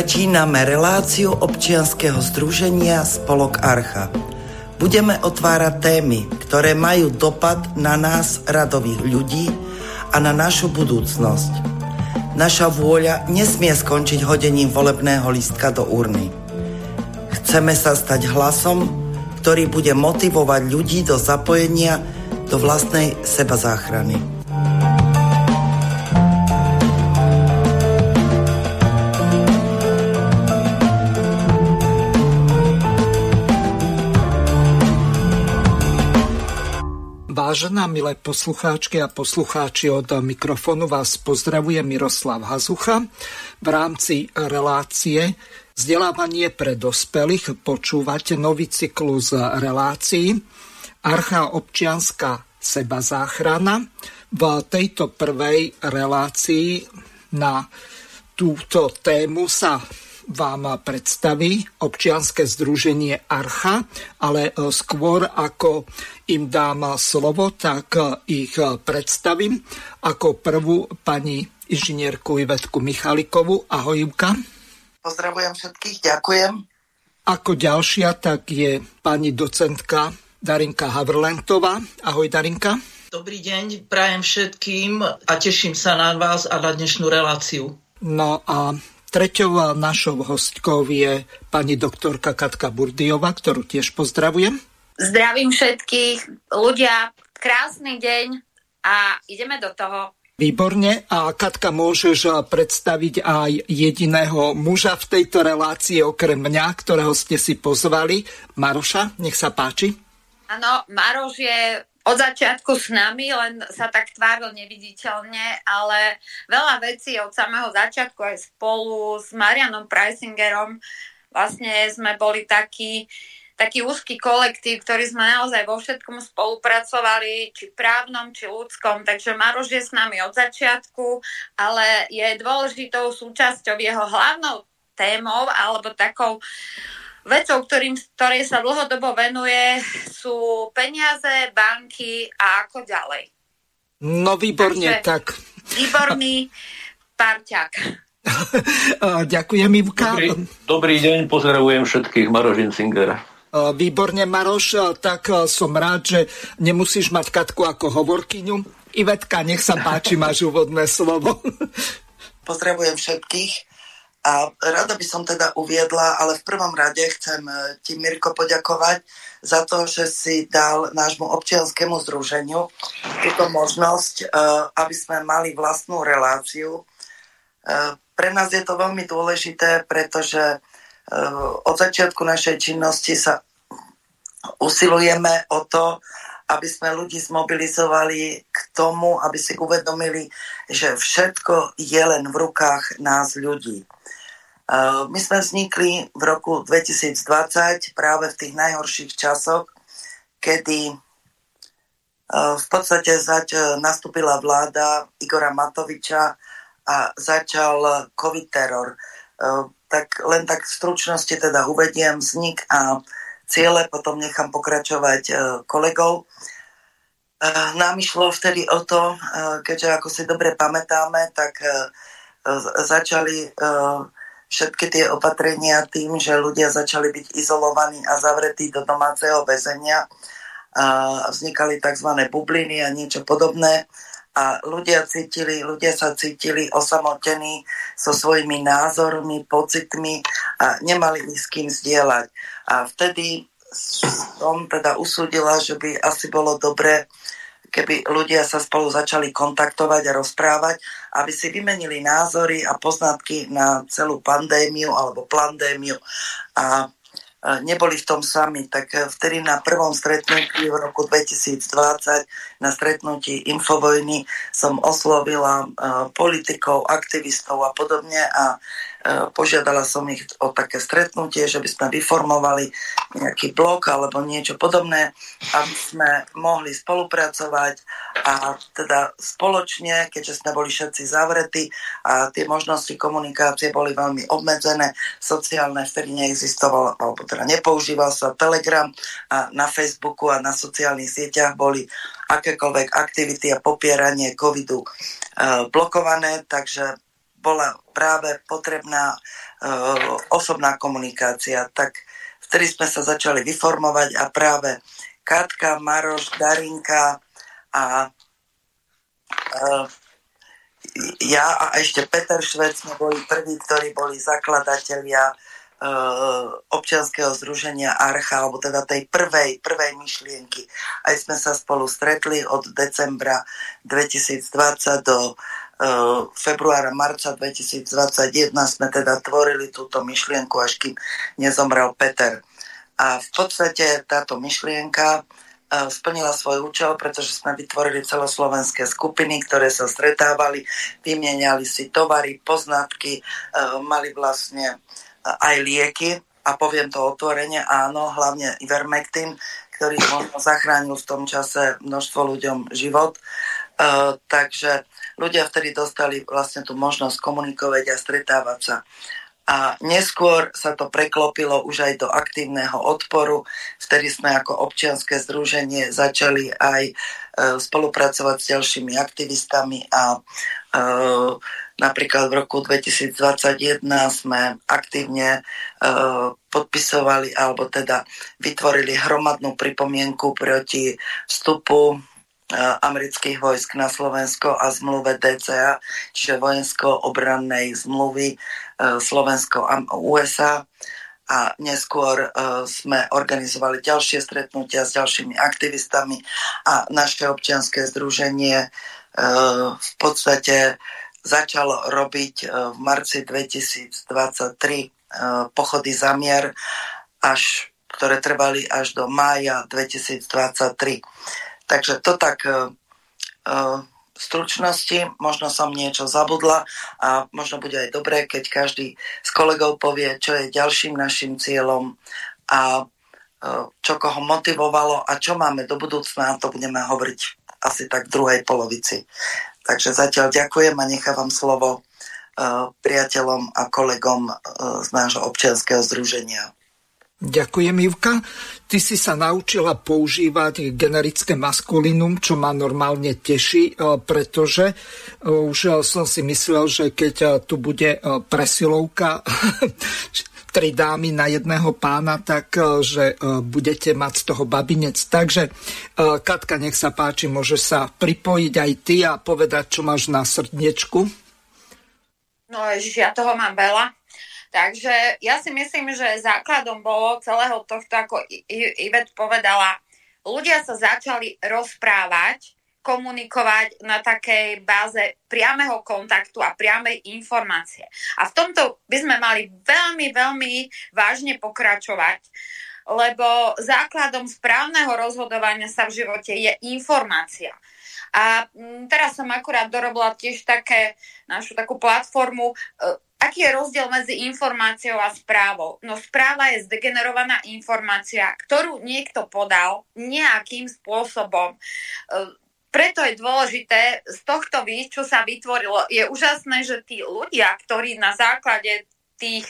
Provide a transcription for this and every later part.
Začíname reláciu občianskeho združenia Spolok Archa. Budeme otvárať témy, ktoré majú dopad na nás, radových ľudí, a na našu budúcnosť. Naša vôľa nesmie skončiť hodením volebného lístka do urny. Chceme sa stať hlasom, ktorý bude motivovať ľudí do zapojenia do vlastnej sebazáchrany. Vážená milé poslucháčky a poslucháči od mikrofónu vás pozdravuje Miroslav Hazucha. V rámci relácie Vzdelávanie pre dospelých počúvate nový cyklus relácií Archa občianská seba záchrana. V tejto prvej relácii na túto tému sa vám predstaví občianske združenie Archa, ale e, skôr ako im dám slovo, tak e, ich predstavím. Ako prvú pani inžinierku Ivetku Michalikovu. Ahoj, Ivka. Pozdravujem všetkých, ďakujem. Ako ďalšia, tak je pani docentka Darinka Havrlentová. Ahoj, Darinka. Dobrý deň, prajem všetkým a teším sa na vás a na dnešnú reláciu. No a Treťou našou hostkou je pani doktorka Katka Burdiova, ktorú tiež pozdravujem. Zdravím všetkých ľudia, krásny deň a ideme do toho. Výborne. A Katka, môžeš predstaviť aj jediného muža v tejto relácii okrem mňa, ktorého ste si pozvali. Maroša, nech sa páči. Áno, Maroš je od začiatku s nami, len sa tak tváril neviditeľne, ale veľa vecí od samého začiatku aj spolu s Marianom Preisingerom vlastne sme boli taký, taký úzky kolektív, ktorý sme naozaj vo všetkom spolupracovali, či právnom, či ľudskom, takže Maroš je s nami od začiatku, ale je dôležitou súčasťou jeho hlavnou témou alebo takou Vecou, ktorým, ktorej sa dlhodobo venuje, sú peniaze, banky a ako ďalej. No výborne, Takže, tak. Výborný parťák. Ďakujem, Ivka. Dobrý, dobrý deň, pozdravujem všetkých, Maroš Singer. Výborne, Maroš, tak som rád, že nemusíš mať Katku ako hovorkyňu. Ivetka, nech sa páči, máš úvodné slovo. Pozdravujem všetkých. A rada by som teda uviedla, ale v prvom rade chcem e, ti, Mirko, poďakovať za to, že si dal nášmu občianskému združeniu túto možnosť, e, aby sme mali vlastnú reláciu. E, pre nás je to veľmi dôležité, pretože od začiatku našej činnosti sa usilujeme o to, aby sme ľudí zmobilizovali k tomu, aby si uvedomili, že všetko je len v rukách nás ľudí. My sme vznikli v roku 2020 práve v tých najhorších časoch, kedy v podstate zač- nastúpila vláda Igora Matoviča a začal covid teror. Tak len tak v stručnosti teda uvediem vznik a ciele, potom nechám pokračovať kolegov. Nám išlo vtedy o to, keďže ako si dobre pamätáme, tak začali všetky tie opatrenia tým, že ľudia začali byť izolovaní a zavretí do domáceho väzenia. A vznikali tzv. bubliny a niečo podobné. A ľudia, cítili, ľudia sa cítili osamotení so svojimi názormi, pocitmi a nemali ich s kým zdieľať. A vtedy som teda usúdila, že by asi bolo dobre keby ľudia sa spolu začali kontaktovať a rozprávať, aby si vymenili názory a poznatky na celú pandémiu alebo plandémiu. A neboli v tom sami, tak vtedy na prvom stretnutí v roku 2020 na stretnutí Infovojny som oslovila politikov, aktivistov a podobne a E, požiadala som ich o také stretnutie, že by sme vyformovali nejaký blok alebo niečo podobné, aby sme mohli spolupracovať a teda spoločne, keďže sme boli všetci zavretí a tie možnosti komunikácie boli veľmi obmedzené, sociálne vtedy neexistovalo, alebo teda nepoužíval sa Telegram a na Facebooku a na sociálnych sieťach boli akékoľvek aktivity a popieranie covidu e, blokované, takže bola práve potrebná uh, osobná komunikácia. Tak vtedy sme sa začali vyformovať a práve Katka, Maroš, Darinka a uh, ja a ešte Peter Švec sme boli prví, ktorí boli zakladatelia uh, občianského združenia Archa, alebo teda tej prvej, prvej myšlienky. Aj sme sa spolu stretli od decembra 2020 do februára, marca 2021 sme teda tvorili túto myšlienku, až kým nezomrel Peter. A v podstate táto myšlienka splnila svoj účel, pretože sme vytvorili celoslovenské skupiny, ktoré sa stretávali, vymieniali si tovary, poznatky, mali vlastne aj lieky a poviem to otvorene, áno, hlavne Ivermectin, ktorý možno zachránil v tom čase množstvo ľuďom život. Takže ľudia vtedy dostali vlastne tú možnosť komunikovať a stretávať sa. A neskôr sa to preklopilo už aj do aktívneho odporu. Vtedy sme ako občianske združenie začali aj e, spolupracovať s ďalšími aktivistami a e, napríklad v roku 2021 sme aktívne e, podpisovali alebo teda vytvorili hromadnú pripomienku proti vstupu amerických vojsk na Slovensko a zmluve DCA, čiže vojensko-obrannej zmluvy e, Slovensko-USA a neskôr uh, sme organizovali ďalšie stretnutia s ďalšími aktivistami a naše občianske združenie v podstate začalo robiť v marci 2023 pochody za mier, až, ktoré trvali až do mája 2023. Takže to tak uh, v stručnosti, možno som niečo zabudla a možno bude aj dobré, keď každý z kolegov povie, čo je ďalším našim cieľom a uh, čo koho motivovalo a čo máme do budúcna, to budeme hovoriť asi tak v druhej polovici. Takže zatiaľ ďakujem a nechávam slovo priateľom a kolegom z nášho občianského združenia. Ďakujem, Ivka. Ty si sa naučila používať generické maskulinum, čo ma normálne teší, e, pretože e, už som si myslel, že keď e, tu bude presilovka tri dámy na jedného pána, tak že budete mať z toho babinec. Takže Katka, nech sa páči, môže sa pripojiť aj ty a povedať, čo máš na srdečku. No ježiš, ja toho mám veľa. Takže ja si myslím, že základom bolo celého tohto, ako Ivet povedala, ľudia sa začali rozprávať, komunikovať na takej báze priameho kontaktu a priamej informácie. A v tomto by sme mali veľmi, veľmi vážne pokračovať, lebo základom správneho rozhodovania sa v živote je informácia. A mm, teraz som akurát dorobila tiež také, našu takú platformu, e, Aký je rozdiel medzi informáciou a správou? No správa je zdegenerovaná informácia, ktorú niekto podal nejakým spôsobom. E, preto je dôležité z tohto, čo sa vytvorilo, je úžasné, že tí ľudia, ktorí na základe tých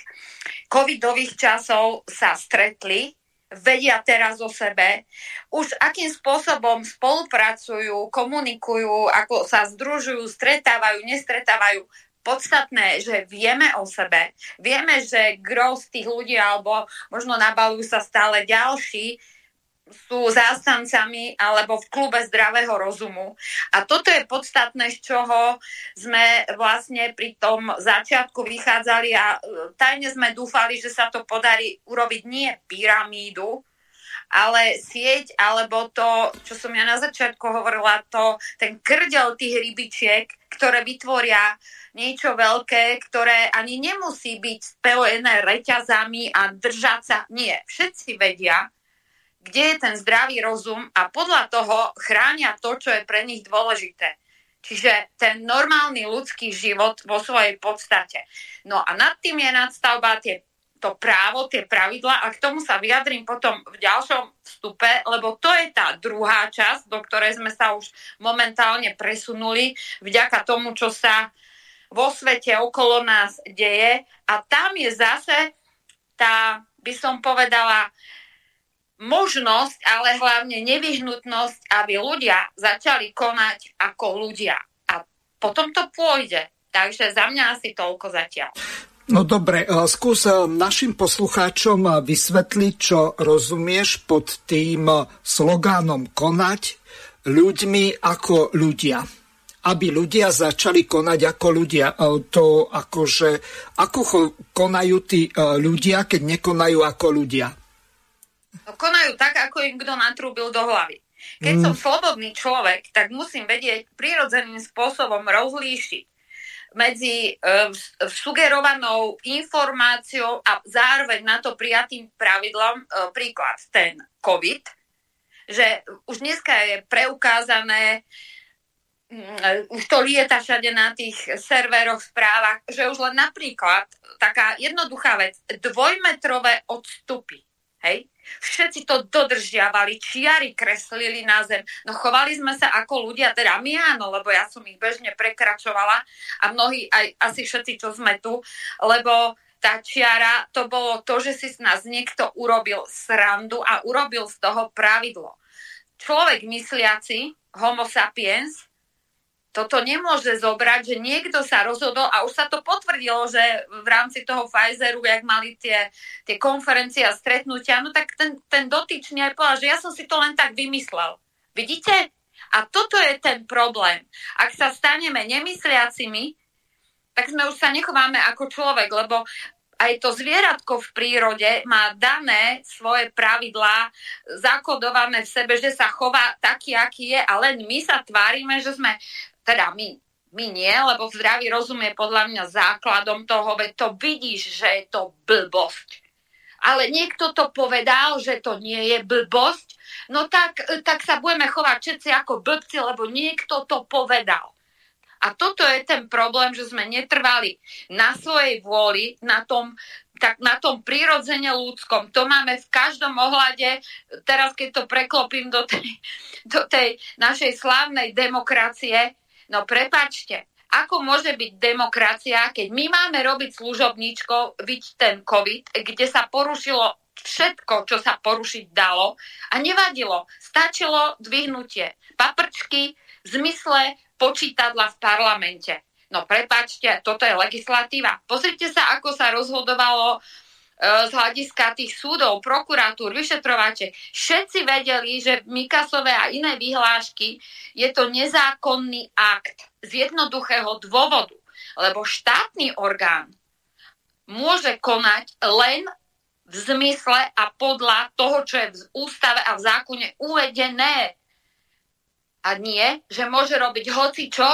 covidových časov sa stretli, vedia teraz o sebe, už akým spôsobom spolupracujú, komunikujú, ako sa združujú, stretávajú, nestretávajú, podstatné, že vieme o sebe, vieme, že gro z tých ľudí, alebo možno nabalujú sa stále ďalší, sú zástancami alebo v klube zdravého rozumu. A toto je podstatné, z čoho sme vlastne pri tom začiatku vychádzali a e, tajne sme dúfali, že sa to podarí urobiť nie pyramídu, ale sieť, alebo to, čo som ja na začiatku hovorila, to, ten krdel tých rybičiek, ktoré vytvoria niečo veľké, ktoré ani nemusí byť spojené reťazami a držať sa. Nie, všetci vedia, kde je ten zdravý rozum a podľa toho chránia to, čo je pre nich dôležité. Čiže ten normálny ľudský život vo svojej podstate. No a nad tým je nadstavba tie to právo, tie pravidla a k tomu sa vyjadrím potom v ďalšom vstupe, lebo to je tá druhá časť, do ktorej sme sa už momentálne presunuli vďaka tomu, čo sa vo svete okolo nás deje a tam je zase tá, by som povedala, možnosť, ale hlavne nevyhnutnosť, aby ľudia začali konať ako ľudia. A potom to pôjde. Takže za mňa asi toľko zatiaľ. No dobre, e, skús e, našim poslucháčom e, vysvetliť, čo rozumieš pod tým slogánom konať ľuďmi ako ľudia. Aby ľudia začali konať ako ľudia. To akože, ako konajú tí ľudia, keď nekonajú ako ľudia? No, konajú tak, ako im kto natrúbil do hlavy. Keď mm. som slobodný človek, tak musím vedieť prirodzeným spôsobom rozlíšiť medzi uh, sugerovanou informáciou a zároveň na to prijatým pravidlom, uh, príklad ten COVID, že už dneska je preukázané, um, už to lieta všade na tých serveroch, správach, že už len napríklad taká jednoduchá vec, dvojmetrové odstupy, hej, Všetci to dodržiavali, čiary kreslili na zem. No chovali sme sa ako ľudia, teda my áno, lebo ja som ich bežne prekračovala a mnohí aj asi všetci, čo sme tu, lebo tá čiara, to bolo to, že si z nás niekto urobil srandu a urobil z toho pravidlo. Človek mysliaci, homo sapiens, toto nemôže zobrať, že niekto sa rozhodol a už sa to potvrdilo, že v rámci toho Pfizeru, jak mali tie, tie konferencie a stretnutia, no tak ten, ten dotyčný aj povedal, že ja som si to len tak vymyslel. Vidíte? A toto je ten problém. Ak sa staneme nemysliacimi, tak sme už sa nechováme ako človek, lebo aj to zvieratko v prírode má dané svoje pravidlá, zakodované v sebe, že sa chová taký, aký je a len my sa tvárime, že sme teda my, my nie, lebo zdravý rozum je podľa mňa základom toho, veď to vidíš, že je to blbosť. Ale niekto to povedal, že to nie je blbosť, no tak, tak sa budeme chovať všetci ako blbci, lebo niekto to povedal. A toto je ten problém, že sme netrvali na svojej vôli, na tom, tak na tom prirodzene ľudskom. To máme v každom ohľade. Teraz, keď to preklopím do tej, do tej našej slávnej demokracie, No prepačte, ako môže byť demokracia, keď my máme robiť služobníčko, byť ten COVID, kde sa porušilo všetko, čo sa porušiť dalo a nevadilo. Stačilo dvihnutie paprčky v zmysle počítadla v parlamente. No prepačte, toto je legislatíva. Pozrite sa, ako sa rozhodovalo z hľadiska tých súdov, prokuratúr, vyšetrovače, všetci vedeli, že Mikasové a iné vyhlášky je to nezákonný akt z jednoduchého dôvodu, lebo štátny orgán môže konať len v zmysle a podľa toho, čo je v ústave a v zákone uvedené. A nie, že môže robiť hoci čo,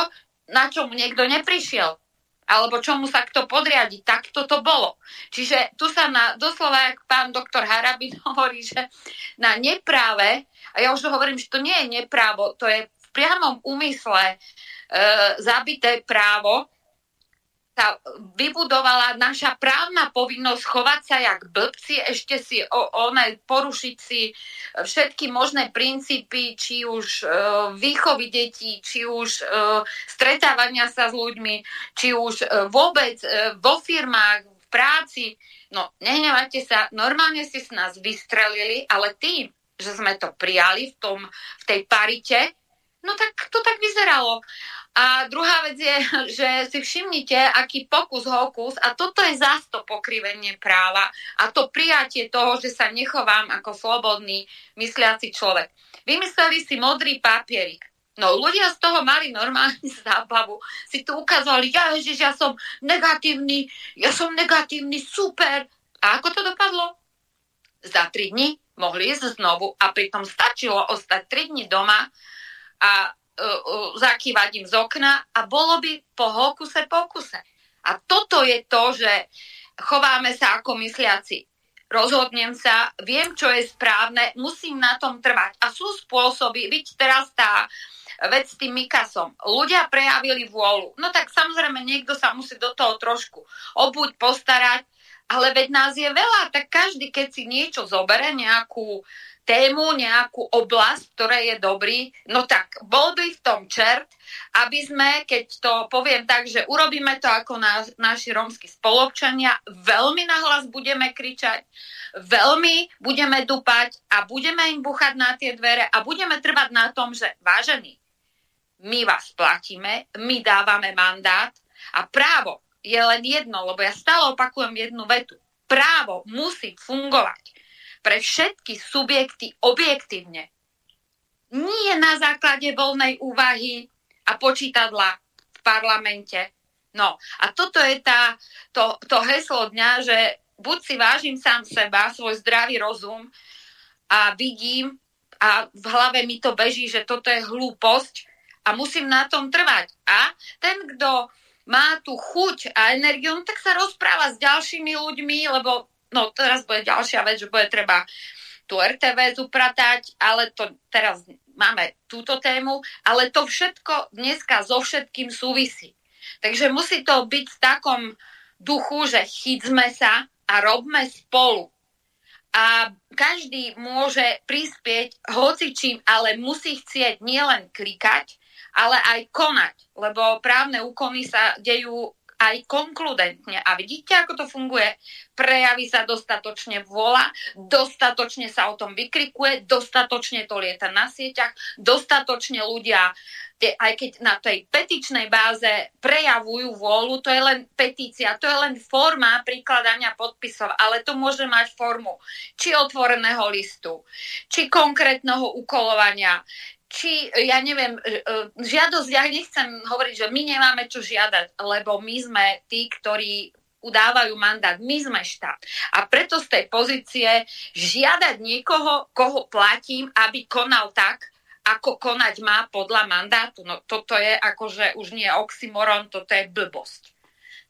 na čo mu niekto neprišiel alebo čomu sa kto podriadi. Tak toto bolo. Čiže tu sa na, doslova, jak pán doktor Harabin hovorí, že na nepráve, a ja už hovorím, že to nie je neprávo, to je v priamom úmysle e, zabité právo, sa vybudovala naša právna povinnosť chovať sa jak blbci, ešte si o, one, porušiť si všetky možné princípy, či už e, výchovy detí, či už e, stretávania sa s ľuďmi, či už e, vôbec e, vo firmách, v práci. No, nehnevajte sa, normálne si s nás vystrelili, ale tým, že sme to prijali v, tom, v tej parite, no tak to tak vyzeralo. A druhá vec je, že si všimnite, aký pokus hokus, a toto je zás to pokrivenie práva a to prijatie toho, že sa nechovám ako slobodný mysliaci človek. Vymysleli si modrý papierik. No ľudia z toho mali normálne zábavu. Si tu ukázali, ja ježiš, ja som negatívny, ja som negatívny, super. A ako to dopadlo? Za tri dni mohli ísť znovu a pritom stačilo ostať 3 dní doma a zakývať im z okna a bolo by po hokuse pokuse. A toto je to, že chováme sa ako mysliaci. Rozhodnem sa, viem, čo je správne, musím na tom trvať. A sú spôsoby, byť teraz tá vec s tým Mikasom. Ľudia prejavili vôľu. No tak samozrejme, niekto sa musí do toho trošku obuť, postarať, ale veď nás je veľa, tak každý, keď si niečo zobere, nejakú tému, nejakú oblasť, ktoré je dobrý, no tak bol by v tom čert, aby sme, keď to poviem tak, že urobíme to ako na, naši rómsky spolobčania, veľmi nahlas budeme kričať, veľmi budeme dupať a budeme im buchať na tie dvere a budeme trvať na tom, že vážení, my vás platíme, my dávame mandát a právo je len jedno, lebo ja stále opakujem jednu vetu. Právo musí fungovať pre všetky subjekty objektívne. Nie na základe voľnej úvahy a počítadla v parlamente. No a toto je tá, to, to heslo dňa, že buď si vážim sám seba, svoj zdravý rozum a vidím a v hlave mi to beží, že toto je hlúposť a musím na tom trvať. A ten, kto má tú chuť a energiu, no tak sa rozpráva s ďalšími ľuďmi, lebo no teraz bude ďalšia vec, že bude treba tú RTV upratať, ale to teraz máme túto tému, ale to všetko dneska so všetkým súvisí. Takže musí to byť v takom duchu, že chytme sa a robme spolu. A každý môže prispieť hocičím, ale musí chcieť nielen klikať, ale aj konať, lebo právne úkony sa dejú aj konkludentne. A vidíte, ako to funguje? Prejaví sa dostatočne vôľa, dostatočne sa o tom vykrikuje, dostatočne to lieta na sieťach, dostatočne ľudia aj keď na tej petičnej báze prejavujú vôľu, to je len petícia, to je len forma prikladania podpisov, ale to môže mať formu či otvoreného listu, či konkrétneho ukolovania, či, ja neviem, e, e, žiadosť, ja nechcem hovoriť, že my nemáme čo žiadať, lebo my sme tí, ktorí udávajú mandát, my sme štát. A preto z tej pozície žiadať niekoho, koho platím, aby konal tak, ako konať má podľa mandátu. No toto je akože už nie oxymoron, toto je blbosť.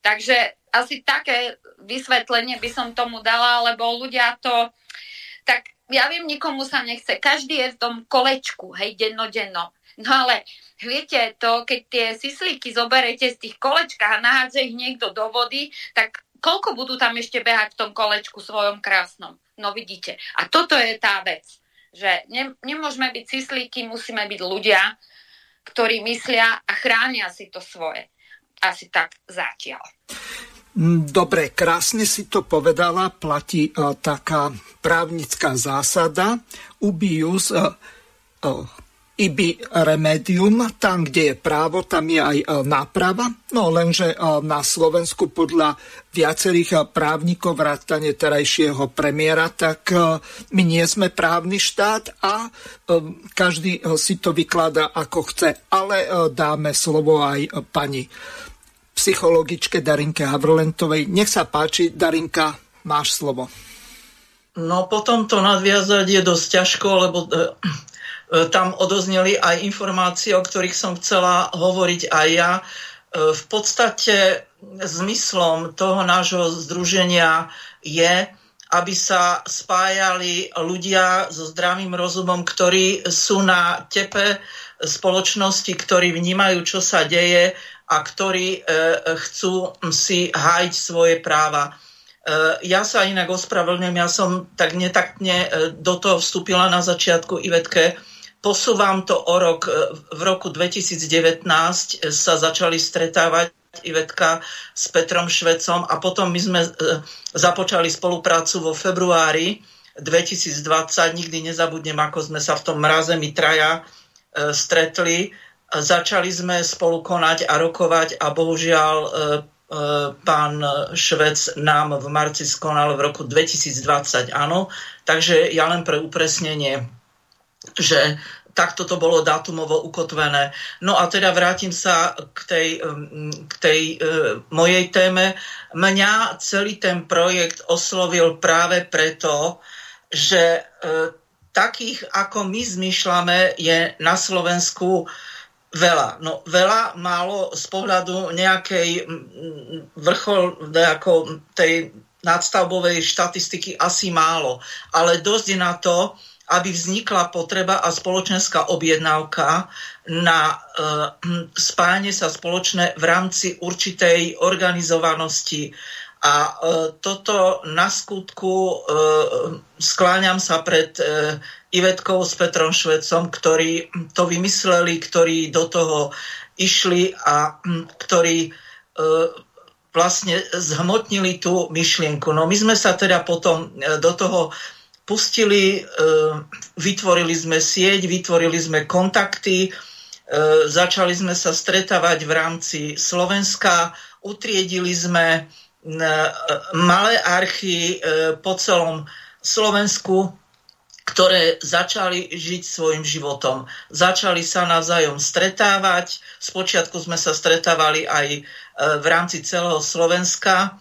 Takže asi také vysvetlenie by som tomu dala, lebo ľudia to tak ja viem, nikomu sa nechce. Každý je v tom kolečku, hej, denno-denno. No ale viete to, keď tie sislíky zoberete z tých kolečkách a nahádze ich niekto do vody, tak koľko budú tam ešte behať v tom kolečku svojom krásnom? No vidíte. A toto je tá vec, že ne, nemôžeme byť cislíky, musíme byť ľudia, ktorí myslia a chránia si to svoje. Asi tak zatiaľ. Mm, dobre, krásne si to povedala, platí uh, taká právnická zásada ubius uh, uh, ibi remedium, tam, kde je právo, tam je aj náprava. No lenže na Slovensku podľa viacerých právnikov vrátane terajšieho premiéra, tak my nie sme právny štát a každý si to vykladá ako chce. Ale dáme slovo aj pani psychologičke Darinke Havrlentovej. Nech sa páči, Darinka, máš slovo. No potom to nadviazať je dosť ťažko, lebo e, e, tam odozneli aj informácie, o ktorých som chcela hovoriť aj ja. E, v podstate zmyslom toho nášho združenia je, aby sa spájali ľudia so zdravým rozumom, ktorí sú na tepe spoločnosti, ktorí vnímajú, čo sa deje a ktorí e, chcú si hájiť svoje práva. E, ja sa inak ospravedlňujem, ja som tak netaktne e, do toho vstúpila na začiatku Ivetke. Posúvam to o rok. V roku 2019 sa začali stretávať Ivetka s Petrom Švecom a potom my sme započali spoluprácu vo februári 2020. Nikdy nezabudnem, ako sme sa v tom mraze my traja stretli Začali sme spolu konať a rokovať a bohužiaľ e, e, pán Švec nám v marci skonal v roku 2020, áno. Takže ja len pre upresnenie, že takto to bolo dátumovo ukotvené. No a teda vrátim sa k tej, k tej e, mojej téme. Mňa celý ten projekt oslovil práve preto, že takých, ako my zmyšľame, je na Slovensku veľa. No veľa, málo z pohľadu nejakej vrchol ako tej nadstavbovej štatistiky asi málo. Ale dosť na to, aby vznikla potreba a spoločenská objednávka na e, spájanie sa spoločné v rámci určitej organizovanosti a e, toto na skutku e, skláňam sa pred e, Ivetkou s Petrom Švecom, ktorí to vymysleli, ktorí do toho išli a ktorí vlastne zhmotnili tú myšlienku. No my sme sa teda potom do toho pustili, vytvorili sme sieť, vytvorili sme kontakty, začali sme sa stretávať v rámci Slovenska, utriedili sme malé archy e, po celom Slovensku, ktoré začali žiť svojim životom. Začali sa navzájom stretávať. Spočiatku sme sa stretávali aj e, v rámci celého Slovenska.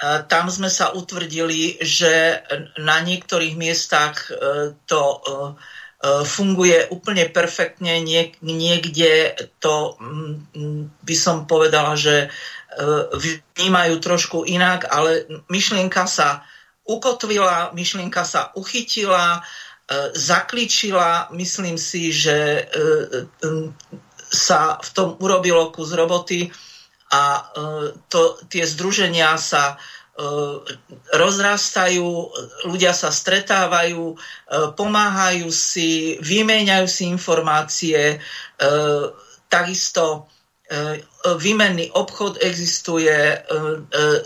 E, tam sme sa utvrdili, že na niektorých miestach to funguje úplne perfektne, niekde to by som povedala, že vnímajú trošku inak, ale myšlienka sa ukotvila, myšlienka sa uchytila, e, zakličila. Myslím si, že e, sa v tom urobilo kus roboty a e, to, tie združenia sa rozrastajú, ľudia sa stretávajú, pomáhajú si, vymieňajú si informácie, takisto E, výmenný obchod existuje, e, e,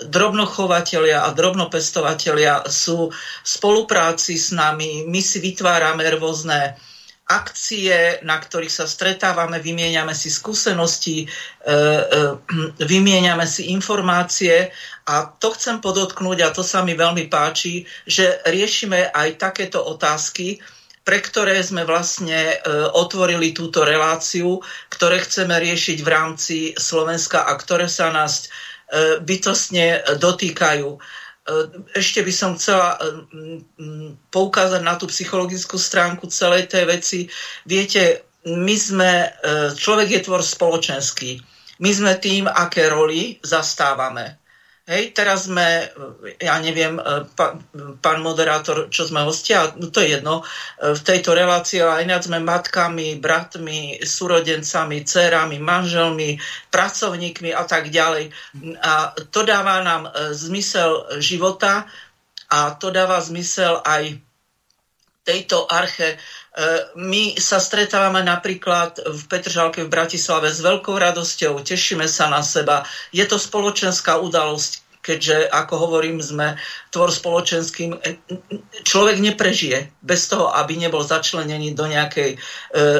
drobnochovatelia a drobnopestovatelia sú v spolupráci s nami, my si vytvárame rôzne akcie, na ktorých sa stretávame, vymieňame si skúsenosti, vymieňame si informácie. A to chcem podotknúť a to sa mi veľmi páči, že riešime aj takéto otázky, pre ktoré sme vlastne e, otvorili túto reláciu, ktoré chceme riešiť v rámci Slovenska a ktoré sa nás e, bytostne dotýkajú. E, ešte by som chcela poukázať na tú psychologickú stránku celej tej veci. Viete, my sme, človek je tvor spoločenský. My sme tým, aké roli zastávame. Hej, teraz sme, ja neviem, e, pán moderátor, čo sme hostia, to je jedno, e, v tejto relácii, ale ináč sme matkami, bratmi, súrodencami, dcerami, manželmi, pracovníkmi a tak ďalej. A to dáva nám e, zmysel života a to dáva zmysel aj tejto arche. My sa stretávame napríklad v Petržalke v Bratislave s veľkou radosťou, tešíme sa na seba. Je to spoločenská udalosť, keďže, ako hovorím, sme tvor spoločenským. Človek neprežije bez toho, aby nebol začlenený do nejakej e,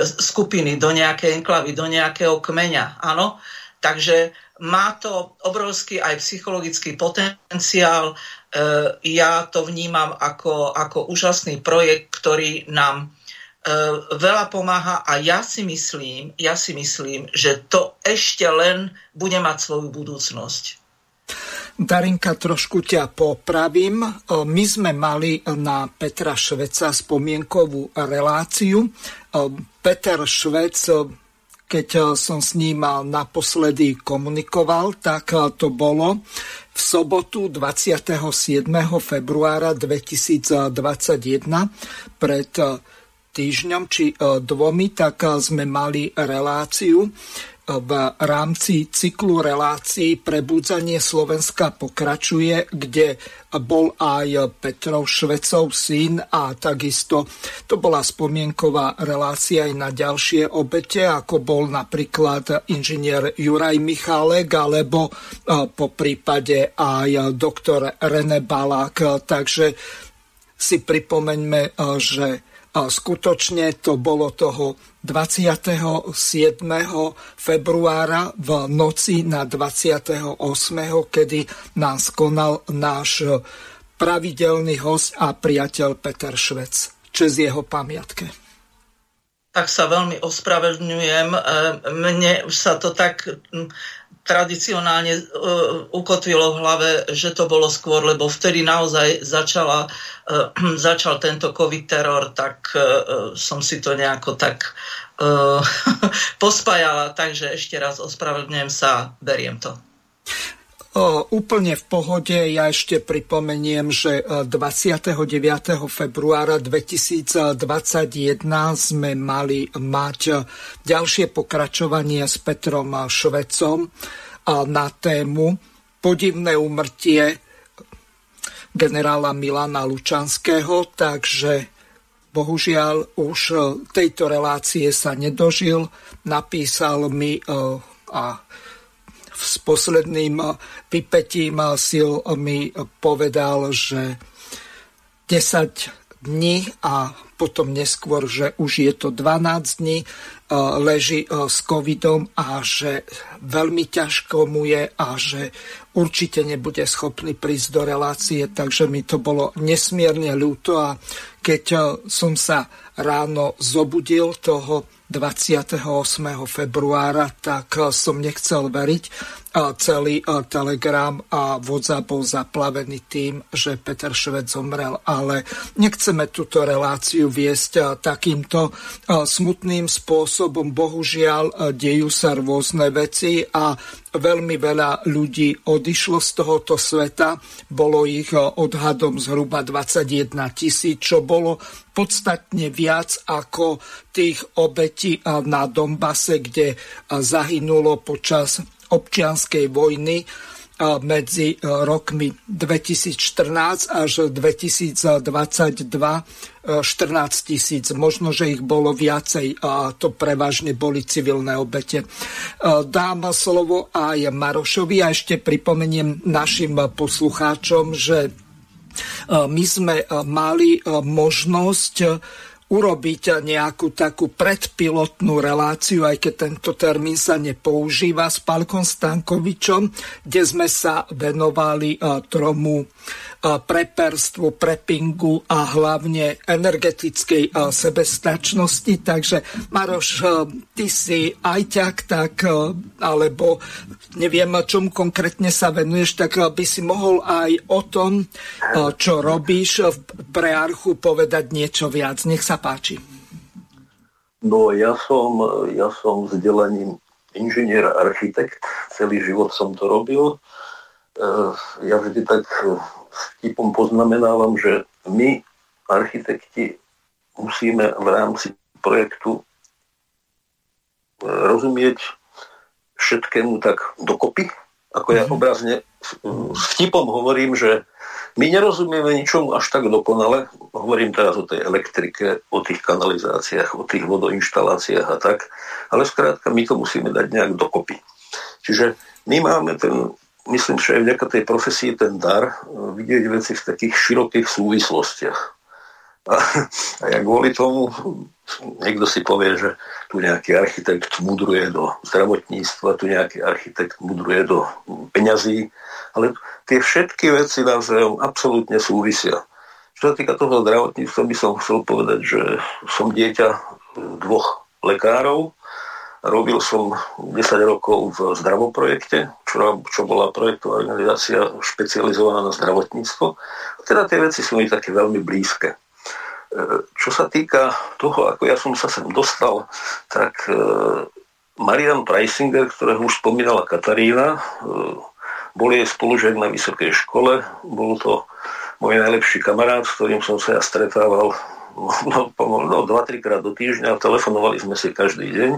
skupiny, do nejakej enklavy, do nejakého kmeňa. Áno? Takže má to obrovský aj psychologický potenciál. E, ja to vnímam ako, ako úžasný projekt, ktorý nám e, veľa pomáha a ja si myslím, ja si myslím, že to ešte len bude mať svoju budúcnosť. Darinka, trošku ťa popravím. My sme mali na Petra Šveca spomienkovú reláciu. Peter Švec keď som s ním naposledy komunikoval, tak to bolo v sobotu 27. februára 2021 pred týždňom či dvomi, tak sme mali reláciu v rámci cyklu relácií Prebudzanie Slovenska pokračuje, kde bol aj Petrov Švecov syn a takisto to bola spomienková relácia aj na ďalšie obete, ako bol napríklad inžinier Juraj Michálek alebo e, po prípade aj doktor René Balák. Takže si pripomeňme, e, že e, skutočne to bolo toho 27. februára v noci na 28. kedy nás konal náš pravidelný host a priateľ Peter Švec. Čes jeho pamiatke. Tak sa veľmi ospravedlňujem. E, mne už sa to tak tradicionálne uh, ukotvilo v hlave, že to bolo skôr, lebo vtedy naozaj začala, uh, začal tento covid teror, tak uh, som si to nejako tak uh, pospájala, takže ešte raz ospravedlňujem sa, beriem to. Úplne v pohode. Ja ešte pripomeniem, že 29. februára 2021 sme mali mať ďalšie pokračovanie s Petrom Švecom na tému podivné umrtie generála Milana Lučanského, takže bohužiaľ už tejto relácie sa nedožil. Napísal mi a s posledným vypetím sil mi povedal, že 10 dní a potom neskôr, že už je to 12 dní, leží s covidom a že veľmi ťažko mu je a že určite nebude schopný prísť do relácie, takže mi to bolo nesmierne ľúto a keď som sa ráno zobudil toho 28. februára, tak som nechcel veriť. Celý telegram a WhatsApp bol zaplavený tým, že Peter Švec zomrel, ale nechceme túto reláciu viesť takýmto smutným spôsobom. Bohužiaľ, dejú sa rôzne veci a veľmi veľa ľudí odišlo z tohoto sveta. Bolo ich odhadom zhruba 21 tisíc, čo bolo podstatne viac ako tých obetí na Dombase, kde zahynulo počas občianskej vojny medzi rokmi 2014 až 2022 14 tisíc. Možno, že ich bolo viacej a to prevažne boli civilné obete. Dám slovo aj Marošovi a ešte pripomeniem našim poslucháčom, že my sme mali možnosť urobiť nejakú takú predpilotnú reláciu, aj keď tento termín sa nepoužíva s Palkom Stankovičom, kde sme sa venovali tromu preperstvu, prepingu a hlavne energetickej sebestačnosti. Takže Maroš, ty si ajťak, tak, alebo neviem, čom konkrétne sa venuješ, tak by si mohol aj o tom, čo robíš pre Archu, povedať niečo viac. Nech sa páči. No ja som, ja som vzdelaním inžinier, architekt, celý život som to robil. Ja vždy tak vtipom poznamenávam, že my, architekti, musíme v rámci projektu e, rozumieť všetkému tak dokopy. Ako ja mhm. obrazne s vtipom hovorím, že my nerozumieme ničomu až tak dokonale. Hovorím teraz o tej elektrike, o tých kanalizáciách, o tých vodoinštaláciách a tak. Ale skrátka my to musíme dať nejak dokopy. Čiže my máme ten myslím, že aj vďaka tej profesii ten dar e, vidieť veci v takých širokých súvislostiach. A, a ja kvôli tomu niekto si povie, že tu nejaký architekt mudruje do zdravotníctva, tu nejaký architekt mudruje do peňazí, ale tie všetky veci navzájom absolútne súvisia. Čo sa týka toho zdravotníctva, by som chcel povedať, že som dieťa dvoch lekárov, Robil som 10 rokov v zdravoprojekte, čo, čo bola projektová organizácia špecializovaná na zdravotníctvo. Teda tie veci sú mi také veľmi blízke. E, čo sa týka toho, ako ja som sa sem dostal, tak e, Marian Preisinger, ktorého už spomínala Katarína, e, bol jej spolužiak na vysokej škole, bol to môj najlepší kamarát, s ktorým som sa ja stretával no, no, 2-3 krát do týždňa, telefonovali sme si každý deň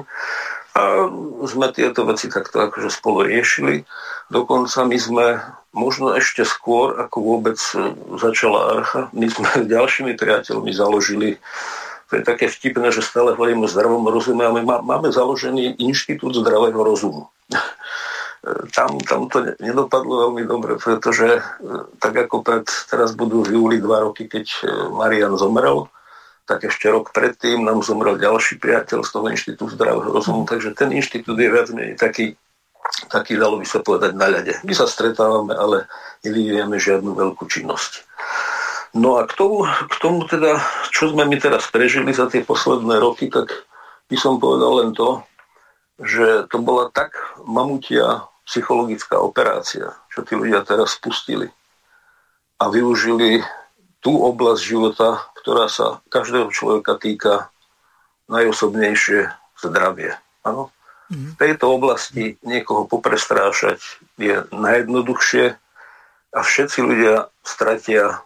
a sme tieto veci takto akože spolu riešili. Dokonca my sme možno ešte skôr, ako vôbec e, začala Archa, my sme s ďalšími priateľmi založili to je také vtipné, že stále hovoríme o zdravom rozume a my máme založený inštitút zdravého rozumu. Tam, tam to nedopadlo veľmi dobre, pretože e, tak ako pred, teraz budú v júli dva roky, keď e, Marian zomrel, tak ešte rok predtým nám zomrel ďalší priateľ z toho inštitútu zdravého rozumu, takže ten inštitút je viac menej taký, taký, dalo by sa povedať, na ľade. My sa stretávame, ale nevyvíjame žiadnu veľkú činnosť. No a k tomu, k tomu teda, čo sme my teraz prežili za tie posledné roky, tak by som povedal len to, že to bola tak mamutia psychologická operácia, čo tí ľudia teraz spustili a využili tú oblasť života, ktorá sa každého človeka týka najosobnejšie zdravie. Ano? V tejto oblasti niekoho poprestrášať je najjednoduchšie a všetci ľudia stratia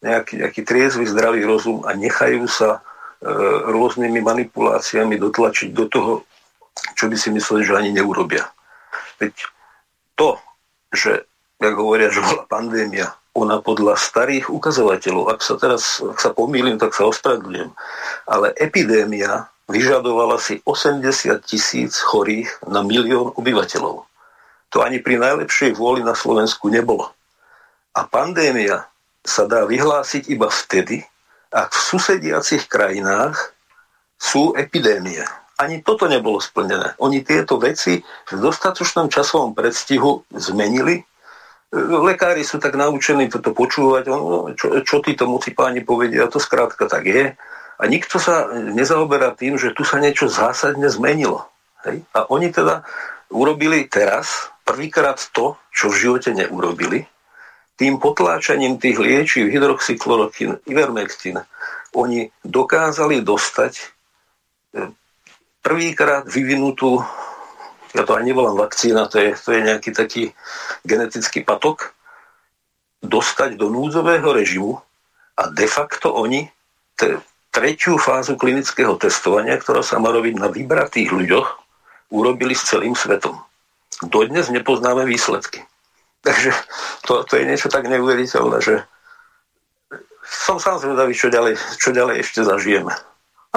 nejaký, nejaký triezvy zdravý rozum a nechajú sa e, rôznymi manipuláciami dotlačiť do toho, čo by si mysleli, že ani neurobia. Veď to, že, jak hovoria, že bola pandémia, ona podľa starých ukazovateľov, ak sa teraz, ak sa pomýlim, tak sa ospravedlňujem, ale epidémia vyžadovala si 80 tisíc chorých na milión obyvateľov. To ani pri najlepšej vôli na Slovensku nebolo. A pandémia sa dá vyhlásiť iba vtedy, ak v susediacich krajinách sú epidémie. Ani toto nebolo splnené. Oni tieto veci v dostatočnom časovom predstihu zmenili. Lekári sú tak naučení toto počúvať, no, čo, čo títo moci páni povedia, to skrátka tak je. A nikto sa nezaoberá tým, že tu sa niečo zásadne zmenilo. Hej? A oni teda urobili teraz prvýkrát to, čo v živote neurobili, tým potláčaním tých liečiv hydroxychloroquín, ivermectin, oni dokázali dostať e, prvýkrát vyvinutú, ja to ani nevolám vakcína, to je, to je nejaký taký genetický patok, dostať do núdzového režimu a de facto oni t- tretiu fázu klinického testovania, ktorá sa má robiť na vybratých ľuďoch, urobili s celým svetom. Dodnes nepoznáme výsledky. Takže to, to je niečo tak neuveriteľné, že som sám zvedavý, čo ďalej, čo ďalej ešte zažijeme.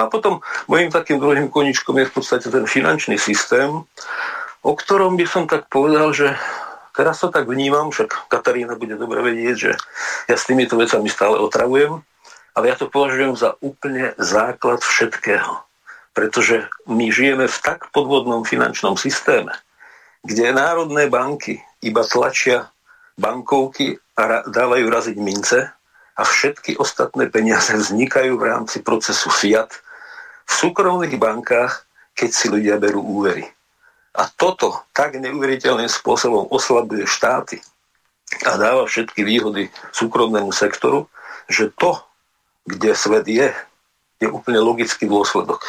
A potom mojim takým druhým koničkom je v podstate ten finančný systém, o ktorom by som tak povedal, že teraz to tak vnímam, však Katarína bude dobre vedieť, že ja s týmito vecami stále otravujem, ale ja to považujem za úplne základ všetkého. Pretože my žijeme v tak podvodnom finančnom systéme, kde národné banky iba tlačia bankovky a dávajú raziť mince a všetky ostatné peniaze vznikajú v rámci procesu fiat v súkromných bankách, keď si ľudia berú úvery. A toto tak neuveriteľným spôsobom oslabuje štáty a dáva všetky výhody súkromnému sektoru, že to, kde svet je, je úplne logický dôsledok.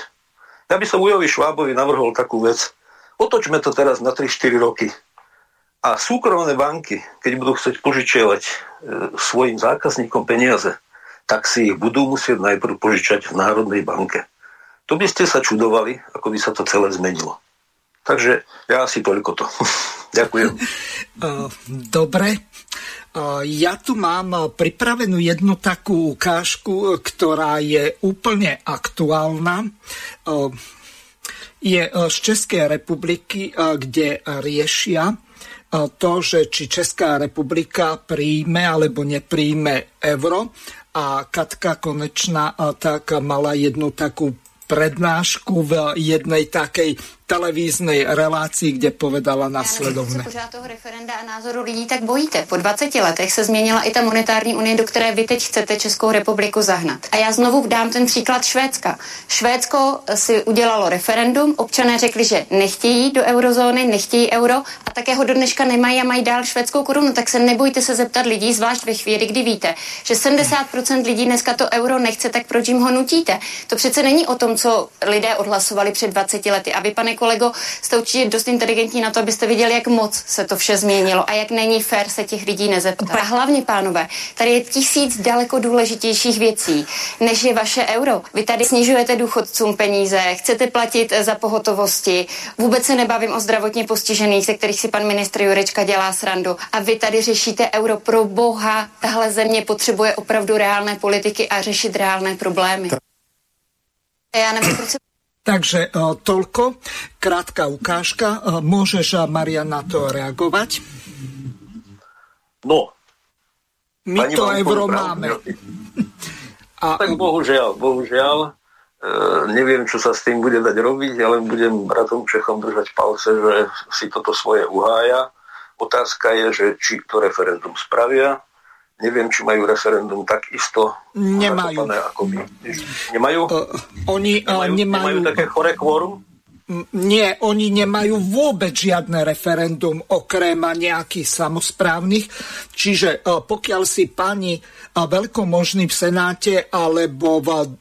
Ja by som Ujovi Švábovi navrhol takú vec. Otočme to teraz na 3-4 roky a súkromné banky, keď budú chcieť požičiavať e, svojim zákazníkom peniaze, tak si ich budú musieť najprv požičať v Národnej banke. To by ste sa čudovali, ako by sa to celé zmenilo. Takže ja asi toľko to. Ďakujem. E, dobre. E, ja tu mám pripravenú jednu takú ukážku, ktorá je úplne aktuálna. Je z Českej republiky, kde riešia to, že či Česká republika príjme alebo nepríjme euro. A Katka Konečná tak mala jednu takú prednášku v jednej takej televíznej relácii, kde povedala následovné. pořád toho referenda a názoru lidí tak bojíte. Po 20 letech se změnila i ta monetární unie, do které vy teď chcete Českou republiku zahnat. A já znovu dám ten příklad Švédska. Švédsko si udělalo referendum, občané řekli, že nechtějí do eurozóny, nechtějí euro a také ho do dneška nemají a mají dál švédskou korunu. Tak se nebojte se zeptat lidí, zvlášť ve chvíli, kdy víte, že 70% lidí dneska to euro nechce, tak proč jim ho nutíte? To přece není o tom, co lidé odhlasovali před 20 lety. A vy, pane kolego, jste určitě dost inteligentní na to, abyste viděli, jak moc se to vše změnilo a jak není fér se těch lidí nezeptat. A hlavně, pánové, tady je tisíc daleko důležitějších věcí, než je vaše euro. Vy tady snižujete důchodcům peníze, chcete platit za pohotovosti, vůbec se nebavím o zdravotně postižených, se kterých si pan ministr Jurečka dělá srandu. A vy tady řešíte euro pro boha. Tahle země potřebuje opravdu reálné politiky a řešit reálné problémy. Já nevím, proč se Takže uh, toľko, krátka ukážka. Uh, môžeš, Marian, na to reagovať? No. My to euro máme. A... Tak bohužiaľ, bohužiaľ. E, neviem, čo sa s tým bude dať robiť, ale budem bratom Čechom držať palce, že si toto svoje uhája. Otázka je, že či to referendum spravia, neviem, či majú referendum takisto nemajú. Ako by. Nemajú? Uh, oni uh, nemajú, nemajú, nemajú také chore kvórum? Nie, oni nemajú vôbec žiadne referendum okrem nejakých samozprávnych. Čiže pokiaľ si pani veľkomožný v Senáte alebo v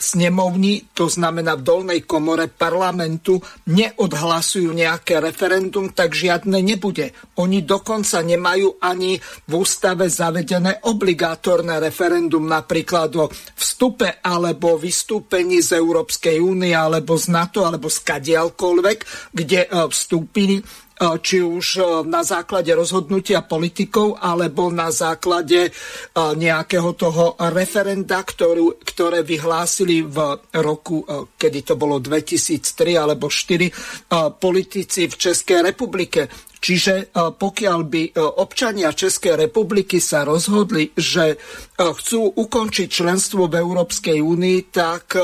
snemovni, to znamená v dolnej komore parlamentu, neodhlasujú nejaké referendum, tak žiadne nebude. Oni dokonca nemajú ani v ústave zavedené obligátorné referendum napríklad o vstupe alebo vystúpení z Európskej únie alebo z NATO alebo z kadiaľkoľvek, kde e, vstúpili či už e, na základe rozhodnutia politikov alebo na základe e, nejakého toho referenda, ktorú, ktoré vyhlásili v roku, kedy to bolo 2003 alebo 2004, politici v Českej republike. Čiže pokiaľ by občania Českej republiky sa rozhodli, že chcú ukončiť členstvo v Európskej únii, tak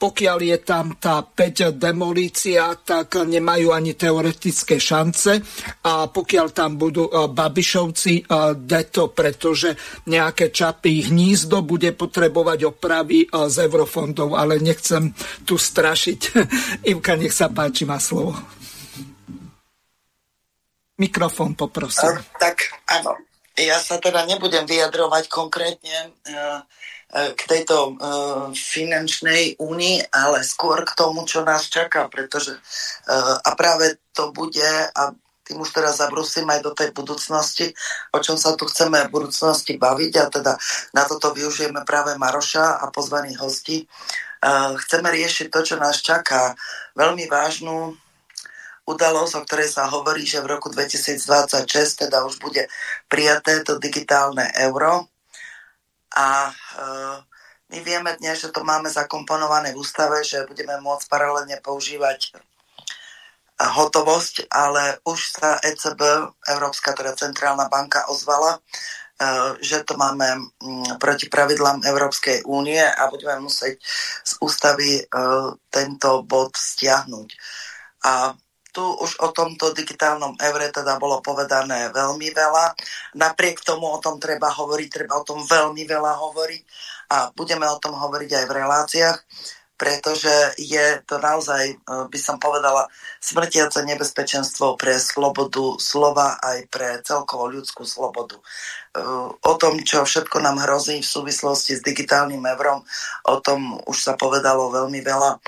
pokiaľ je tam tá 5 demolícia, tak nemajú ani teoretické šance a pokiaľ tam budú e, Babišovci, e, deto, pretože nejaké čapy hnízdo bude potrebovať opravy e, z eurofondov, ale nechcem tu strašiť. Ivka, nech sa páči, má slovo. Mikrofón poprosím. Tak áno, ja sa teda nebudem vyjadrovať konkrétne k tejto uh, finančnej únii, ale skôr k tomu, čo nás čaká, pretože uh, a práve to bude a tým už teraz zabrusím aj do tej budúcnosti, o čom sa tu chceme v budúcnosti baviť a teda na toto využijeme práve Maroša a pozvaných hostí. Chceme riešiť to, čo nás čaká. Veľmi vážnu udalosť, o ktorej sa hovorí, že v roku 2026 teda už bude prijaté to digitálne euro a e, my vieme dnes, že to máme zakomponované v ústave, že budeme môcť paralelne používať hotovosť, ale už sa ECB, Európska teda centrálna banka, ozvala, e, že to máme proti pravidlám Európskej únie a budeme musieť z ústavy e, tento bod stiahnuť. A tu už o tomto digitálnom evre teda bolo povedané veľmi veľa. Napriek tomu o tom treba hovoriť, treba o tom veľmi veľa hovoriť a budeme o tom hovoriť aj v reláciách, pretože je to naozaj, e, by som povedala, smrtiace nebezpečenstvo pre slobodu slova aj pre celkovo ľudskú slobodu. E, o tom, čo všetko nám hrozí v súvislosti s digitálnym eurom, o tom už sa povedalo veľmi veľa.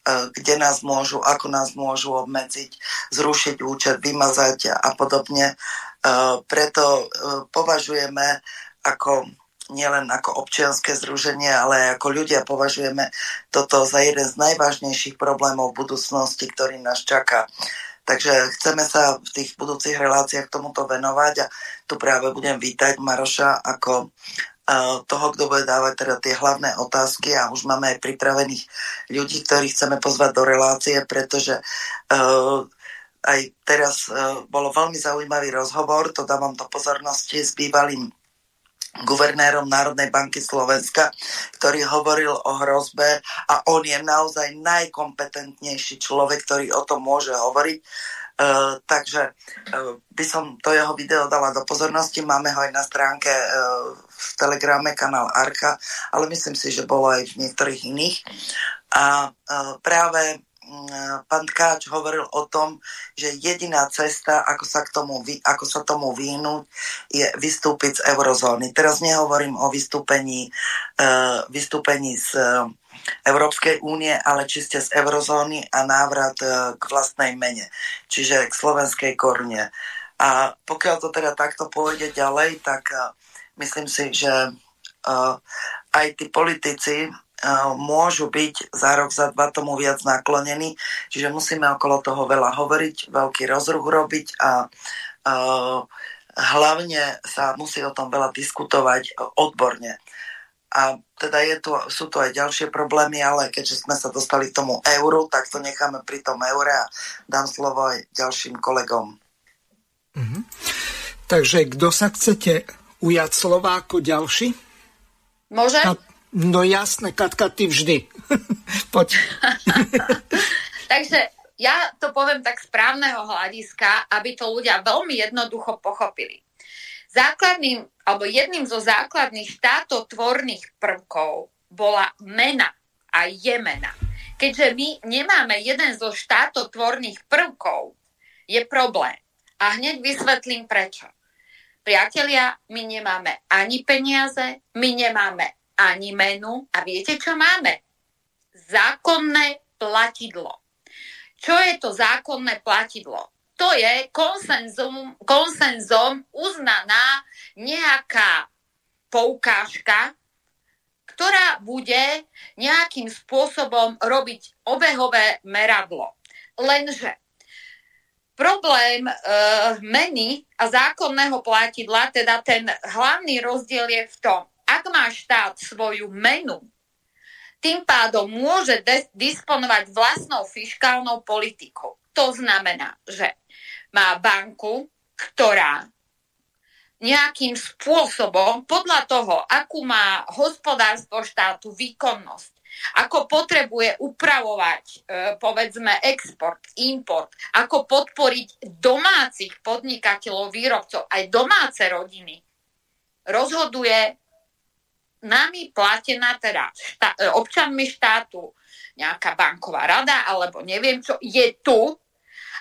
E, kde nás môžu, ako nás môžu obmedziť, zrušiť účet, vymazať a podobne. E, preto e, považujeme ako nielen ako občianské združenie, ale ako ľudia považujeme toto za jeden z najvážnejších problémov budúcnosti, ktorý nás čaká. Takže chceme sa v tých budúcich reláciách tomuto venovať a tu práve budem vítať Maroša ako toho, kto bude dávať teda tie hlavné otázky a už máme aj pripravených ľudí, ktorých chceme pozvať do relácie, pretože uh, aj teraz uh, bolo veľmi zaujímavý rozhovor, to dávam do pozornosti s bývalým guvernérom Národnej banky Slovenska, ktorý hovoril o hrozbe a on je naozaj najkompetentnejší človek, ktorý o tom môže hovoriť. Uh, takže uh, by som to jeho video dala do pozornosti. Máme ho aj na stránke uh, v Telegrame kanál Arka, ale myslím si, že bolo aj v niektorých iných. A práve mm, pán Tkáč hovoril o tom, že jediná cesta, ako sa, k tomu, ako sa tomu vyhnúť, je vystúpiť z eurozóny. Teraz nehovorím o vystúpení, e, vystúpení z Európskej únie, ale čiste z eurozóny a návrat e, k vlastnej mene, čiže k slovenskej korune. A pokiaľ to teda takto pôjde ďalej, tak myslím si, že uh, aj tí politici uh, môžu byť za rok, za dva tomu viac naklonení, čiže musíme okolo toho veľa hovoriť, veľký rozruch robiť a uh, hlavne sa musí o tom veľa diskutovať odborne. A teda je tu, sú tu aj ďalšie problémy, ale keďže sme sa dostali k tomu euru, tak to necháme pri tom eure a dám slovo aj ďalším kolegom. Mm-hmm. Takže kto sa chcete ujať slova ako ďalší? Môžem? Ka- no jasné, Katka, ty vždy. Poď. Takže ja to poviem tak správneho hľadiska, aby to ľudia veľmi jednoducho pochopili. Základným, alebo jedným zo základných štátotvorných prvkov bola mena a je mena. keďže my nemáme jeden zo štátotvorných prvkov, je problém. A hneď vysvetlím prečo. Priatelia, my nemáme ani peniaze, my nemáme ani menu a viete, čo máme? Zákonné platidlo. Čo je to zákonné platidlo? To je konsenzum, konsenzom uznaná nejaká poukážka, ktorá bude nejakým spôsobom robiť obehové meradlo. Lenže problém e, meny a zákonného platidla, teda ten hlavný rozdiel je v tom, ak má štát svoju menu, tým pádom môže disponovať vlastnou fiskálnou politikou. To znamená, že má banku, ktorá nejakým spôsobom, podľa toho, akú má hospodárstvo štátu výkonnosť, ako potrebuje upravovať, e, povedzme, export, import, ako podporiť domácich podnikateľov, výrobcov, aj domáce rodiny, rozhoduje nami platená teda štá, e, občanmi štátu nejaká banková rada, alebo neviem čo, je tu.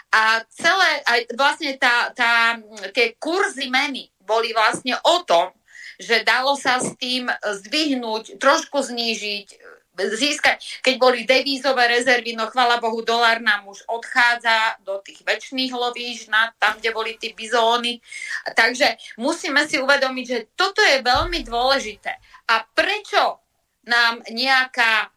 A celé, aj vlastne tá, tá, tie kurzy meny boli vlastne o tom, že dalo sa s tým zdvihnúť, trošku znížiť, získať, keď boli devízové rezervy, no chvala Bohu, dolár nám už odchádza do tých väčšných lovíž, na, tam, kde boli tie bizóny. Takže musíme si uvedomiť, že toto je veľmi dôležité. A prečo nám nejaká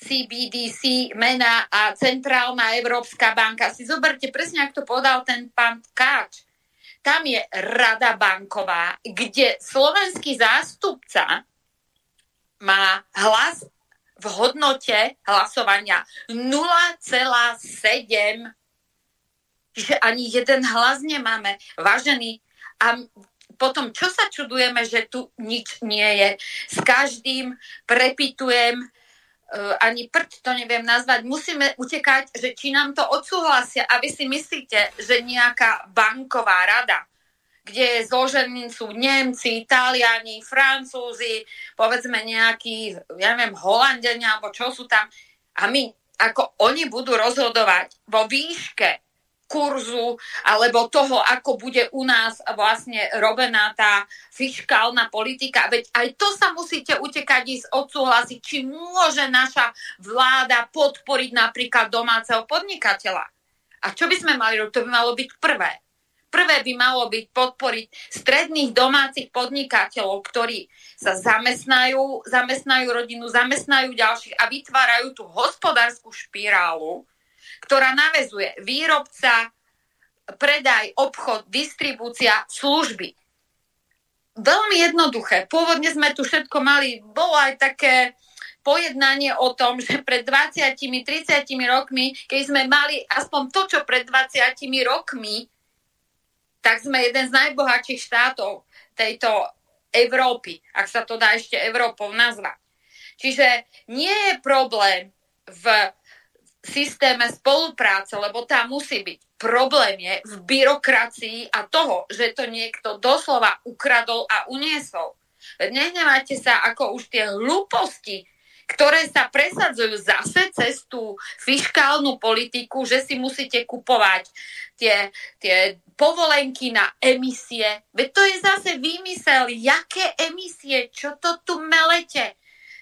CBDC, mena a Centrálna Európska banka. Si zoberte presne, ak to povedal ten pán Káč. Tam je rada banková, kde slovenský zástupca má hlas v hodnote hlasovania 0,7 Čiže ani jeden hlas nemáme. Vážený, a potom čo sa čudujeme, že tu nič nie je? S každým prepitujem uh, ani prd to neviem nazvať, musíme utekať, že či nám to odsúhlasia a vy si myslíte, že nejaká banková rada, kde zložení sú Nemci, Taliani, Francúzi, povedzme nejakí, ja neviem, Holandenia, alebo čo sú tam, a my, ako oni budú rozhodovať vo výške kurzu alebo toho, ako bude u nás vlastne robená tá fiskálna politika. Veď aj to sa musíte utekať ísť odsúhlasiť, či môže naša vláda podporiť napríklad domáceho podnikateľa. A čo by sme mali robiť? To by malo byť prvé. Prvé by malo byť podporiť stredných domácich podnikateľov, ktorí sa zamestnajú, zamestnajú rodinu, zamestnajú ďalších a vytvárajú tú hospodárskú špirálu, ktorá navezuje výrobca, predaj, obchod, distribúcia, služby. Veľmi jednoduché. Pôvodne sme tu všetko mali, bolo aj také pojednanie o tom, že pred 20-30 rokmi, keď sme mali aspoň to, čo pred 20 rokmi, tak sme jeden z najbohatších štátov tejto Európy, ak sa to dá ešte Európou nazvať. Čiže nie je problém v systéme spolupráce, lebo tá musí byť. Problém je v byrokracii a toho, že to niekto doslova ukradol a uniesol. Nehnevajte sa, ako už tie hlúposti, ktoré sa presadzujú zase cez tú fiskálnu politiku, že si musíte kupovať tie, tie povolenky na emisie. Veď to je zase výmysel, jaké emisie, čo to tu melete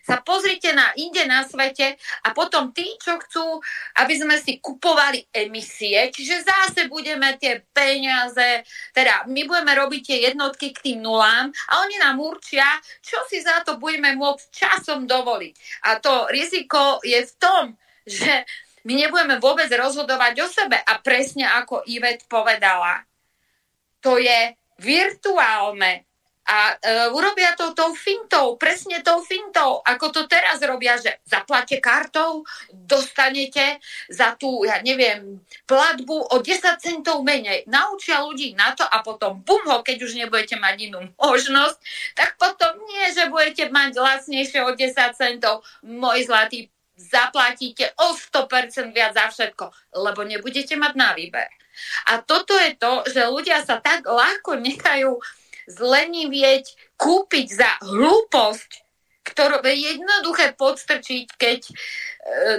sa pozrite na inde na svete a potom tí, čo chcú, aby sme si kupovali emisie, čiže zase budeme tie peniaze, teda my budeme robiť tie jednotky k tým nulám a oni nám určia, čo si za to budeme môcť časom dovoliť. A to riziko je v tom, že my nebudeme vôbec rozhodovať o sebe a presne ako Ivet povedala, to je virtuálne a e, urobia to tou fintou, presne tou fintou, ako to teraz robia, že zaplate kartou, dostanete za tú, ja neviem, platbu o 10 centov menej. Naučia ľudí na to a potom bum ho, keď už nebudete mať inú možnosť, tak potom nie, že budete mať lacnejšie o 10 centov. Môj zlatý, zaplatíte o 100% viac za všetko, lebo nebudete mať na výber. A toto je to, že ľudia sa tak ľahko nechajú zlenivieť, kúpiť za hlúposť, ktorú je jednoduché podstrčiť, keď e,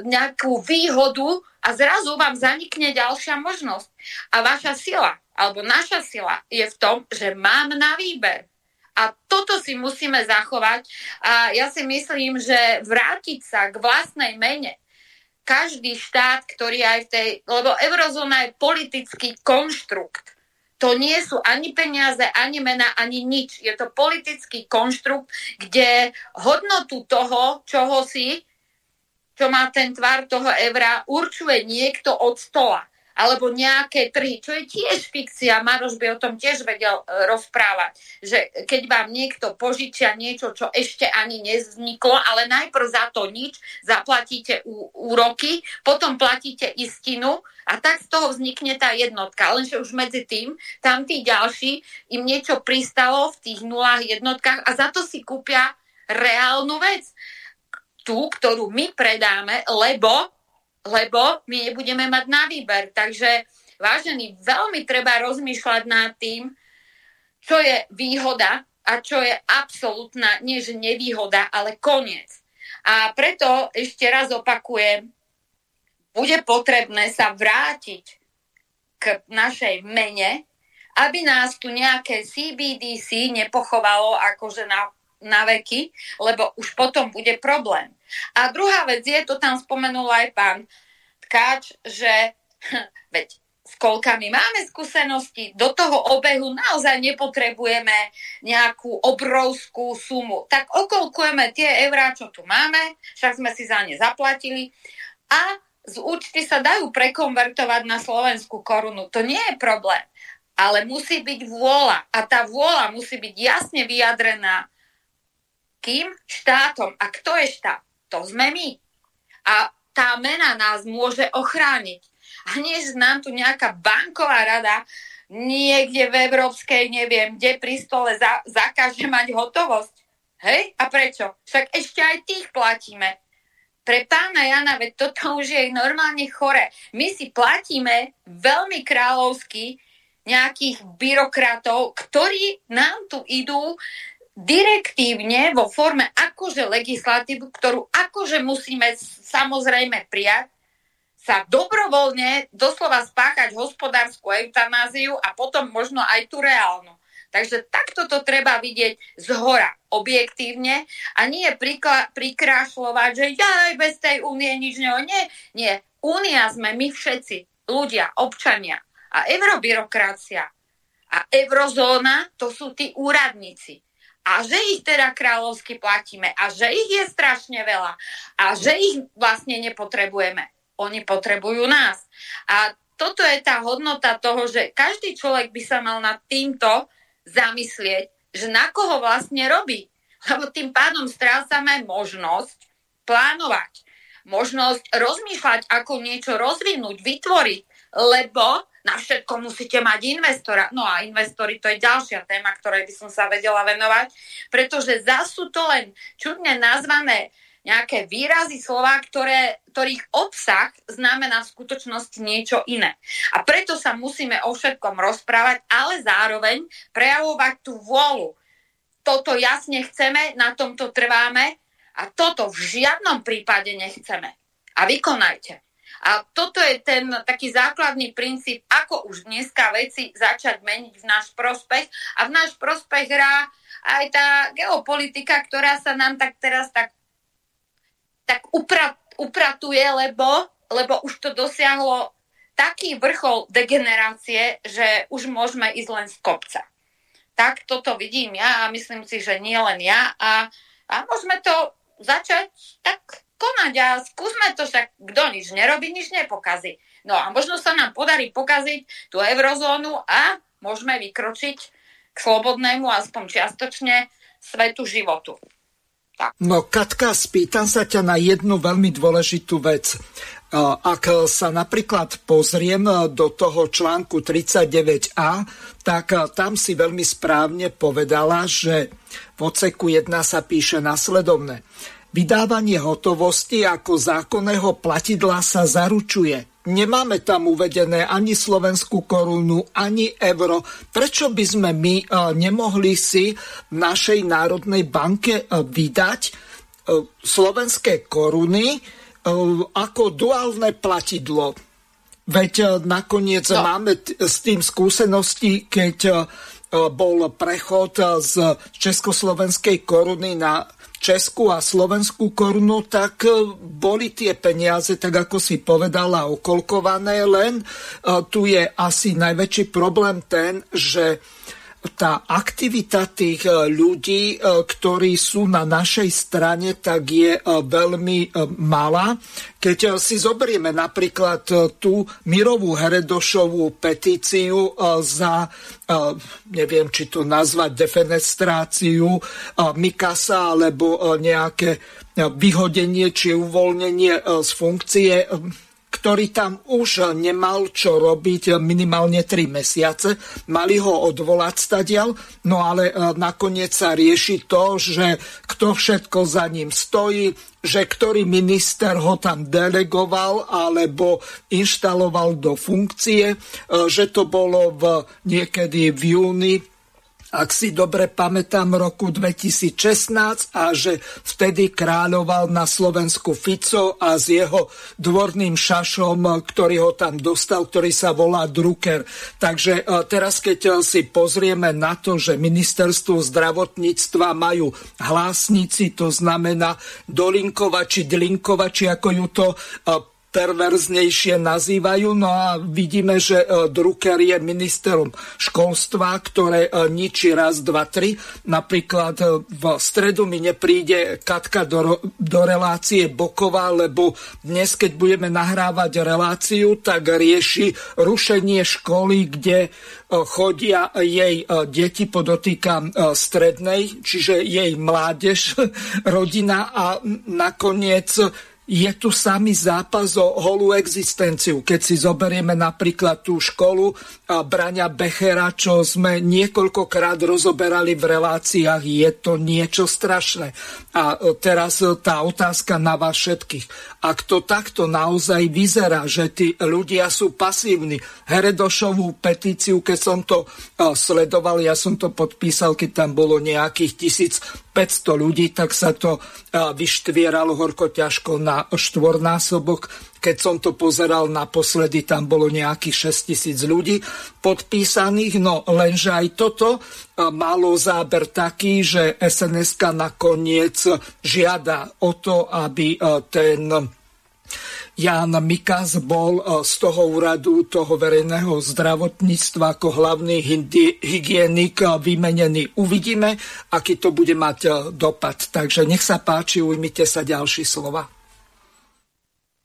nejakú výhodu a zrazu vám zanikne ďalšia možnosť. A vaša sila, alebo naša sila je v tom, že mám na výber. A toto si musíme zachovať. A ja si myslím, že vrátiť sa k vlastnej mene, každý štát, ktorý aj v tej, lebo eurozóna je politický konštrukt. To nie sú ani peniaze, ani mena, ani nič. Je to politický konštrukt, kde hodnotu toho, čoho si, čo má ten tvar toho eura, určuje niekto od stola alebo nejaké trhy, čo je tiež fikcia. Maroš by o tom tiež vedel e, rozprávať, že keď vám niekto požičia niečo, čo ešte ani nevzniklo, ale najprv za to nič, zaplatíte úroky, potom platíte istinu a tak z toho vznikne tá jednotka. Lenže už medzi tým, tam tí ďalší im niečo pristalo v tých nulách jednotkách a za to si kúpia reálnu vec. Tú, ktorú my predáme, lebo lebo my nebudeme mať na výber. Takže, vážený, veľmi treba rozmýšľať nad tým, čo je výhoda a čo je absolútna, nie že nevýhoda, ale koniec. A preto ešte raz opakujem, bude potrebné sa vrátiť k našej mene, aby nás tu nejaké CBDC nepochovalo akože na, na veky, lebo už potom bude problém. A druhá vec je, to tam spomenul aj pán Tkáč, že veď s kolkami máme skúsenosti, do toho obehu naozaj nepotrebujeme nejakú obrovskú sumu. Tak okolkujeme tie eurá, čo tu máme, však sme si za ne zaplatili a z účty sa dajú prekonvertovať na slovenskú korunu. To nie je problém. Ale musí byť vôľa. A tá vôľa musí byť jasne vyjadrená kým? Štátom. A kto je štát? To sme my. A tá mena nás môže ochrániť. A nie, že nám tu nejaká banková rada niekde v Európskej, neviem, kde pri stole za, zakáže mať hotovosť. Hej? A prečo? Však ešte aj tých platíme. Pre pána Jana, veď toto už je normálne chore. My si platíme veľmi kráľovsky nejakých byrokratov, ktorí nám tu idú direktívne vo forme akože legislatívu, ktorú akože musíme samozrejme prijať, sa dobrovoľne doslova spáchať hospodárskú eutanáziu a potom možno aj tú reálnu. Takže takto to treba vidieť z hora, objektívne a nie prikla- prikrášľovať, že ja aj bez tej únie nič neho. Nie, nie. Únia sme my všetci, ľudia, občania a eurobyrokracia a eurozóna to sú tí úradníci a že ich teda kráľovsky platíme a že ich je strašne veľa a že ich vlastne nepotrebujeme. Oni potrebujú nás. A toto je tá hodnota toho, že každý človek by sa mal nad týmto zamyslieť, že na koho vlastne robí. Lebo tým pádom strácame možnosť plánovať, možnosť rozmýšľať, ako niečo rozvinúť, vytvoriť, lebo na všetko musíte mať investora. No a investori to je ďalšia téma, ktorej by som sa vedela venovať, pretože zase sú to len čudne nazvané nejaké výrazy slova, ktoré, ktorých obsah znamená v skutočnosti niečo iné. A preto sa musíme o všetkom rozprávať, ale zároveň prejavovať tú vôľu. Toto jasne chceme, na tomto trváme a toto v žiadnom prípade nechceme. A vykonajte. A toto je ten taký základný princíp, ako už dneska veci začať meniť v náš prospech. A v náš prospech hrá aj tá geopolitika, ktorá sa nám tak teraz tak, tak uprat, upratuje, lebo, lebo už to dosiahlo taký vrchol degenerácie, že už môžeme ísť len z kopca. Tak toto vidím ja a myslím si, že nie len ja. A, a môžeme to začať tak konať a skúsme to, však kto nič nerobí, nič nepokazí. No a možno sa nám podarí pokaziť tú eurozónu a môžeme vykročiť k slobodnému, aspoň čiastočne, svetu životu. Tak. No Katka, spýtam sa ťa na jednu veľmi dôležitú vec. Ak sa napríklad pozriem do toho článku 39a, tak tam si veľmi správne povedala, že v oceku 1 sa píše nasledovne. Vydávanie hotovosti ako zákonného platidla sa zaručuje. Nemáme tam uvedené ani slovenskú korunu, ani euro. Prečo by sme my e, nemohli si v našej Národnej banke e, vydať slovenské koruny ako duálne platidlo. Veď nakoniec no. máme s tým skúsenosti, keď bol prechod z československej koruny na Českú a Slovenskú korunu, tak e, boli tie peniaze, tak ako si povedala, okolkované, len e, tu je asi najväčší problém ten, že tá aktivita tých e, ľudí, ktorí sú na našej strane, tak je veľmi malá. Keď si zoberieme napríklad tú Mirovú Heredošovú petíciu za neviem, či to nazvať defenestráciu Mikasa alebo nejaké vyhodenie či uvoľnenie z funkcie ktorý tam už nemal čo robiť minimálne 3 mesiace. Mali ho odvolať stadial, no ale nakoniec sa rieši to, že kto všetko za ním stojí, že ktorý minister ho tam delegoval alebo inštaloval do funkcie, e, že to bolo v, niekedy v júni ak si dobre pamätám, roku 2016 a že vtedy kráľoval na Slovensku Fico a s jeho dvorným šašom, ktorý ho tam dostal, ktorý sa volá Drucker. Takže e, teraz, keď e, si pozrieme na to, že ministerstvo zdravotníctva majú hlásnici, to znamená dolinkovači, dlinkovači, ako ju to e, perverznejšie nazývajú. No a vidíme, že e, Drucker je ministerom školstva, ktoré e, ničí raz, dva, tri. Napríklad e, v stredu mi nepríde Katka do, do relácie Boková, lebo dnes, keď budeme nahrávať reláciu, tak rieši rušenie školy, kde chodia jej deti, podotýkam strednej, čiže jej mládež, rodina a nakoniec je tu samý zápas o holú existenciu. Keď si zoberieme napríklad tú školu Braňa Bechera, čo sme niekoľkokrát rozoberali v reláciách, je to niečo strašné. A teraz tá otázka na vás všetkých. Ak to takto naozaj vyzerá, že tí ľudia sú pasívni, Heredošovú petíciu, keď som to sledoval, ja som to podpísal, keď tam bolo nejakých 1500 ľudí, tak sa to vyštvieralo horko ťažko na štvornásobok. Keď som to pozeral naposledy, tam bolo nejakých 6 tisíc ľudí podpísaných, no lenže aj toto malo záber taký, že sns nakoniec žiada o to, aby ten Jan Mikas bol e, z toho úradu toho verejného zdravotníctva ako hlavný hygienik vymenený. Uvidíme, aký to bude mať dopad. Takže nech sa páči, ujmite sa ďalší slova.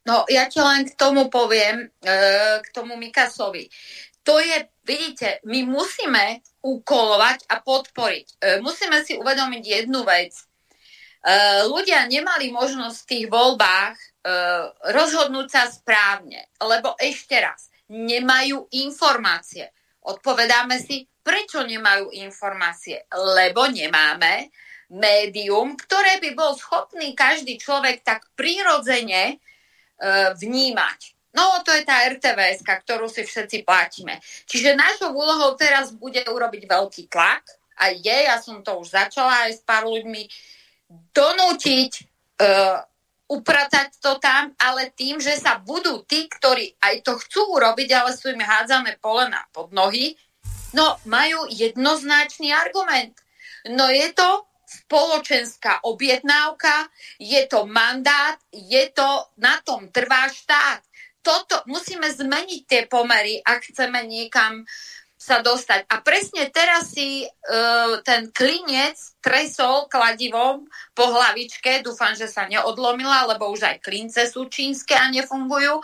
No, ja ti len k tomu poviem, e, k tomu Mikasovi. To je, vidíte, my musíme ukolovať a podporiť. E, musíme si uvedomiť jednu vec. E, ľudia nemali možnosť v tých voľbách rozhodnúť sa správne, lebo ešte raz, nemajú informácie. Odpovedáme si, prečo nemajú informácie? Lebo nemáme médium, ktoré by bol schopný každý človek tak prirodzene E, vnímať. No, to je tá RTVS, ktorú si všetci platíme. Čiže našou úlohou teraz bude urobiť veľký tlak, a je, ja som to už začala aj s pár ľuďmi, donútiť, uh, upratať to tam, ale tým, že sa budú tí, ktorí aj to chcú urobiť, ale sú im hádzané polena pod nohy, no majú jednoznačný argument. No je to spoločenská objednávka, je to mandát, je to, na tom trvá štát. Toto, musíme zmeniť tie pomery, ak chceme niekam sa dostať. A presne teraz si uh, ten klinec tresol kladivom po hlavičke, dúfam, že sa neodlomila, lebo už aj klince sú čínske a nefungujú.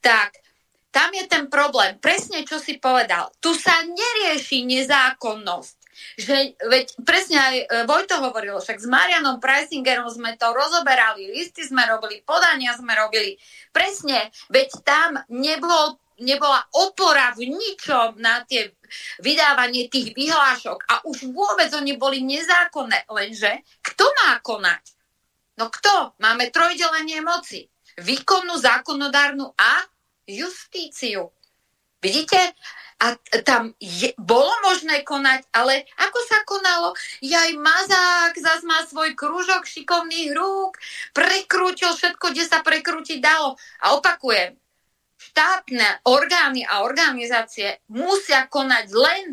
Tak tam je ten problém. Presne, čo si povedal. Tu sa nerieši nezákonnosť že veď presne aj e, Vojto hovoril, však s Marianom Preisingerom sme to rozoberali, listy sme robili, podania sme robili. Presne, veď tam nebol, nebola opora v ničom na tie vydávanie tých vyhlášok a už vôbec oni boli nezákonné. Lenže kto má konať? No kto? Máme trojdelenie moci. Výkonnú, zákonodárnu a justíciu. Vidíte? a tam je, bolo možné konať, ale ako sa konalo? Jaj Mazák zas má svoj krúžok šikovných rúk, prekrútil všetko, kde sa prekrútiť dalo. A opakujem, štátne orgány a organizácie musia konať len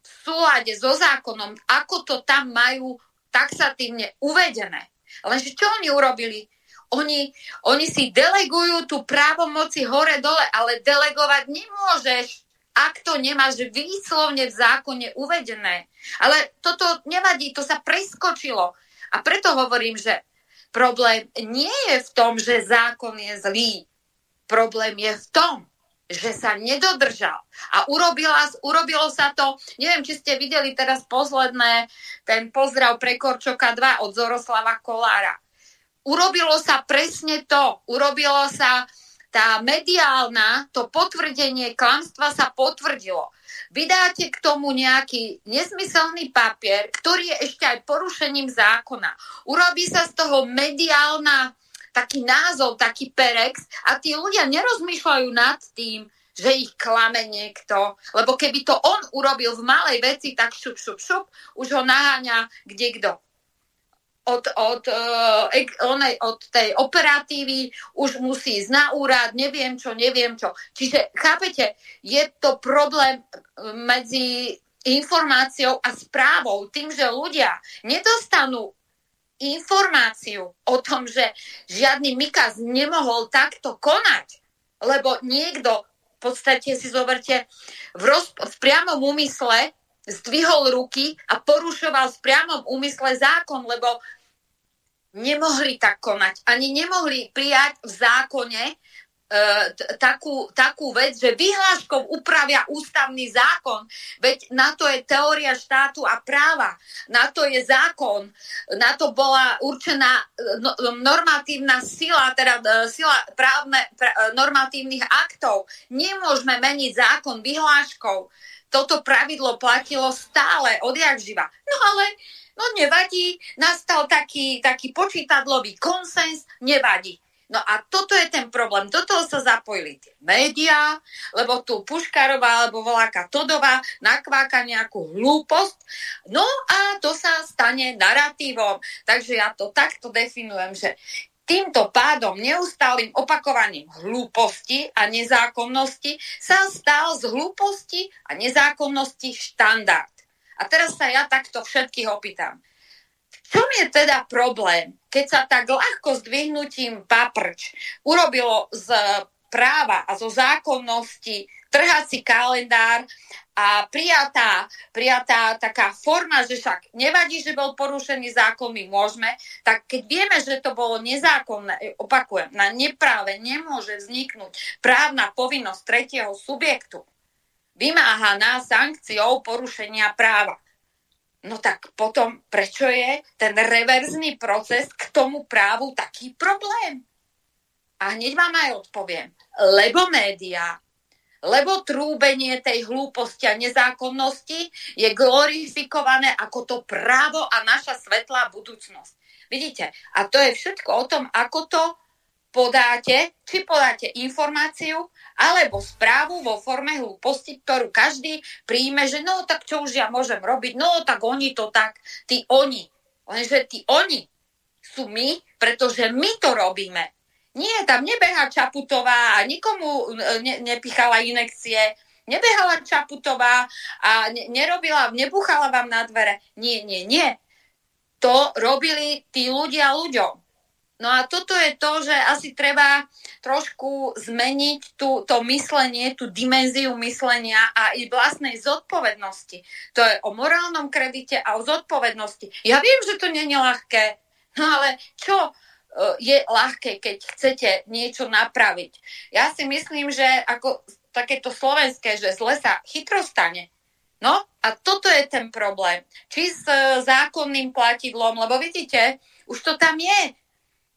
v súlade so zákonom, ako to tam majú taxatívne uvedené. Lenže čo oni urobili? Oni, oni si delegujú tú právomoci hore-dole, ale delegovať nemôžeš ak to nemáš výslovne v zákone uvedené. Ale toto nevadí, to sa preskočilo. A preto hovorím, že problém nie je v tom, že zákon je zlý. Problém je v tom, že sa nedodržal. A urobila, urobilo sa to, neviem, či ste videli teraz posledné, ten pozdrav pre Korčoka 2 od Zoroslava Kolára. Urobilo sa presne to. Urobilo sa tá mediálna, to potvrdenie klamstva sa potvrdilo. Vydáte k tomu nejaký nesmyselný papier, ktorý je ešte aj porušením zákona. Urobí sa z toho mediálna taký názov, taký perex a tí ľudia nerozmýšľajú nad tým, že ich klame niekto. Lebo keby to on urobil v malej veci, tak šup, šup, šup, už ho naháňa kde kto od, od, uh, od tej operatívy už musí ísť na úrad, neviem čo, neviem čo. Čiže, chápete, je to problém eh, medzi informáciou a správou, tým, že ľudia nedostanú informáciu o tom, že žiadny Mikaz nemohol takto konať, lebo niekto, v podstate si zoberte, v, roz, v priamom úmysle zdvihol ruky a porušoval v priamom úmysle zákon, lebo nemohli tak konať. Ani nemohli prijať v zákone takú, takú vec, že vyhláškou upravia ústavný zákon, veď na to je teória štátu a práva, na to je zákon, na to bola určená e, no, normatívna sila, teda e, sila právne, pra, normatívnych aktov. Nemôžeme meniť zákon vyhláškou. Toto pravidlo platilo stále, odjak živa. No ale No nevadí, nastal taký, taký počítadlový konsens, nevadí. No a toto je ten problém. Do toho sa zapojili tie médiá, lebo tu Puškarová alebo voláka Todová nakváka nejakú hlúposť. No a to sa stane naratívom. Takže ja to takto definujem, že týmto pádom neustálým opakovaním hlúposti a nezákonnosti sa stal z hlúposti a nezákonnosti štandard. A teraz sa ja takto všetkých opýtam. Čom je teda problém, keď sa tak ľahko zdvihnutím paprč urobilo z práva a zo zákonnosti trhací kalendár a prijatá, prijatá taká forma, že však nevadí, že bol porušený zákon, my môžeme, tak keď vieme, že to bolo nezákonné, opakujem, na nepráve nemôže vzniknúť právna povinnosť tretieho subjektu, vymáhaná sankciou porušenia práva. No tak potom, prečo je ten reverzný proces k tomu právu taký problém? A hneď vám aj odpoviem. Lebo médiá, lebo trúbenie tej hlúposti a nezákonnosti je glorifikované ako to právo a naša svetlá budúcnosť. Vidíte? A to je všetko o tom, ako to podáte, či podáte informáciu alebo správu vo forme hlúposti, ktorú každý príjme, že no tak čo už ja môžem robiť, no tak oni to tak, tí oni. Lenže tí oni sú my, pretože my to robíme. Nie, tam nebeha Čaputová a nikomu e, ne, nepichala inekcie, nebehala Čaputová a ne, nerobila, nebuchala vám na dvere. Nie, nie, nie. To robili tí ľudia ľuďom. No a toto je to, že asi treba trošku zmeniť tú, to myslenie, tú dimenziu myslenia a i vlastnej zodpovednosti. To je o morálnom kredite a o zodpovednosti. Ja viem, že to nie je ľahké, no ale čo e, je ľahké, keď chcete niečo napraviť? Ja si myslím, že ako takéto slovenské, že zle sa chytro stane. No a toto je ten problém. Či s zákonným platidlom, lebo vidíte, už to tam je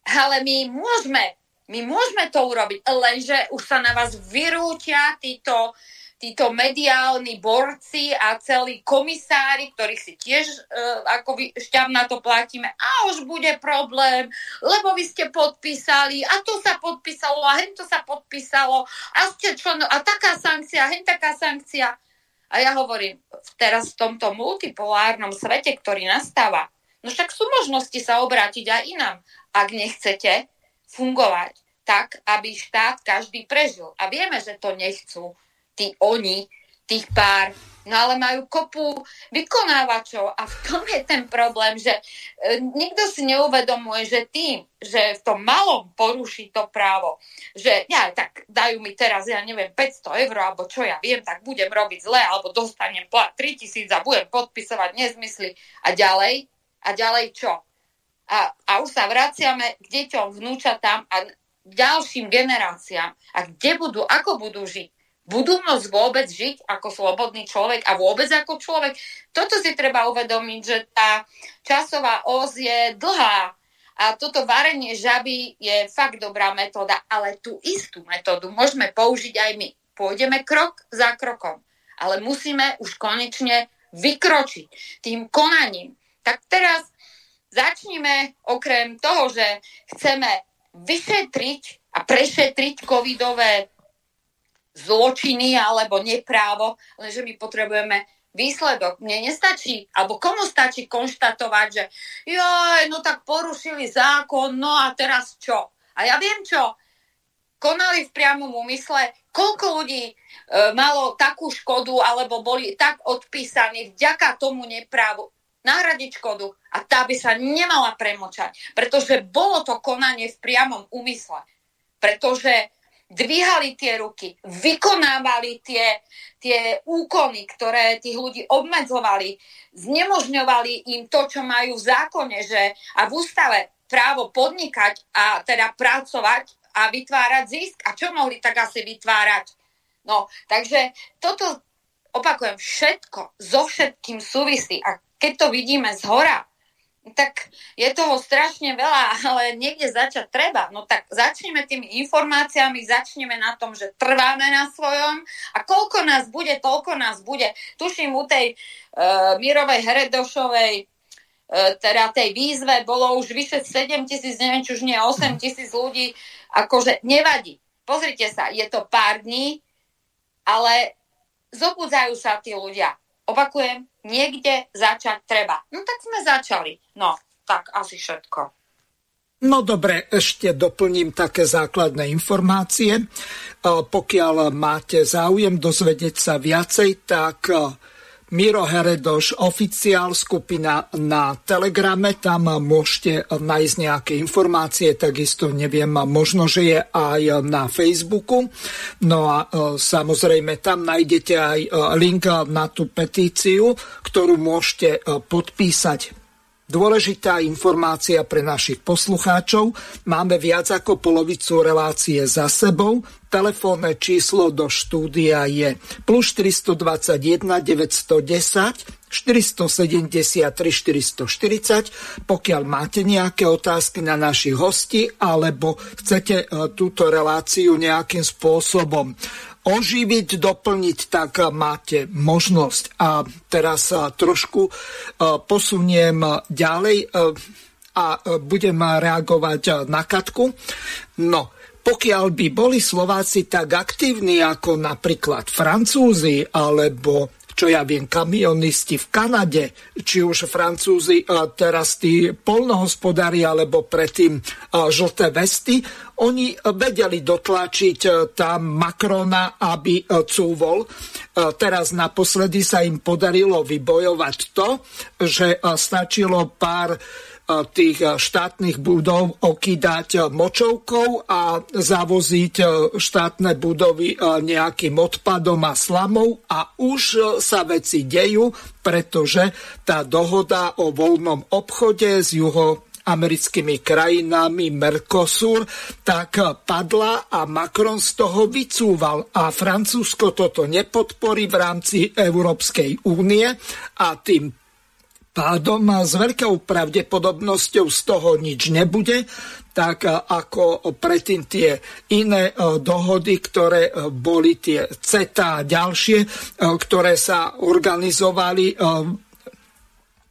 ale my môžeme, my môžeme to urobiť, lenže už sa na vás vyrútia títo, títo mediálni borci a celí komisári, ktorých si tiež uh, ako vy, na to platíme, a už bude problém, lebo vy ste podpísali a to sa podpísalo a hen to sa podpísalo. A ste čo, no, a taká sankcia, hen taká sankcia. A ja hovorím, teraz v tomto multipolárnom svete, ktorý nastáva, no však sú možnosti sa obrátiť aj inám, ak nechcete fungovať tak, aby štát každý prežil. A vieme, že to nechcú tí oni, tých pár, no ale majú kopu vykonávačov a v tom je ten problém, že e, nikto si neuvedomuje, že tým, že v tom malom poruší to právo, že ja tak dajú mi teraz, ja neviem, 500 eur, alebo čo ja viem, tak budem robiť zle, alebo dostanem plat 3000 a budem podpisovať nezmysly a ďalej, a ďalej čo? A, a už sa vraciame k deťom, vnúčatám a ďalším generáciám. A kde budú, ako budú žiť? budú môcť vôbec žiť ako slobodný človek a vôbec ako človek. Toto si treba uvedomiť, že tá časová os je dlhá a toto varenie žaby je fakt dobrá metóda, ale tú istú metódu môžeme použiť aj my. Pôjdeme krok za krokom, ale musíme už konečne vykročiť tým konaním. Tak teraz začníme okrem toho, že chceme vyšetriť a prešetriť covidové zločiny alebo neprávo, lenže my potrebujeme výsledok. Mne nestačí, alebo komu stačí konštatovať, že joj, no tak porušili zákon, no a teraz čo? A ja viem čo, konali v priamom úmysle, koľko ľudí e, malo takú škodu, alebo boli tak odpísaní vďaka tomu neprávu nahradiť škodu a tá by sa nemala premočať, pretože bolo to konanie v priamom úmysle. Pretože dvíhali tie ruky, vykonávali tie, tie úkony, ktoré tých ľudí obmedzovali, znemožňovali im to, čo majú v zákone, že a v ústave právo podnikať a teda pracovať a vytvárať zisk. A čo mohli tak asi vytvárať? No, takže toto, opakujem, všetko so všetkým súvisí. A keď to vidíme z hora, tak je toho strašne veľa, ale niekde začať treba. No tak začneme tými informáciami, začneme na tom, že trváme na svojom a koľko nás bude, toľko nás bude. Tuším u tej uh, Mirovej Heredošovej uh, teda tej výzve bolo už vyše 7 tisíc, neviem, či už nie 8 tisíc ľudí, akože nevadí. Pozrite sa, je to pár dní, ale zobudzajú sa tí ľudia Opakujem, niekde začať treba. No tak sme začali. No, tak asi všetko. No dobre, ešte doplním také základné informácie. Pokiaľ máte záujem dozvedieť sa viacej, tak Miro Heredoš, oficiál skupina na Telegrame, tam môžete nájsť nejaké informácie, takisto neviem, možno, že je aj na Facebooku. No a e, samozrejme tam nájdete aj e, link na tú petíciu, ktorú môžete e, podpísať Dôležitá informácia pre našich poslucháčov. Máme viac ako polovicu relácie za sebou. Telefónne číslo do štúdia je plus 421 910 473 440. Pokiaľ máte nejaké otázky na našich hosti alebo chcete e, túto reláciu nejakým spôsobom oživiť, doplniť, tak máte možnosť. A teraz sa trošku e, posuniem ďalej e, a budem reagovať na Katku. No, pokiaľ by boli Slováci tak aktívni ako napríklad Francúzi alebo čo ja viem, kamionisti v Kanade, či už Francúzi, teraz tí polnohospodári alebo predtým žlté vesty, oni vedeli dotlačiť e, tam Macrona, aby e, cúvol. E, teraz naposledy sa im podarilo vybojovať to, že stačilo pár tých štátnych budov okýdať močovkou a zavoziť štátne budovy nejakým odpadom a slamou. A už sa veci dejú, pretože tá dohoda o voľnom obchode z juho americkými krajinami Mercosur, tak padla a Macron z toho vycúval. A Francúzsko toto nepodporí v rámci Európskej únie a tým pádom s veľkou pravdepodobnosťou z toho nič nebude, tak ako predtým tie iné dohody, ktoré boli tie CETA a ďalšie, ktoré sa organizovali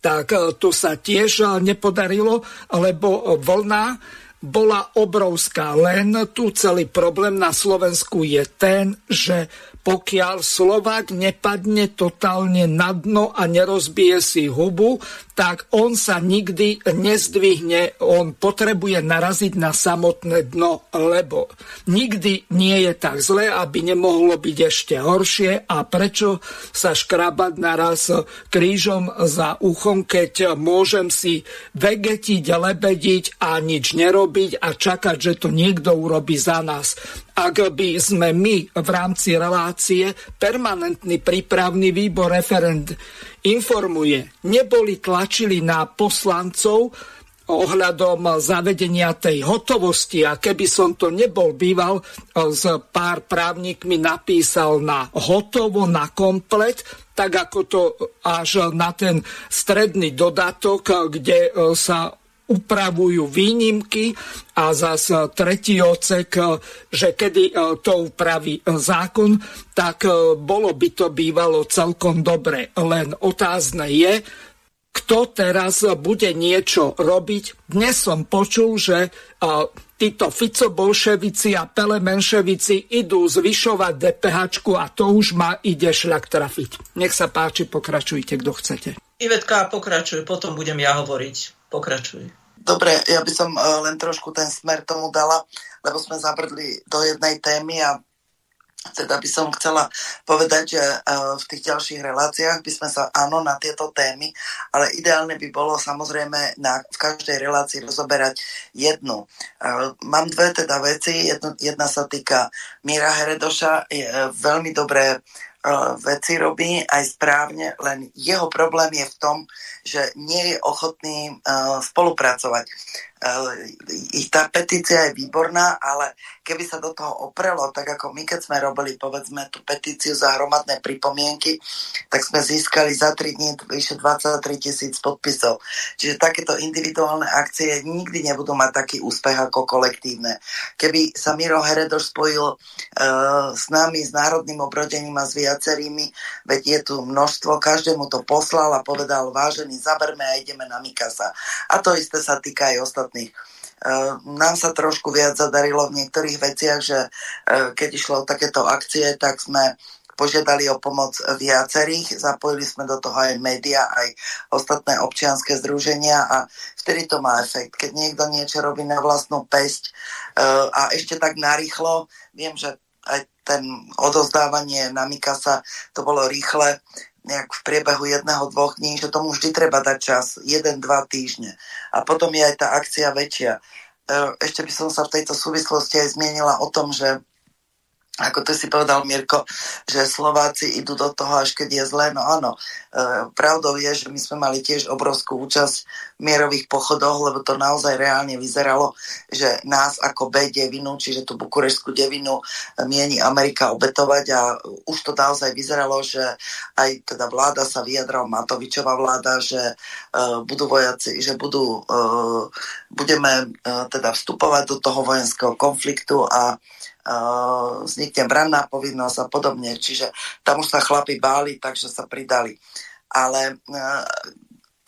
tak to sa tiež nepodarilo, lebo vlna bola obrovská. Len tu celý problém na Slovensku je ten, že pokiaľ Slovák nepadne totálne na dno a nerozbije si hubu, tak on sa nikdy nezdvihne, on potrebuje naraziť na samotné dno, lebo nikdy nie je tak zle, aby nemohlo byť ešte horšie. A prečo sa škrabať naraz krížom za uchom, keď môžem si vegetiť, lebediť a nič nerobiť a čakať, že to niekto urobí za nás ak by sme my v rámci relácie permanentný prípravný výbor referend informuje, neboli tlačili na poslancov ohľadom zavedenia tej hotovosti a keby som to nebol býval s pár právnikmi napísal na hotovo, na komplet, tak ako to až na ten stredný dodatok, kde sa upravujú výnimky a zase tretí ocek, že kedy e, to upraví zákon, tak e, bolo by to bývalo celkom dobre. Len otázne je, kto teraz bude niečo robiť. Dnes som počul, že e, títo Fico bolševici a Pele menševici idú zvyšovať DPH a to už ma ide šľak trafiť. Nech sa páči, pokračujte, kto chcete. Ivetka, pokračuj, potom budem ja hovoriť. Pokračuj. Dobre, ja by som uh, len trošku ten smer tomu dala, lebo sme zabrdli do jednej témy a teda by som chcela povedať, že uh, v tých ďalších reláciách by sme sa áno na tieto témy, ale ideálne by bolo samozrejme na, v každej relácii rozoberať jednu. Uh, mám dve teda veci, jedna, jedna sa týka Míra Heredoša, je veľmi dobré veci robí aj správne, len jeho problém je v tom, že nie je ochotný spolupracovať. Eh, tá petícia je výborná, ale keby sa do toho oprelo, tak ako my, keď sme robili, povedzme, tú petíciu za hromadné pripomienky, tak sme získali za 3 dní vyše 23 tisíc podpisov. Čiže takéto individuálne akcie nikdy nebudú mať taký úspech ako kolektívne. Keby sa Miro Heredoš spojil uh, s nami, s Národným obrodením a s viacerými, veď je tu množstvo, každému to poslal a povedal, vážený, zaberme a ideme na Mikasa. A to isté sa týka aj ostatných nám sa trošku viac zadarilo v niektorých veciach, že eh, keď išlo o takéto akcie, tak sme požiadali o pomoc viacerých, zapojili sme do toho aj média, aj ostatné občianské združenia a vtedy to má efekt. Keď niekto niečo robí na vlastnú pesť eh, a ešte tak narýchlo, viem, že aj ten odozdávanie na Mikasa, to bolo rýchle, nejak v priebehu jedného, dvoch dní, že tomu vždy treba dať čas, jeden, dva týždne. A potom je aj tá akcia väčšia. E, ešte by som sa v tejto súvislosti aj zmienila o tom, že ako ty si povedal, Mirko, že Slováci idú do toho, až keď je zlé. No áno, e, pravdou je, že my sme mali tiež obrovskú účasť v mierových pochodoch, lebo to naozaj reálne vyzeralo, že nás ako B devinu, čiže tú bukureštskú devinu, e, mieni Amerika obetovať a už to naozaj vyzeralo, že aj teda vláda sa vyjadral, Matovičová vláda, že e, budú vojaci, že budú, e, budeme e, teda vstupovať do toho vojenského konfliktu a uh, vznikne branná povinnosť a podobne. Čiže tam už sa chlapi báli, takže sa pridali. Ale uh,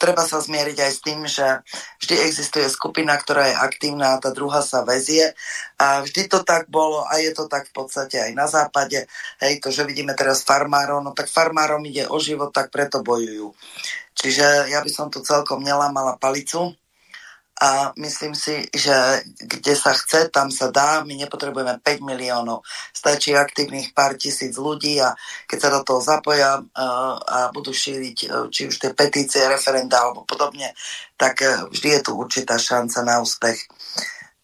treba sa zmieriť aj s tým, že vždy existuje skupina, ktorá je aktívna a tá druhá sa vezie. A vždy to tak bolo a je to tak v podstate aj na západe. Hej, to, že vidíme teraz farmárov, no tak farmárom ide o život, tak preto bojujú. Čiže ja by som tu celkom nelámala palicu a myslím si, že kde sa chce, tam sa dá. My nepotrebujeme 5 miliónov. Stačí aktívnych pár tisíc ľudí a keď sa do toho zapoja uh, a budú šíriť uh, či už tie petície, referenda alebo podobne, tak uh, vždy je tu určitá šanca na úspech.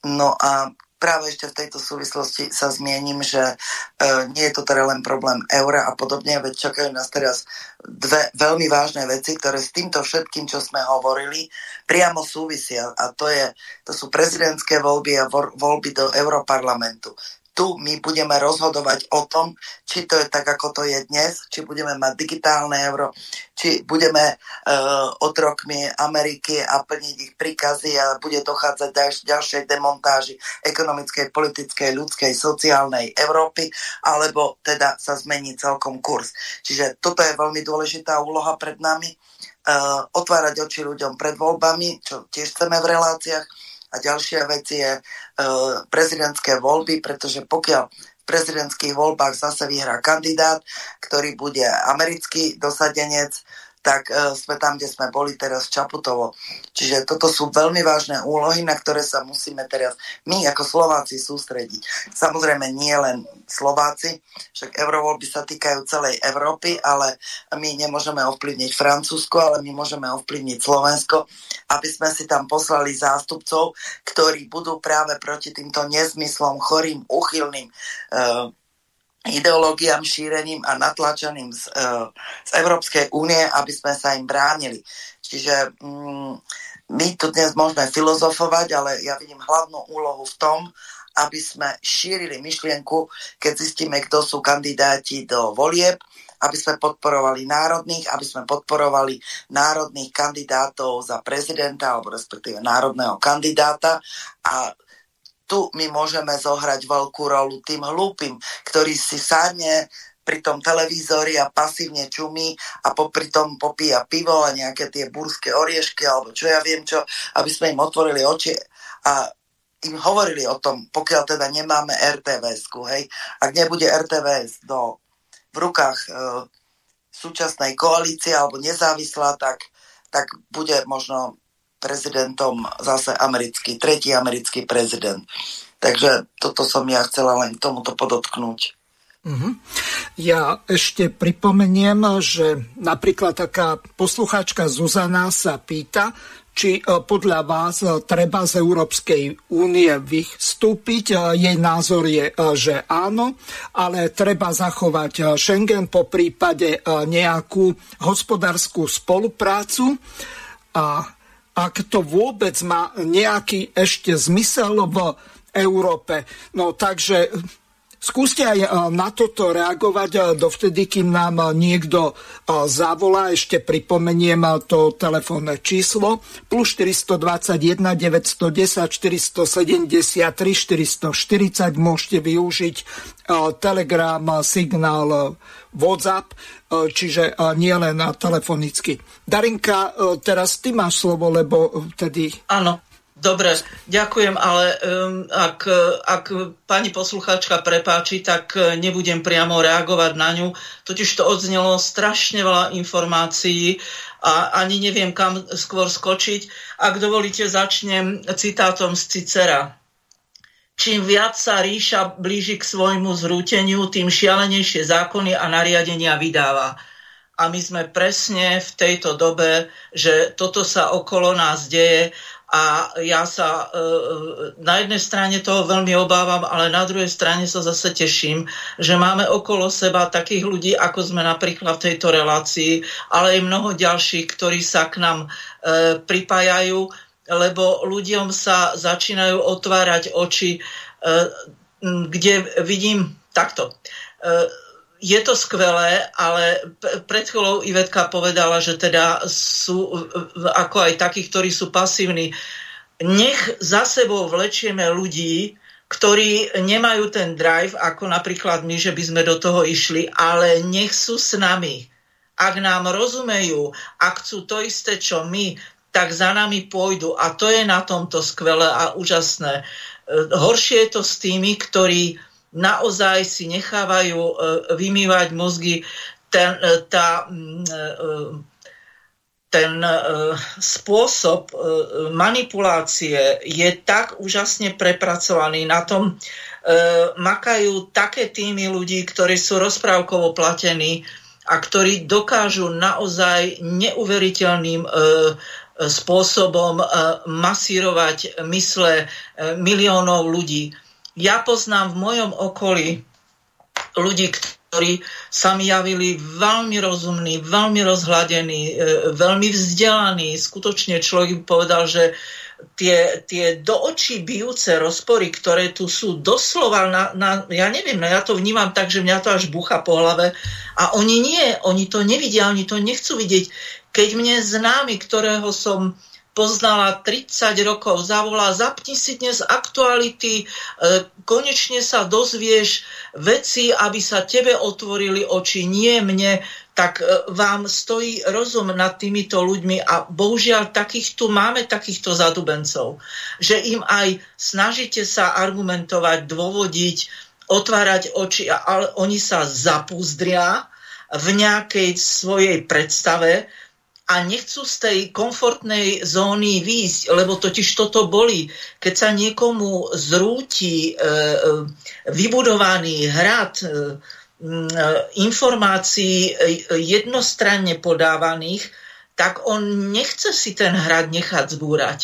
No a práve ešte v tejto súvislosti sa zmienim, že e, nie je to teda len problém eura a podobne, veď čakajú nás teraz dve veľmi vážne veci, ktoré s týmto všetkým, čo sme hovorili, priamo súvisia. A to, je, to sú prezidentské voľby a voľby do Europarlamentu. Tu my budeme rozhodovať o tom, či to je tak, ako to je dnes, či budeme mať digitálne euro, či budeme uh, otrokmi Ameriky a plniť ich príkazy a bude dochádzať ďalš, ďalšej demontáži ekonomickej, politickej, ľudskej, sociálnej Európy, alebo teda sa zmení celkom kurz. Čiže toto je veľmi dôležitá úloha pred nami. Uh, otvárať oči ľuďom pred voľbami, čo tiež chceme v reláciách, a ďalšia vec je e, prezidentské voľby, pretože pokiaľ v prezidentských voľbách zase vyhrá kandidát, ktorý bude americký dosadenec, tak e, sme tam, kde sme boli teraz v Čaputovo. Čiže toto sú veľmi vážne úlohy, na ktoré sa musíme teraz my ako Slováci sústrediť. Samozrejme nie len Slováci, však eurovoľby sa týkajú celej Európy, ale my nemôžeme ovplyvniť Francúzsko, ale my môžeme ovplyvniť Slovensko, aby sme si tam poslali zástupcov, ktorí budú práve proti týmto nezmyslom, chorým, uchylným e, ideológiám šírením a natlačeným z, e, z Európskej únie, aby sme sa im bránili. Čiže mm, my tu dnes môžeme filozofovať, ale ja vidím hlavnú úlohu v tom, aby sme šírili myšlienku, keď zistíme, kto sú kandidáti do volieb, aby sme podporovali národných, aby sme podporovali národných kandidátov za prezidenta, alebo respektíve národného kandidáta a tu my môžeme zohrať veľkú rolu tým hlúpim, ktorý si sadne pri tom televízori a pasívne čumí a popri tom popíja pivo a nejaké tie burské oriešky alebo čo ja viem čo, aby sme im otvorili oči a im hovorili o tom, pokiaľ teda nemáme RTVS, hej, ak nebude RTVS do, v rukách e, súčasnej koalície alebo nezávislá, tak, tak bude možno prezidentom zase americký, tretí americký prezident. Takže toto som ja chcela len k tomuto podotknúť. Uh-huh. Ja ešte pripomeniem, že napríklad taká poslucháčka Zuzana sa pýta, či e, podľa vás e, treba z Európskej únie vystúpiť. E, jej názor je, že áno, ale treba zachovať Schengen po prípade nejakú hospodárskú spoluprácu a ak to vôbec má nejaký ešte zmysel v Európe. No takže Skúste aj na toto reagovať dovtedy, kým nám niekto zavolá. Ešte pripomeniem to telefónne číslo plus 421 910 473 440. Môžete využiť Telegram, signál WhatsApp, čiže nie len telefonicky. Darinka, teraz ty máš slovo, lebo vtedy... Áno, Dobre, ďakujem, ale um, ak, ak pani poslucháčka prepáči, tak e, nebudem priamo reagovať na ňu. Totiž to odznelo strašne veľa informácií a ani neviem, kam skôr skočiť. Ak dovolíte, začnem citátom z Cicera. Čím viac sa ríša blíži k svojmu zrúteniu, tým šialenejšie zákony a nariadenia vydáva. A my sme presne v tejto dobe, že toto sa okolo nás deje a ja sa e, e, na jednej strane toho veľmi obávam, ale na druhej strane sa zase teším, že máme okolo seba takých ľudí, ako sme napríklad v tejto relácii, ale aj mnoho ďalších, ktorí sa k nám e, pripájajú, lebo ľuďom sa začínajú otvárať oči, kde vidím takto je to skvelé, ale pred chvíľou Ivetka povedala, že teda sú ako aj takí, ktorí sú pasívni. Nech za sebou vlečieme ľudí, ktorí nemajú ten drive, ako napríklad my, že by sme do toho išli, ale nech sú s nami. Ak nám rozumejú, ak chcú to isté, čo my, tak za nami pôjdu. A to je na tomto skvelé a úžasné. Horšie je to s tými, ktorí naozaj si nechávajú e, vymývať mozgy. Ten, e, tá, e, ten spôsob manipulácie je tak úžasne prepracovaný. Na tom makajú také týmy ľudí, ktorí sú rozprávkovo platení a ktorí dokážu naozaj neuveriteľným spôsobom masírovať mysle miliónov ľudí ja poznám v mojom okolí ľudí, ktorí sa mi javili veľmi rozumní, veľmi rozhľadení, e, veľmi vzdelaní. Skutočne človek povedal, že tie, tie do očí bijúce rozpory, ktoré tu sú doslova na, na, ja neviem, no ja to vnímam tak, že mňa to až bucha po hlave a oni nie, oni to nevidia, oni to nechcú vidieť. Keď mne známy, ktorého som poznala 30 rokov, zavolá, zapni si dnes aktuality, e, konečne sa dozvieš veci, aby sa tebe otvorili oči, nie mne, tak e, vám stojí rozum nad týmito ľuďmi a bohužiaľ takých tu máme takýchto zadubencov, že im aj snažíte sa argumentovať, dôvodiť, otvárať oči, ale oni sa zapúzdria v nejakej svojej predstave, a nechcú z tej komfortnej zóny výjsť, lebo totiž toto boli. Keď sa niekomu zrúti e, e, vybudovaný hrad e, informácií jednostranne podávaných, tak on nechce si ten hrad nechať zbúrať.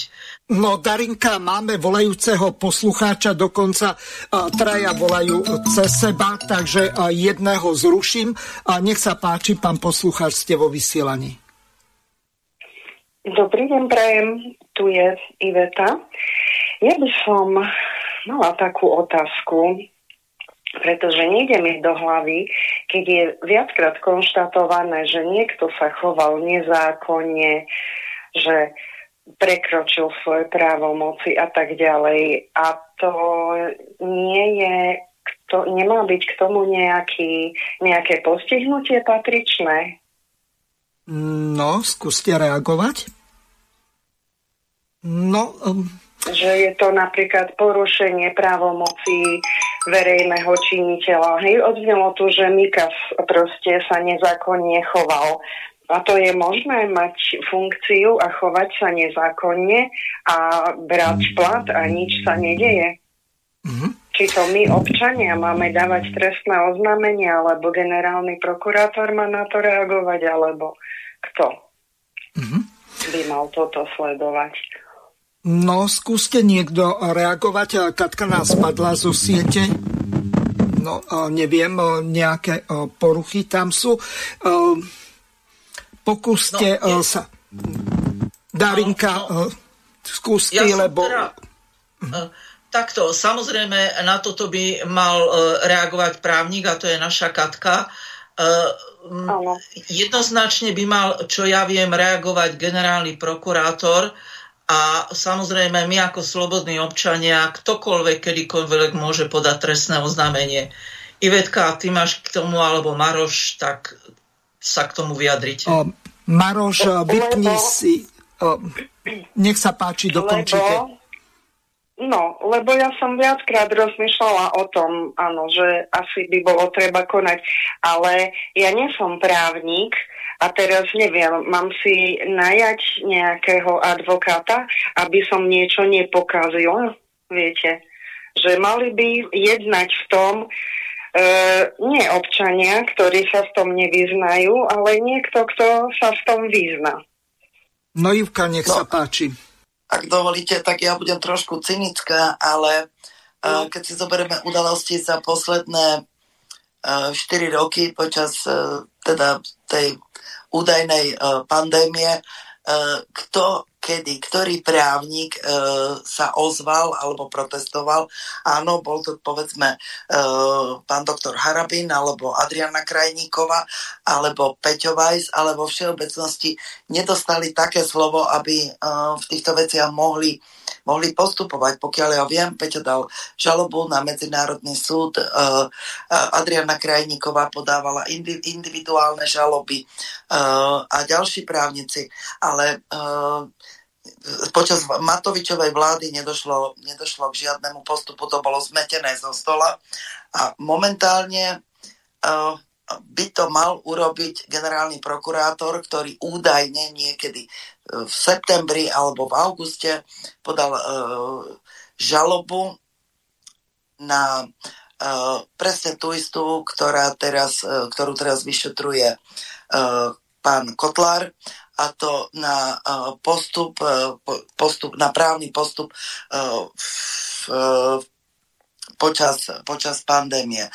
No, Darinka, máme volajúceho poslucháča, dokonca traja volajú cez seba, takže jedného zruším. A nech sa páči, pán poslucháč, ste vo vysielaní. Dobrý deň, prajem. Tu je Iveta. Ja by som mala takú otázku, pretože nejde mi do hlavy, keď je viackrát konštatované, že niekto sa choval nezákonne, že prekročil svoje právomoci a tak ďalej. A to nie je, to, nemá byť k tomu nejaký, nejaké postihnutie patričné? No, skúste reagovať. No, um... Že je to napríklad porušenie právomocí verejného činiteľa. Hej, odznelo tu, že Mikas proste sa nezákonne choval. A to je možné mať funkciu a chovať sa nezákonne a brať plat a nič sa nedeje. Mm-hmm. Či to my, občania, máme dávať trestné oznámenie, alebo generálny prokurátor má na to reagovať, alebo kto mm-hmm. by mal toto sledovať. No, skúste niekto reagovať. Katka nás spadla zo siete. No, neviem, nejaké poruchy tam sú. Pokúste no, je... sa. Darinka, no, no. skúste, ja lebo... Teda, takto, samozrejme, na toto by mal reagovať právnik, a to je naša Katka. Jednoznačne by mal, čo ja viem, reagovať generálny prokurátor, a samozrejme, my ako slobodní občania, ktokoľvek, kedykoľvek môže podať trestné oznámenie. Ivetka, ty máš k tomu, alebo Maroš, tak sa k tomu vyjadriť. O, Maroš, vypni si. O, nech sa páči, dokončite. Lebo, no, lebo ja som viackrát rozmýšľala o tom, áno, že asi by bolo treba konať, ale ja nie som právnik, a teraz neviem, mám si najať nejakého advokáta, aby som niečo nepokazil, viete. Že mali by jednať v tom, e, nie občania, ktorí sa v tom nevyznajú, ale niekto, kto sa v tom vyzná. No Ivka, nech no, sa páči. Ak dovolíte, tak ja budem trošku cynická, ale uh, keď si zoberieme udalosti za posledné uh, e, 4 roky počas uh, teda tej údajnej pandémie, kto kedy, ktorý právnik e, sa ozval alebo protestoval. Áno, bol to povedzme e, pán doktor Harabin alebo Adriana Krajníková alebo Peťo ale vo všeobecnosti nedostali také slovo, aby e, v týchto veciach mohli mohli postupovať. Pokiaľ ja viem, Peťo dal žalobu na Medzinárodný súd, uh, Adriana Krajníková podávala individuálne žaloby uh, a ďalší právnici, ale uh, počas Matovičovej vlády nedošlo, nedošlo k žiadnemu postupu, to bolo zmetené zo stola. A momentálne uh, by to mal urobiť generálny prokurátor, ktorý údajne niekedy e, v septembri alebo v auguste podal uh, žalobu na uh, presne tú istú, ktorá teraz, ktorú teraz vyšetruje uh, pán Kotlár a to na uh, postup, uh, postup, na právny postup uh, v, počas, počas pandémie. E,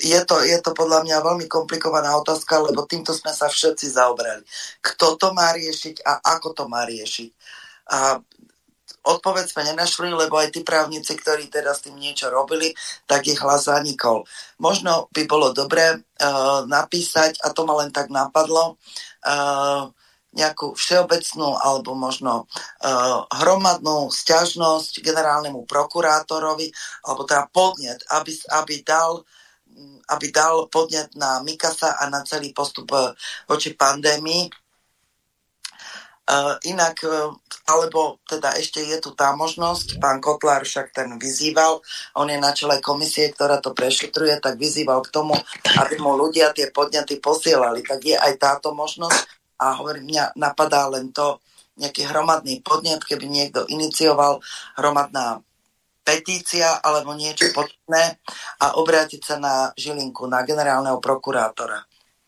je to, je to podľa mňa veľmi komplikovaná otázka, lebo týmto sme sa všetci zaobrali. Kto to má riešiť a ako to má riešiť. A odpoveď sme nenašli, lebo aj tí právnici, ktorí teda s tým niečo robili, tak ich hlas zanikol. Možno by bolo dobré uh, napísať, a to ma len tak napadlo, uh, nejakú všeobecnú alebo možno uh, hromadnú stiažnosť generálnemu prokurátorovi, alebo teda podnet, aby, aby dal aby dal podnet na Mikasa a na celý postup voči pandémii Uh, inak, alebo teda ešte je tu tá možnosť, pán Kotlár však ten vyzýval, on je na čele komisie, ktorá to prešetruje, tak vyzýval k tomu, aby mu ľudia tie podnety posielali. Tak je aj táto možnosť a hovorím, mňa napadá len to, nejaký hromadný podnet, keby niekto inicioval hromadná petícia alebo niečo podobné a obrátiť sa na Žilinku, na generálneho prokurátora.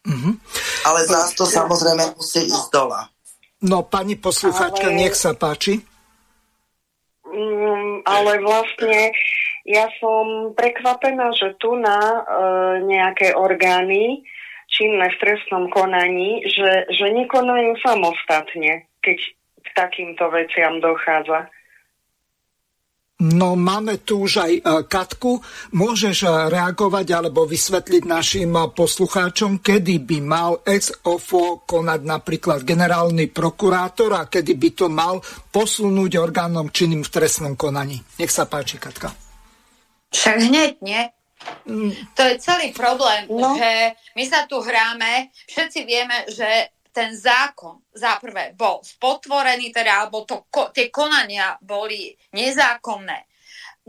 Mm-hmm. Ale zás to samozrejme musí ísť dola. No, pani poslucháčka, ale... nech sa páči. Mm, ale vlastne ja som prekvapená, že tu na e, nejaké orgány činné v trestnom konaní, že, že nekonajú samostatne, keď k takýmto veciam dochádza. No máme tu už aj e, Katku. Môžeš e, reagovať alebo vysvetliť našim e, poslucháčom, kedy by mal ex ofo konať napríklad generálny prokurátor a kedy by to mal posunúť orgánom činným v trestnom konaní. Nech sa páči, Katka. Však hneď, nie? To je celý problém, no. že my sa tu hráme, všetci vieme, že ten zákon za prvé bol spotvorený, teda, alebo to, ko, tie konania boli nezákonné.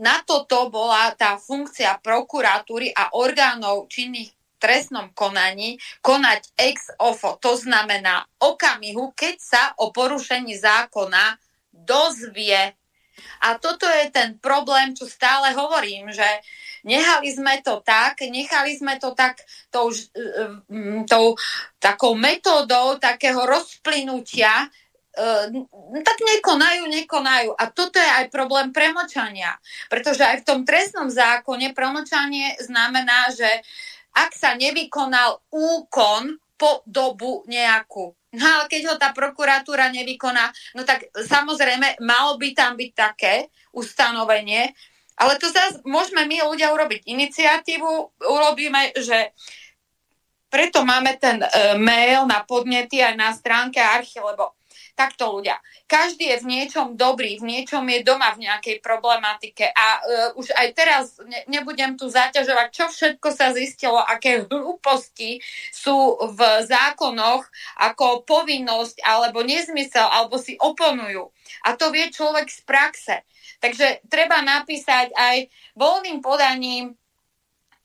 Na toto bola tá funkcia prokuratúry a orgánov činných trestnom konaní konať ex ofo. To znamená okamihu, keď sa o porušení zákona dozvie. A toto je ten problém, čo stále hovorím, že Nechali sme to tak, nechali sme to tak tou, e, e, tou takou metódou takého rozplynutia, e, tak nekonajú, nekonajú. A toto je aj problém premočania. Pretože aj v tom trestnom zákone premočanie znamená, že ak sa nevykonal úkon po dobu nejakú. No ale keď ho tá prokuratúra nevykoná, no tak samozrejme malo by tam byť také ustanovenie, ale to zase môžeme my ľudia urobiť iniciatívu, urobíme, že preto máme ten e, mail na podnety aj na stránke archy, lebo takto ľudia. Každý je v niečom dobrý, v niečom je doma v nejakej problematike a uh, už aj teraz ne, nebudem tu zaťažovať, čo všetko sa zistilo, aké hlúposti sú v zákonoch ako povinnosť alebo nezmysel, alebo si oponujú. A to vie človek z praxe. Takže treba napísať aj voľným podaním,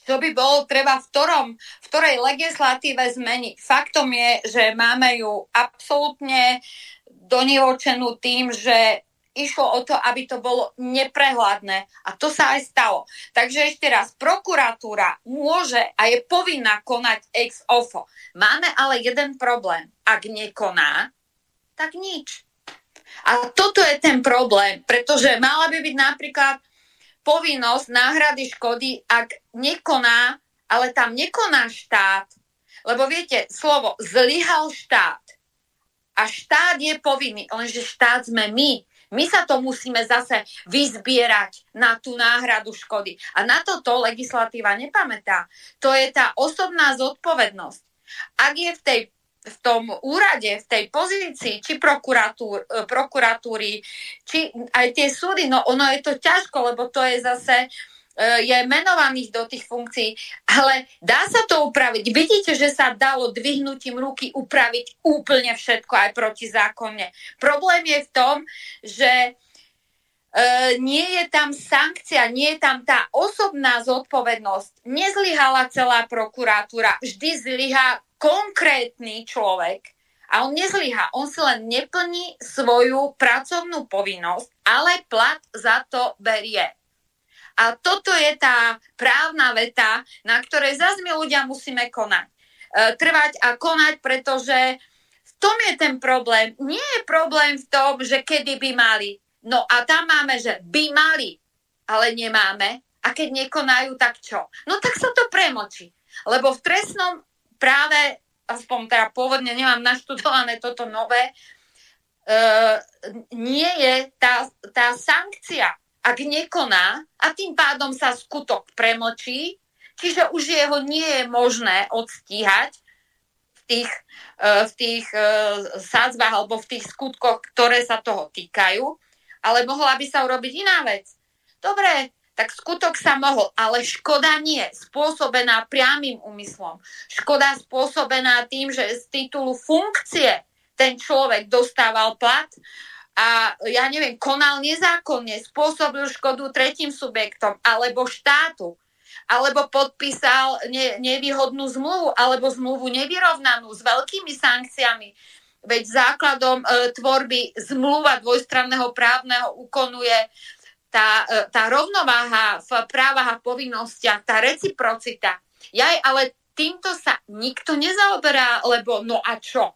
čo by bolo treba v, ktorom, v ktorej legislatíve zmeniť. Faktom je, že máme ju absolútne donivočenú tým, že išlo o to, aby to bolo neprehľadné. A to sa aj stalo. Takže ešte raz, prokuratúra môže a je povinná konať ex ofo. Máme ale jeden problém. Ak nekoná, tak nič. A toto je ten problém, pretože mala by byť napríklad povinnosť náhrady škody, ak nekoná, ale tam nekoná štát. Lebo viete, slovo zlyhal štát. A štát je povinný, lenže štát sme my. My sa to musíme zase vyzbierať na tú náhradu škody. A na toto legislatíva nepamätá. To je tá osobná zodpovednosť. Ak je v tej v tom úrade, v tej pozícii, či prokuratúr, e, prokuratúry, či aj tie súdy, no ono je to ťažko, lebo to je zase e, je menovaných do tých funkcií, ale dá sa to upraviť. Vidíte, že sa dalo dvihnutím ruky upraviť úplne všetko aj protizákonne. Problém je v tom, že e, nie je tam sankcia, nie je tam tá osobná zodpovednosť. Nezlyhala celá prokuratúra, vždy zlyhá konkrétny človek a on nezlyha, on si len neplní svoju pracovnú povinnosť, ale plat za to berie. A toto je tá právna veta, na ktorej zase my ľudia musíme konať. E, trvať a konať, pretože v tom je ten problém. Nie je problém v tom, že kedy by mali. No a tam máme, že by mali, ale nemáme. A keď nekonajú, tak čo? No tak sa to premočí. Lebo v trestnom práve, aspoň teda pôvodne nemám naštudované toto nové, nie je tá, tá sankcia, ak nekoná a tým pádom sa skutok premočí, čiže už jeho nie je možné odstíhať v tých, v tých sádzbách alebo v tých skutkoch, ktoré sa toho týkajú, ale mohla by sa urobiť iná vec. Dobre, tak skutok sa mohol, ale škoda nie, spôsobená priamým úmyslom. Škoda spôsobená tým, že z titulu funkcie ten človek dostával plat a ja neviem, konal nezákonne, spôsobil škodu tretím subjektom alebo štátu, alebo podpísal ne, nevýhodnú zmluvu alebo zmluvu nevyrovnanú s veľkými sankciami. Veď základom e, tvorby zmluva dvojstranného právneho úkonu je tá, e, tá rovnováha v právach a povinnostiach, tá reciprocita. Ja ale týmto sa nikto nezaoberá, lebo no a čo?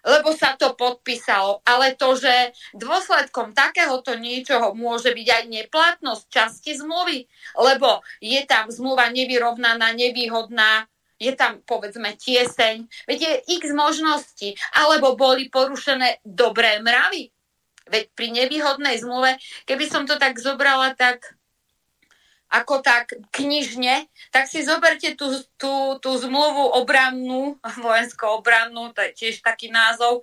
Lebo sa to podpísalo. Ale to, že dôsledkom takéhoto niečoho môže byť aj neplatnosť časti zmluvy, lebo je tam zmluva nevyrovnaná, nevýhodná, je tam povedzme tieseň, veď je x možností, alebo boli porušené dobré mravy, Veď pri nevýhodnej zmluve, keby som to tak zobrala tak ako tak knižne, tak si zoberte tú, tú, tú zmluvu obrannú, vojensko-obrannú, to je tiež taký názov,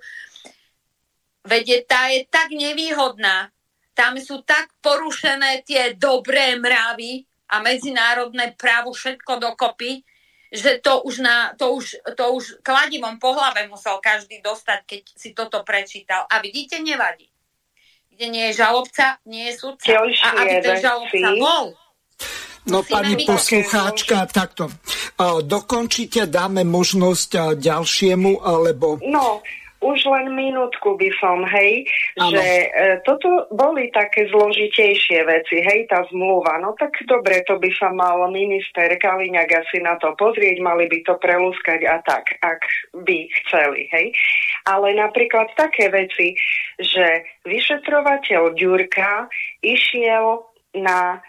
veď tá je tak nevýhodná, tam sú tak porušené tie dobré mravy a medzinárodné právo všetko dokopy, že to už, na, to už, to už kladivom po hlave musel každý dostať, keď si toto prečítal. A vidíte, nevadí kde nie je žalobca, nie je sudca. A aby ten žalobca bol, No pani poslucháčka, takto. Dokončite, dáme možnosť ďalšiemu, alebo... No, už len minútku by som, hej, ano. že e, toto boli také zložitejšie veci, hej, tá zmluva. No tak dobre, to by sa mal minister Kaliňák asi na to pozrieť, mali by to prelúskať a tak, ak by chceli, hej. Ale napríklad také veci, že vyšetrovateľ Ďurka išiel na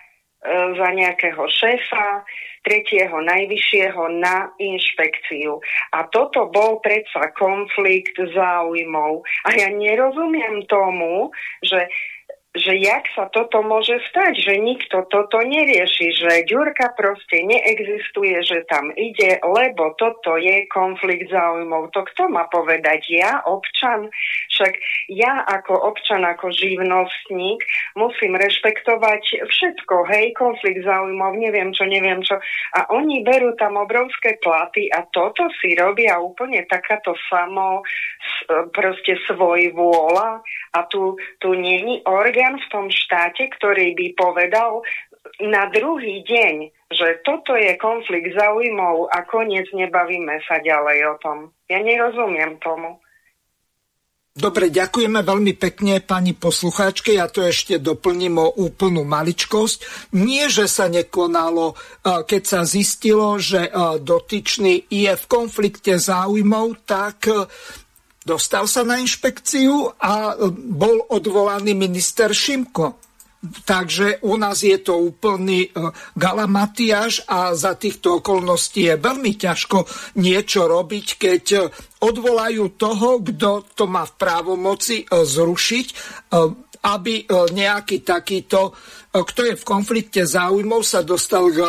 E, za nejakého šéfa, tretieho najvyššieho na inšpekciu. A toto bol predsa konflikt záujmov. A ja nerozumiem tomu, že že jak sa toto môže stať, že nikto toto nerieši, že Ďurka proste neexistuje, že tam ide, lebo toto je konflikt záujmov. To kto má povedať? Ja, občan? Však ja ako občan, ako živnostník musím rešpektovať všetko, hej, konflikt záujmov, neviem čo, neviem čo. A oni berú tam obrovské platy a toto si robia úplne takáto samo proste svoj vôľa a tu, tu není orgán orgán v tom štáte, ktorý by povedal na druhý deň, že toto je konflikt zaujímov a koniec nebavíme sa ďalej o tom. Ja nerozumiem tomu. Dobre, ďakujeme veľmi pekne pani poslucháčke. Ja to ešte doplním o úplnú maličkosť. Nie, že sa nekonalo, keď sa zistilo, že dotyčný je v konflikte záujmov, tak Dostal sa na inšpekciu a bol odvolaný minister Šimko. Takže u nás je to úplný e, galamatiaž a za týchto okolností je veľmi ťažko niečo robiť, keď e, odvolajú toho, kto to má v právomoci e, zrušiť, aby nejaký takýto, kto je v konflikte záujmov, sa dostal k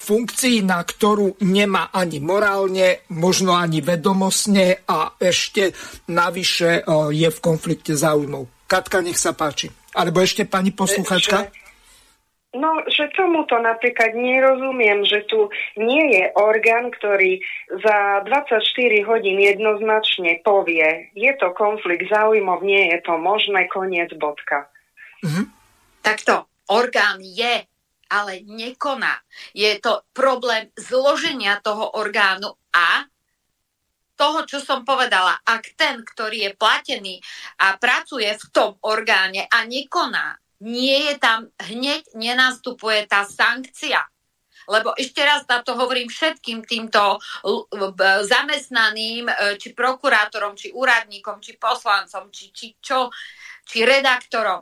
funkcii, na ktorú nemá ani morálne, možno ani vedomostne a ešte navyše e, je v konflikte záujmov. Katka, nech sa páči. Alebo ešte pani posluchačka? No, že tomuto napríklad nerozumiem, že tu nie je orgán, ktorý za 24 hodín jednoznačne povie, je to konflikt záujmov, nie je to možné, koniec bodka. Mhm. Takto, orgán je ale nekoná. Je to problém zloženia toho orgánu a toho, čo som povedala, ak ten, ktorý je platený a pracuje v tom orgáne a nekoná, nie je tam hneď, nenastupuje tá sankcia. Lebo ešte raz na to hovorím všetkým týmto zamestnaným, e, či prokurátorom, či úradníkom, či poslancom, či, či čo, či redaktorom.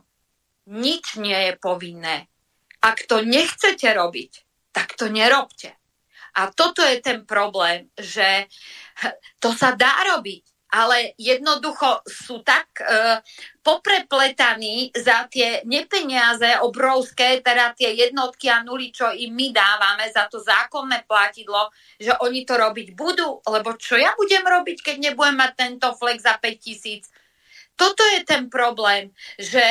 Nič nie je povinné ak to nechcete robiť, tak to nerobte. A toto je ten problém, že to sa dá robiť, ale jednoducho sú tak e, poprepletaní za tie nepeniaze obrovské, teda tie jednotky a nuly, čo im my dávame za to zákonné platidlo, že oni to robiť budú, lebo čo ja budem robiť, keď nebudem mať tento flex za 5 tisíc? Toto je ten problém, že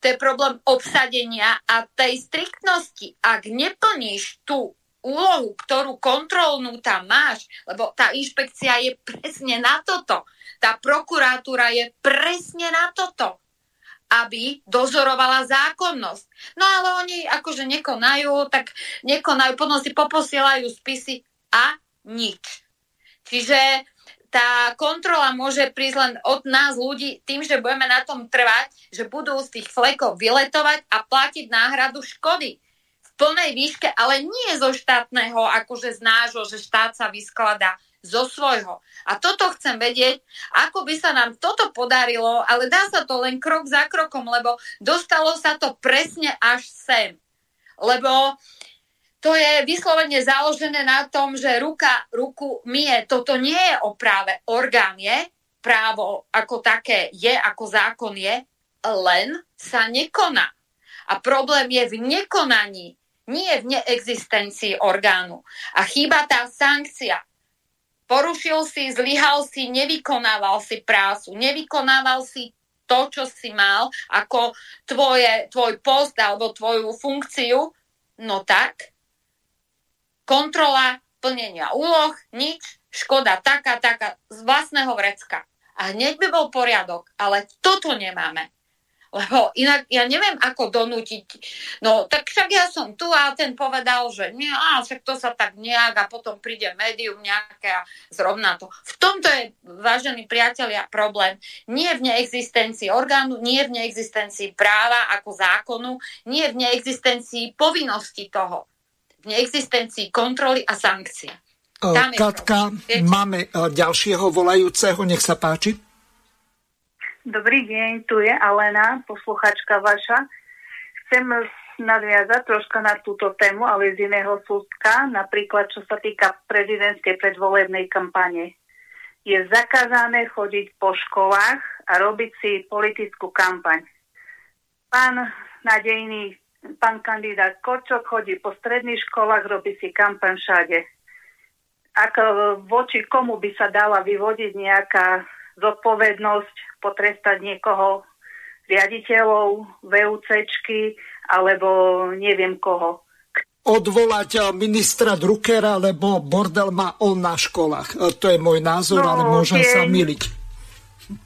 to je problém obsadenia a tej striktnosti. Ak neplníš tú úlohu, ktorú kontrolnú tam máš, lebo tá inšpekcia je presne na toto, tá prokuratúra je presne na toto, aby dozorovala zákonnosť. No ale oni akože nekonajú, tak nekonajú, potom si poposielajú spisy a nič. Čiže tá kontrola môže prísť len od nás ľudí tým, že budeme na tom trvať, že budú z tých flekov vyletovať a platiť náhradu škody v plnej výške, ale nie zo štátneho, akože z nášho, že štát sa vyskladá zo svojho. A toto chcem vedieť, ako by sa nám toto podarilo, ale dá sa to len krok za krokom, lebo dostalo sa to presne až sem. Lebo to je vyslovene založené na tom, že ruka ruku mie. Toto nie je o práve. Orgán je, právo ako také je, ako zákon je, len sa nekoná. A problém je v nekonaní, nie v neexistencii orgánu. A chýba tá sankcia porušil si, zlyhal si, nevykonával si prácu, nevykonával si to, čo si mal ako tvoje, tvoj post alebo tvoju funkciu, no tak kontrola plnenia úloh, nič, škoda taká, taká, z vlastného vrecka. A hneď by bol poriadok, ale toto nemáme. Lebo inak ja neviem, ako donútiť. No, tak však ja som tu a ten povedal, že nie, a však to sa tak nejak a potom príde médium nejaké a zrovna to. V tomto je, vážení priatelia, problém. Nie v neexistencii orgánu, nie v neexistencii práva ako zákonu, nie v neexistencii povinnosti toho. V neexistencii kontroly a sankcie. Katka, máme ďalšieho volajúceho, nech sa páči. Dobrý deň, tu je Alena, posluchačka vaša. Chcem nadviazať troška na túto tému, ale z iného sústka, napríklad čo sa týka prezidentskej predvolebnej kampane. Je zakázané chodiť po školách a robiť si politickú kampaň. Pán nadejný, pán kandidát Korčok chodí po stredných školách, robí si kampaň všade. Ako voči komu by sa dala vyvodiť nejaká zodpovednosť potrestať niekoho, riaditeľov, VUCčky alebo neviem koho. Odvolať eh, ministra Druckera, lebo bordel má on na školách. Eh, to je môj názor, no, ale môžem tie... sa miliť.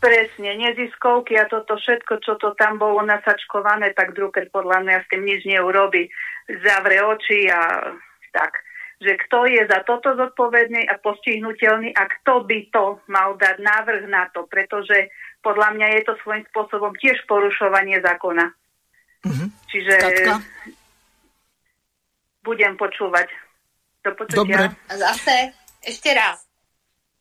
Presne, neziskovky a toto všetko, čo to tam bolo nasačkované, tak Drucker podľa mňa s tým nič neurobi. Zavre oči a tak že kto je za toto zodpovedný a postihnutelný a kto by to mal dať návrh na to, pretože podľa mňa je to svojím spôsobom tiež porušovanie zákona. Mm-hmm. Čiže Katka? budem počúvať. Do počutia. Dobre. Zase, ešte raz.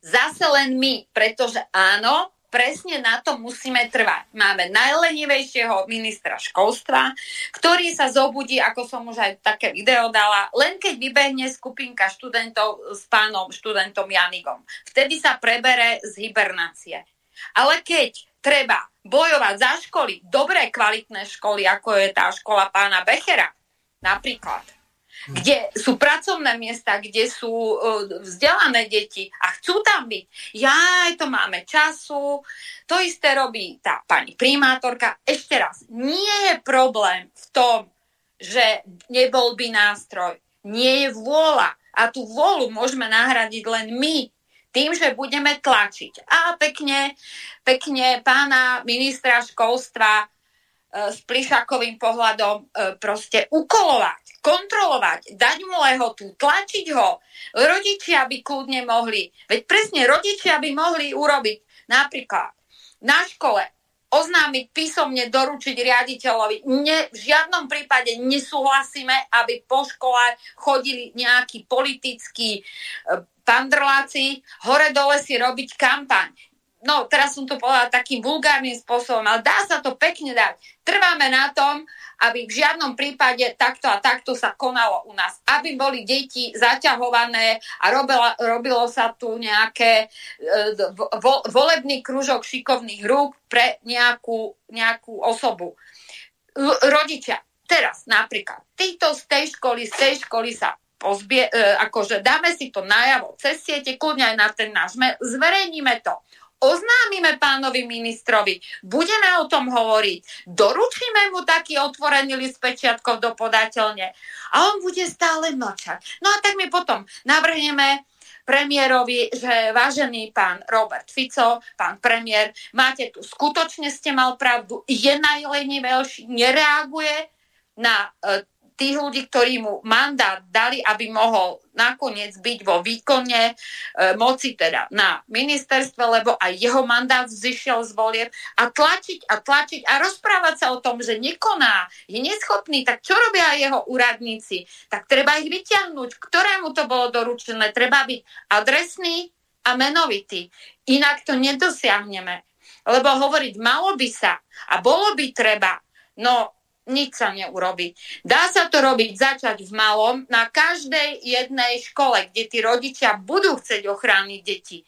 Zase len my, pretože áno, presne na to musíme trvať. Máme najlenivejšieho ministra školstva, ktorý sa zobudí, ako som už aj také video dala, len keď vybehne skupinka študentov s pánom študentom Janigom. Vtedy sa prebere z hibernácie. Ale keď treba bojovať za školy, dobré kvalitné školy, ako je tá škola pána Bechera, napríklad, kde sú pracovné miesta, kde sú uh, vzdelané deti a chcú tam byť. Ja to máme času, to isté robí tá pani primátorka. Ešte raz, nie je problém v tom, že nebol by nástroj. Nie je vôľa. A tú vôľu môžeme nahradiť len my, tým, že budeme tlačiť. A pekne, pekne pána ministra školstva E, s plišakovým pohľadom e, proste ukolovať, kontrolovať, dať mu lehotu, tlačiť ho. Rodičia by kľudne mohli, veď presne rodičia by mohli urobiť napríklad na škole oznámiť písomne, doručiť riaditeľovi. Ne, v žiadnom prípade nesúhlasíme, aby po škole chodili nejakí politickí e, pandrláci hore dole si robiť kampaň no teraz som to povedala takým vulgárnym spôsobom, ale dá sa to pekne dať. Trváme na tom, aby v žiadnom prípade takto a takto sa konalo u nás. Aby boli deti zaťahované a robilo, robilo sa tu nejaké e, vo, volebný kružok šikovných rúk pre nejakú, nejakú osobu. L- rodičia, teraz napríklad, títo z tej školy, z tej školy sa pozbie, e, akože dáme si to najavo cez siete, kľudne aj na ten náš mail, zverejníme to oznámime pánovi ministrovi, budeme o tom hovoriť, doručíme mu taký otvorený list pečiatkov do podateľne. A on bude stále mlčať. No a tak my potom navrhneme premiérovi, že vážený pán Robert Fico, pán premiér, máte tu, skutočne ste mal pravdu, je najlenivejší, nereaguje na e, tých ľudí, ktorí mu mandát dali, aby mohol nakoniec byť vo výkone e, moci teda na ministerstve, lebo aj jeho mandát zišiel z volieb a tlačiť a tlačiť a rozprávať sa o tom, že nekoná, je neschopný, tak čo robia jeho úradníci? Tak treba ich vyťahnuť, ktorému to bolo doručené. Treba byť adresný a menovitý. Inak to nedosiahneme. Lebo hovoriť malo by sa a bolo by treba, no nič sa neurobi. Dá sa to robiť, začať v malom, na každej jednej škole, kde tí rodičia budú chcieť ochrániť deti.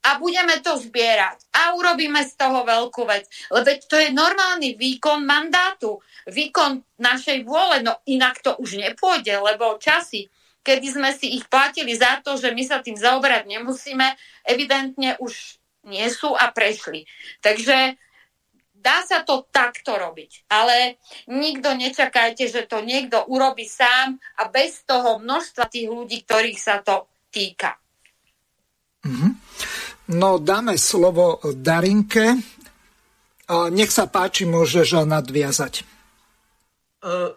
A budeme to zbierať. A urobíme z toho veľkú vec. Lebo to je normálny výkon mandátu. Výkon našej vôle. No inak to už nepôjde, lebo časy, kedy sme si ich platili za to, že my sa tým zaoberať nemusíme, evidentne už nie sú a prešli. Takže Dá sa to takto robiť, ale nikto nečakajte, že to niekto urobí sám a bez toho množstva tých ľudí, ktorých sa to týka. Mm-hmm. No, dáme slovo Darinke. Nech sa páči, môžeš nadviazať. Uh,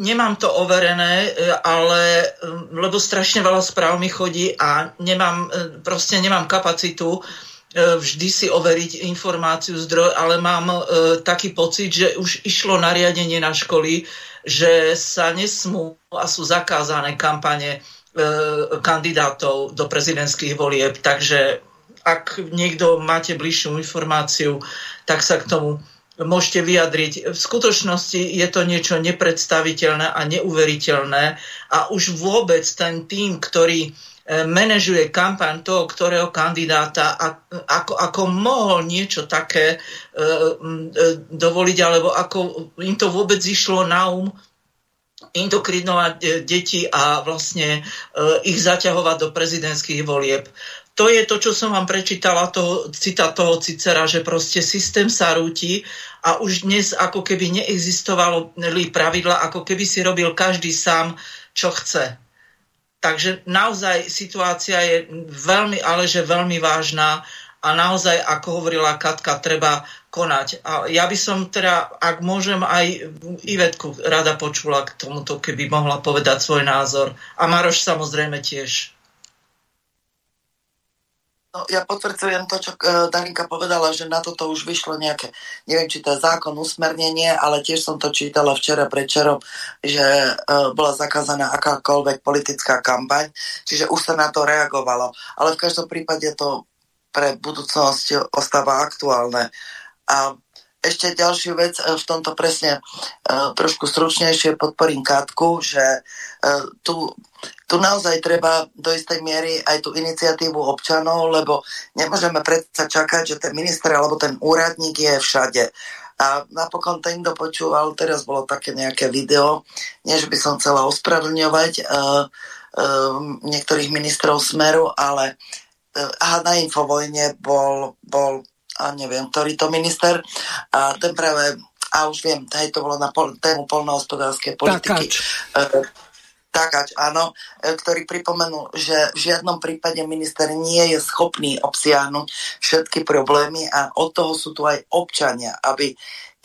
nemám to overené, e, ale lebo strašne veľa správ mi chodí a nemám, e, proste nemám kapacitu E, vždy si overiť informáciu zdroj, ale mám e, taký pocit, že už išlo nariadenie na školy, že sa nesmú a sú zakázané kampane e, kandidátov do prezidentských volieb. Takže ak niekto máte bližšiu informáciu, tak sa k tomu môžete vyjadriť. V skutočnosti je to niečo nepredstaviteľné a neuveriteľné a už vôbec ten tým, ktorý E, manažuje kampaň toho, ktorého kandidáta a ako, ako mohol niečo také e, e, dovoliť, alebo ako im to vôbec išlo na um indokrinovať deti a vlastne ich zaťahovať do prezidentských volieb. To je to, čo som vám prečítala, toho, citát toho Cicera, že proste systém sa rúti a už dnes ako keby neexistovali pravidla, ako keby si robil každý sám, čo chce. Takže naozaj situácia je veľmi, ale že veľmi vážna a naozaj, ako hovorila Katka, treba konať. A ja by som teda, ak môžem, aj Ivetku rada počula k tomuto, keby mohla povedať svoj názor. A Maroš samozrejme tiež. No, ja potvrdzujem to, čo uh, Darinka povedala, že na toto už vyšlo nejaké, neviem, či to je zákon, usmernenie, ale tiež som to čítala včera prečerom, že uh, bola zakázaná akákoľvek politická kampaň, čiže už sa na to reagovalo. Ale v každom prípade to pre budúcnosť ostáva aktuálne. A ešte ďalšiu vec, e, v tomto presne trošku stručnejšie podporím Katku, že tu tu naozaj treba do istej miery aj tú iniciatívu občanov, lebo nemôžeme predsa čakať, že ten minister alebo ten úradník je všade. A napokon ten, kto počúval, teraz bolo také nejaké video, nie že by som chcela ospravedlňovať uh, uh, niektorých ministrov Smeru, ale uh, aha, na Infovojne bol, bol a neviem, ktorý to minister, a ten práve, a už viem, hej, to bolo na pol, tému polnohospodárskej politiky. Uh, Takáč, áno, e, ktorý pripomenul, že v žiadnom prípade minister nie je schopný obsiahnuť všetky problémy a od toho sú tu aj občania, aby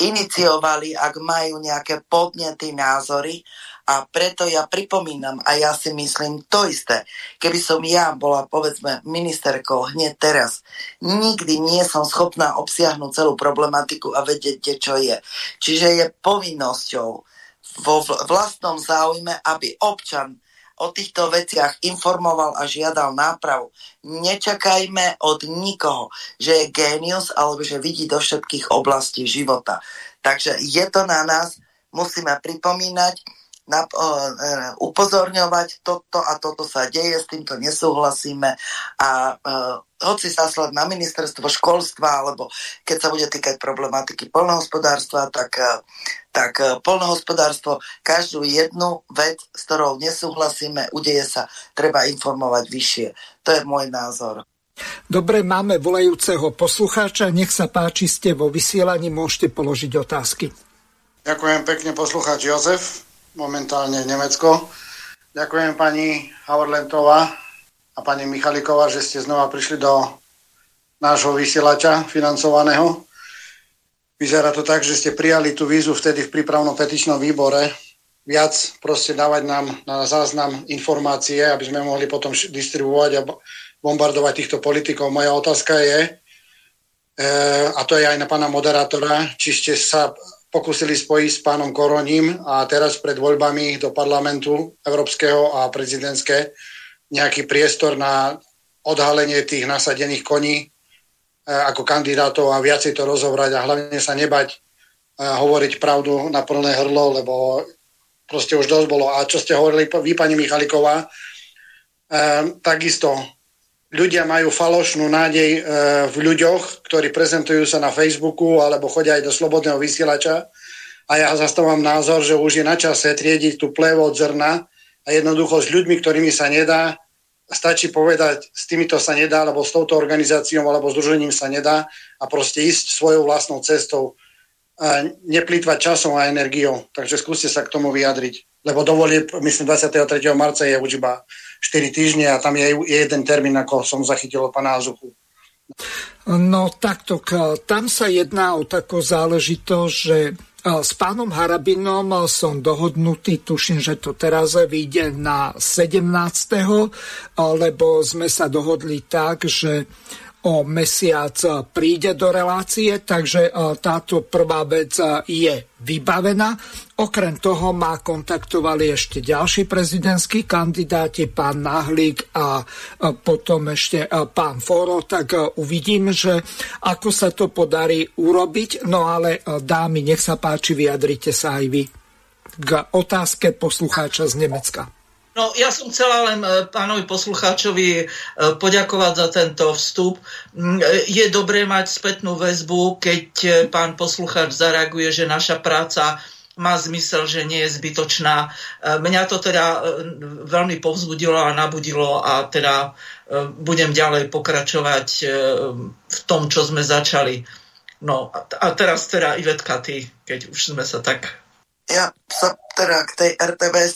iniciovali, ak majú nejaké podnety, názory a preto ja pripomínam a ja si myslím to isté. Keby som ja bola, povedzme, ministerkou hneď teraz, nikdy nie som schopná obsiahnuť celú problematiku a vedieť, čo je. Čiže je povinnosťou vo vlastnom záujme, aby občan o týchto veciach informoval a žiadal nápravu. Nečakajme od nikoho, že je génius alebo že vidí do všetkých oblastí života. Takže je to na nás, musíme pripomínať, na, uh, upozorňovať, toto a toto sa deje, s týmto nesúhlasíme a uh, hoci zaslať na ministerstvo školstva, alebo keď sa bude týkať problematiky polnohospodárstva, tak, uh, tak polnohospodárstvo, každú jednu vec, s ktorou nesúhlasíme, udeje sa, treba informovať vyššie. To je môj názor. Dobre, máme volajúceho poslucháča. Nech sa páči, ste vo vysielaní, môžete položiť otázky. Ďakujem pekne, poslucháč Jozef momentálne Nemecko. Ďakujem pani Havorlentová a pani Michaliková, že ste znova prišli do nášho vysielača financovaného. Vyzerá to tak, že ste prijali tú vízu vtedy v prípravnom petičnom výbore viac proste dávať nám na záznam informácie, aby sme mohli potom distribuovať a bombardovať týchto politikov. Moja otázka je, e, a to je aj na pána moderátora, či ste sa pokúsili spojiť s pánom Koroním a teraz pred voľbami do parlamentu európskeho a prezidentské nejaký priestor na odhalenie tých nasadených koní e, ako kandidátov a viacej to rozobrať a hlavne sa nebať e, hovoriť pravdu na plné hrdlo, lebo proste už dosť bolo. A čo ste hovorili vy, pani Michaliková, e, takisto ľudia majú falošnú nádej e, v ľuďoch, ktorí prezentujú sa na Facebooku alebo chodia aj do slobodného vysielača. A ja zastávam názor, že už je na čase triediť tú plevo od zrna a jednoducho s ľuďmi, ktorými sa nedá, stačí povedať, s týmito sa nedá, alebo s touto organizáciou, alebo združením sa nedá a proste ísť svojou vlastnou cestou. A neplýtvať časom a energiou. Takže skúste sa k tomu vyjadriť. Lebo dovolí, myslím, 23. marca je už iba 4 týždne a tam je, jeden termín, ako som zachytil od pána Azuchu. No takto, tam sa jedná o takú záležitosť, že s pánom Harabinom som dohodnutý, tuším, že to teraz vyjde na 17. lebo sme sa dohodli tak, že o mesiac príde do relácie, takže e, táto prvá vec e, je vybavená. Okrem toho ma kontaktovali ešte ďalší prezidentskí kandidáti, pán Nahlík a e, potom ešte pán Foro, tak uvidím, že ako sa to podarí urobiť. No ale dámy, nech sa páči, vyjadrite sa aj vy k otázke poslucháča z Nemecka. No, ja som chcela len e, pánovi poslucháčovi e, poďakovať za tento vstup. Mm, e, je dobré mať spätnú väzbu, keď pán poslucháč zareaguje, že naša práca má zmysel, že nie je zbytočná. Mňa to teda veľmi povzbudilo a nabudilo a teda budem ďalej pokračovať v tom, čo sme začali. No a teraz teda Ivetka, ty, keď už sme sa tak ja sa teda k tej rtvs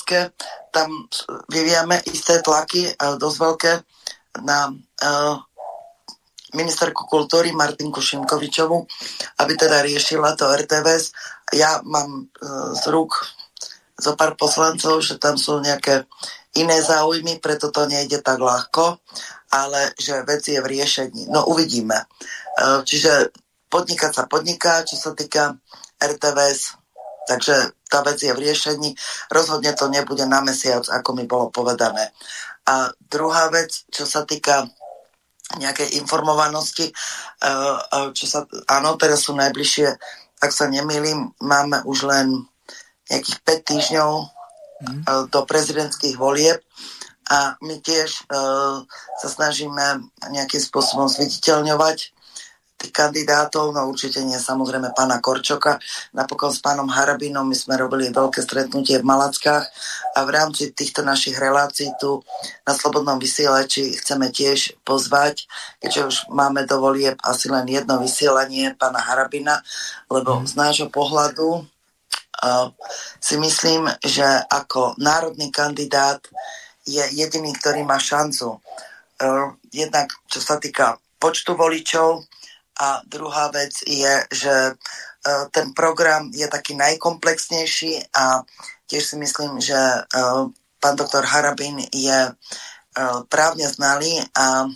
tam vyvíjame isté tlaky, dosť veľké, na uh, ministerku kultúry Martinku Šimkovičovu, aby teda riešila to RTVS. Ja mám uh, z rúk zo pár poslancov, že tam sú nejaké iné záujmy, preto to nejde tak ľahko, ale že vec je v riešení. No uvidíme. Uh, čiže podnikať sa podniká, čo sa týka RTVS, takže tá vec je v riešení. Rozhodne to nebude na mesiac, ako mi bolo povedané. A druhá vec, čo sa týka nejakej informovanosti, e, e, čo sa, áno, teraz sú najbližšie, ak sa nemýlim, máme už len nejakých 5 týždňov mm. do prezidentských volieb a my tiež sa snažíme nejakým spôsobom zviditeľňovať tých kandidátov, no určite nie samozrejme pána Korčoka. Napokon s pánom Harabinom my sme robili veľké stretnutie v Malackách a v rámci týchto našich relácií tu na Slobodnom vysielači chceme tiež pozvať, keďže už máme do volieb asi len jedno vysielanie pána Harabina, lebo mhm. z nášho pohľadu uh, si myslím, že ako národný kandidát je jediný, ktorý má šancu. Uh, jednak čo sa týka počtu voličov, a druhá vec je, že e, ten program je taký najkomplexnejší a tiež si myslím, že e, pán doktor Harabin je e, právne znalý a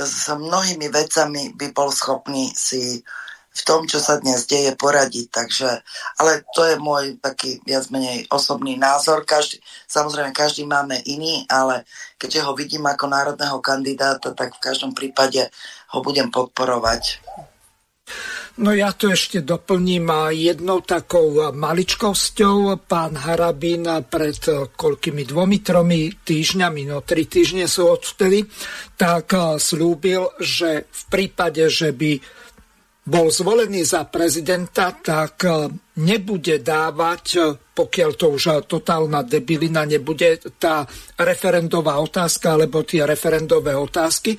s mnohými vecami by bol schopný si v tom, čo sa dnes deje, poradiť. Takže, ale to je môj taký viac menej osobný názor. Každý, samozrejme, každý máme iný, ale keďže ho vidím ako národného kandidáta, tak v každom prípade ho budem podporovať. No ja to ešte doplním jednou takou maličkosťou. Pán Harabín pred koľkými dvomi, tromi týždňami, no tri týždne sú odvtedy, tak slúbil, že v prípade, že by bol zvolený za prezidenta, tak nebude dávať, pokiaľ to už totálna debilina nebude, tá referendová otázka alebo tie referendové otázky,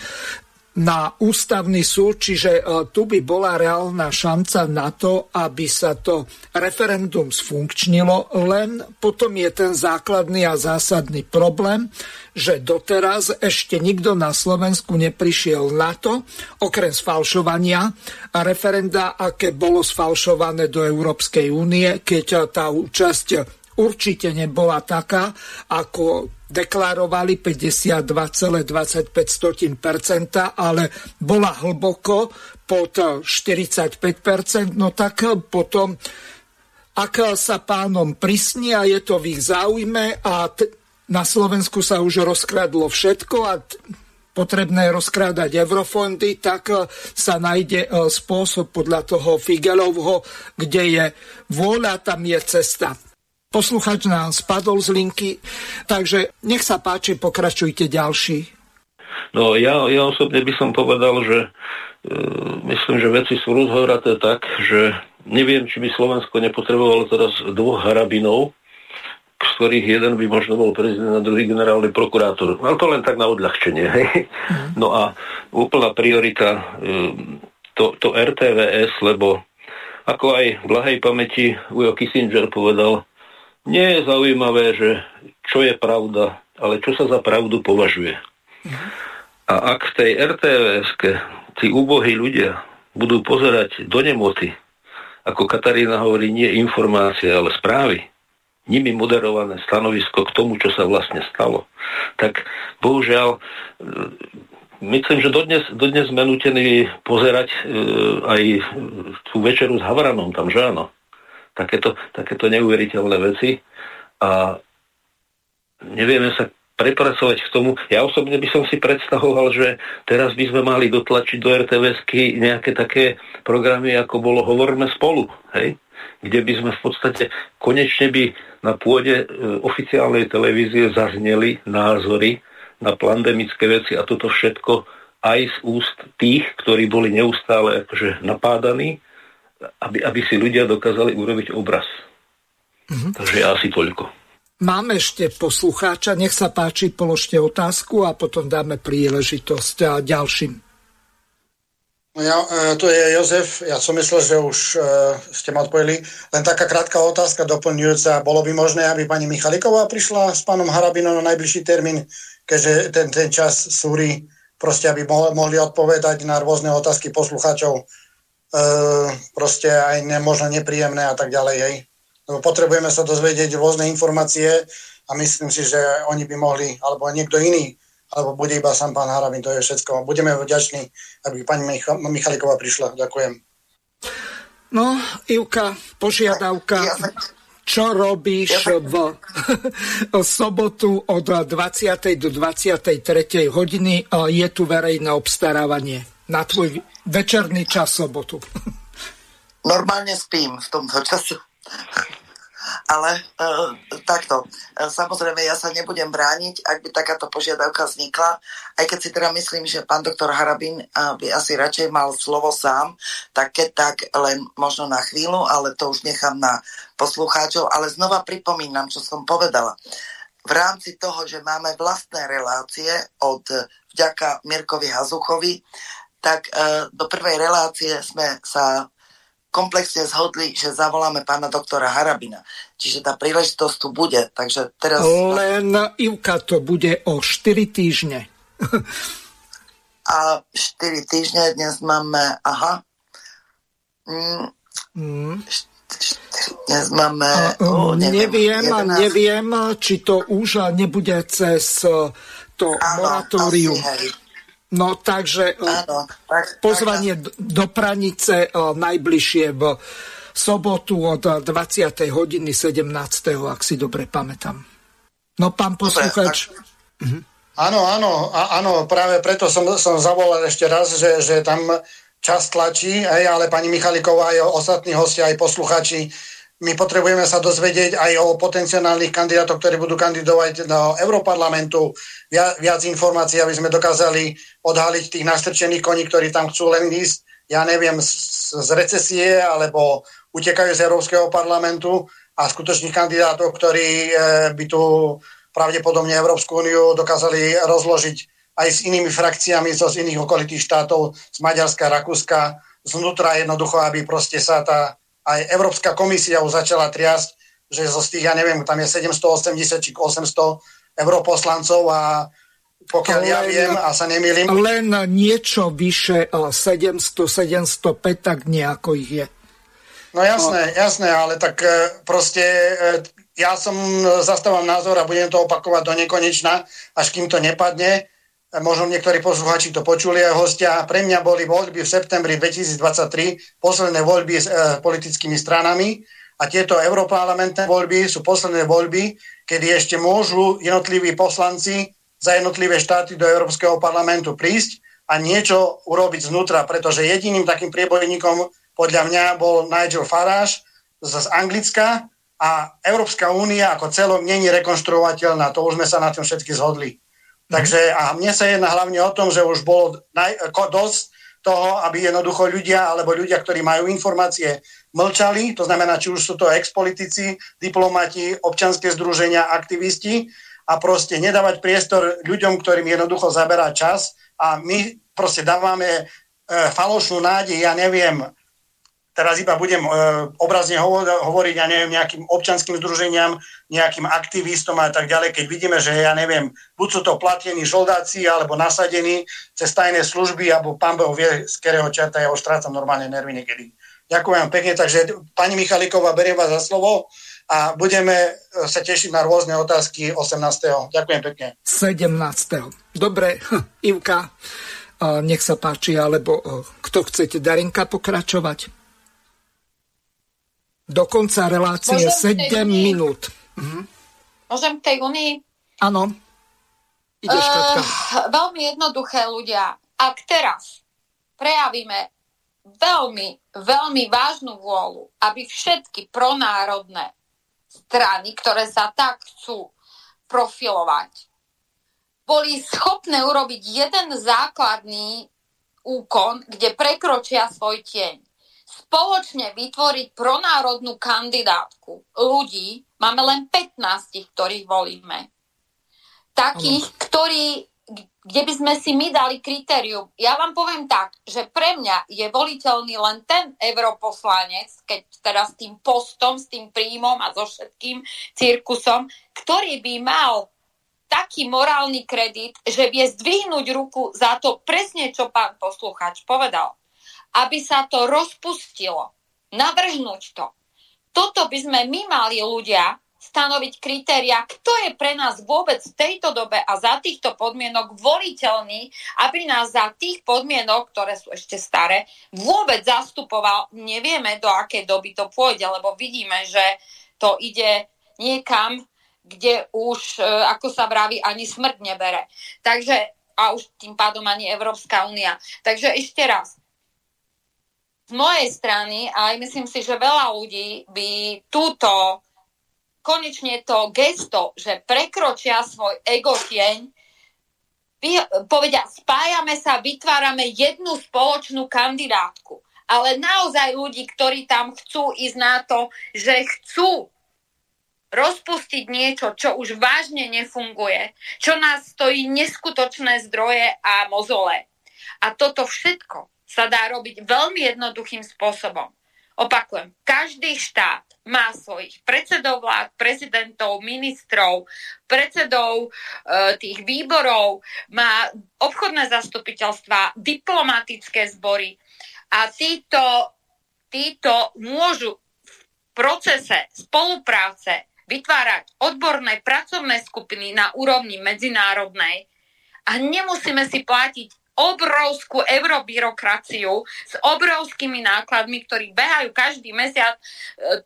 na ústavný súd, čiže e, tu by bola reálna šanca na to, aby sa to referendum sfunkčnilo, len potom je ten základný a zásadný problém, že doteraz ešte nikto na Slovensku neprišiel na to, okrem sfalšovania referenda, aké bolo sfalšované do Európskej únie, keď tá účasť určite nebola taká, ako deklarovali 52,25%, ale bola hlboko pod 45%, no tak potom ak sa pánom prisní a je to v ich záujme a t- na Slovensku sa už rozkradlo všetko a t- potrebné rozkrádať eurofondy, tak sa nájde e, spôsob podľa toho Figelovho, kde je vôľa, tam je cesta. Posluchač nám spadol z linky, takže nech sa páči, pokračujte ďalší. No ja, ja osobne by som povedal, že e, myslím, že veci sú rozhoraté tak, že neviem, či by Slovensko nepotrebovalo teraz dvoch harabinov, z ktorých jeden by možno bol prezident a druhý generálny prokurátor. Ale to len tak na odľahčenie. Hej? Mm. No a úplná priorita e, to, to RTVS, lebo ako aj v blahej pamäti Ujo Kissinger povedal, nie je zaujímavé, že čo je pravda, ale čo sa za pravdu považuje. A ak v tej rtvs tí úbohí ľudia budú pozerať do nemoty, ako Katarína hovorí, nie informácie, ale správy, nimi moderované stanovisko k tomu, čo sa vlastne stalo, tak bohužiaľ myslím, že dodnes, dodnes sme nutení pozerať e, aj tú večeru s Havranom tam, že áno takéto, takéto neuveriteľné veci a nevieme sa prepracovať k tomu. Ja osobne by som si predstavoval, že teraz by sme mali dotlačiť do rtvs nejaké také programy, ako bolo Hovorme spolu, hej? kde by sme v podstate konečne by na pôde e, oficiálnej televízie zazneli názory na pandemické veci a toto všetko aj z úst tých, ktorí boli neustále akože napádaní aby, aby si ľudia dokázali urobiť obraz. Mm-hmm. Takže asi toľko. Máme ešte poslucháča, nech sa páči, položte otázku a potom dáme príležitosť a ďalším. No ja, e, tu je Jozef, ja som myslel, že už e, ste ma odpojili. Len taká krátka otázka doplňujúca. Bolo by možné, aby pani Michaliková prišla s pánom Harabinom na najbližší termín, keďže ten, ten čas súri, proste aby mohli odpovedať na rôzne otázky poslucháčov proste aj ne, možno nepríjemné a tak ďalej. Hej. Lebo potrebujeme sa dozvedieť rôzne informácie a myslím si, že oni by mohli, alebo niekto iný, alebo bude iba sám pán Harabin, to je všetko. Budeme vďační, aby pani Micha- Michaliková prišla. Ďakujem. No, Ivka, požiadavka. Čo robíš v sobotu od 20. do 23. hodiny? Je tu verejné obstarávanie na tvoj večerný čas sobotu. Normálne spím v tomto času. Ale e, takto, e, samozrejme ja sa nebudem brániť, ak by takáto požiadavka vznikla, aj keď si teda myslím, že pán doktor Harabin e, by asi radšej mal slovo sám, tak keď tak len možno na chvíľu, ale to už nechám na poslucháčov, ale znova pripomínam, čo som povedala. V rámci toho, že máme vlastné relácie od vďaka Mirkovi Hazuchovi, tak uh, do prvej relácie sme sa komplexne zhodli, že zavoláme pána doktora Harabina. Čiže tá príležitosť tu bude. Takže teraz... Len Ivka to bude o 4 týždne. A 4 týždne dnes máme... Aha. Mm. Mm. Dnes máme... Oh, neviem, neviem, 11... neviem, či to už nebude cez to Áno, moratórium. Asi, hej No takže Áno, tak, pozvanie tak, do Pranice najbližšie v sobotu od 20. hodiny 17. ak si dobre pamätám. No pán posluchač. Mhm. Áno, áno, áno, práve preto som, som zavolal ešte raz, že, že tam čas tlačí, hej, ale pani Michaliková aj ostatní hostia, aj posluchači my potrebujeme sa dozvedieť aj o potenciálnych kandidátoch, ktorí budú kandidovať do Európarlamentu, viac, informácií, aby sme dokázali odhaliť tých nastrčených koní, ktorí tam chcú len ísť, ja neviem, z, z recesie alebo utekajú z Európskeho parlamentu a skutočných kandidátov, ktorí e, by tu pravdepodobne Európsku úniu dokázali rozložiť aj s inými frakciami zo z iných okolitých štátov, z Maďarska, Rakúska, znútra jednoducho, aby proste sa tá aj Európska komisia už začala triasť, že zo tých, ja neviem, tam je 780 či 800 europoslancov a pokiaľ len, ja viem a sa nemýlim. Len niečo vyše 700, 705, tak nejako ich je. No jasné, jasné, ale tak e, proste e, ja som zastávam názor a budem to opakovať do nekonečna, až kým to nepadne možno niektorí poslucháči to počuli aj hostia, pre mňa boli voľby v septembri 2023, posledné voľby s e, politickými stranami a tieto europarlamentné voľby sú posledné voľby, kedy ešte môžu jednotliví poslanci za jednotlivé štáty do Európskeho parlamentu prísť a niečo urobiť znútra, pretože jediným takým priebojníkom podľa mňa bol Nigel Farage z, Anglicka a Európska únia ako celok není rekonštruovateľná. To už sme sa na tom všetky zhodli. Takže a mne sa jedná hlavne o tom, že už bolo naj, dosť toho, aby jednoducho ľudia alebo ľudia, ktorí majú informácie, mlčali, to znamená, či už sú to expolitici, diplomati, občanské združenia, aktivisti. A proste nedávať priestor ľuďom, ktorým jednoducho zaberá čas. A my proste dávame e, falošnú nádej, ja neviem, teraz iba budem e, obrazne hovor, hovoriť, ja neviem, nejakým občanským združeniam, nejakým aktivistom a tak ďalej, keď vidíme, že ja neviem, buď sú to platení žoldáci alebo nasadení cez tajné služby, alebo pán Boh vie, z ktorého čerta ja už strácam normálne nervy niekedy. Ďakujem pekne, takže pani Michaliková, beriem vás za slovo a budeme e, sa tešiť na rôzne otázky 18. Ďakujem pekne. 17. Dobre, Ivka, nech sa páči, alebo e, kto chcete, Darinka pokračovať? Do konca relácie Môžem 7 minút. Mhm. Môžem k tej unii? Áno. Ideš, uh, veľmi jednoduché ľudia. Ak teraz prejavíme veľmi, veľmi vážnu vôľu, aby všetky pronárodné strany, ktoré sa tak chcú profilovať, boli schopné urobiť jeden základný úkon, kde prekročia svoj tieň spoločne vytvoriť pronárodnú kandidátku ľudí, máme len 15, ktorých volíme. Takých, ano. ktorí, kde by sme si my dali kritérium. Ja vám poviem tak, že pre mňa je voliteľný len ten europoslanec, keď teraz s tým postom, s tým príjmom a so všetkým cirkusom, ktorý by mal taký morálny kredit, že vie zdvihnúť ruku za to presne, čo pán posluchač povedal aby sa to rozpustilo. Navrhnúť to. Toto by sme my mali ľudia stanoviť kritéria, kto je pre nás vôbec v tejto dobe a za týchto podmienok voliteľný, aby nás za tých podmienok, ktoré sú ešte staré, vôbec zastupoval. Nevieme, do akej doby to pôjde, lebo vidíme, že to ide niekam, kde už, e, ako sa vraví, ani smrť nebere. Takže, a už tým pádom ani Európska únia. Takže ešte raz, z mojej strany, aj myslím si, že veľa ľudí by túto konečne to gesto, že prekročia svoj ego tieň, povedia, spájame sa, vytvárame jednu spoločnú kandidátku. Ale naozaj ľudí, ktorí tam chcú ísť na to, že chcú rozpustiť niečo, čo už vážne nefunguje, čo nás stojí neskutočné zdroje a mozole. A toto všetko sa dá robiť veľmi jednoduchým spôsobom. Opakujem, každý štát má svojich predsedov vlád, prezidentov, ministrov, predsedov e, tých výborov, má obchodné zastupiteľstva, diplomatické zbory a títo, títo môžu v procese spolupráce vytvárať odborné pracovné skupiny na úrovni medzinárodnej a nemusíme si platiť obrovskú eurobyrokraciu s obrovskými nákladmi, ktorí behajú každý mesiac e,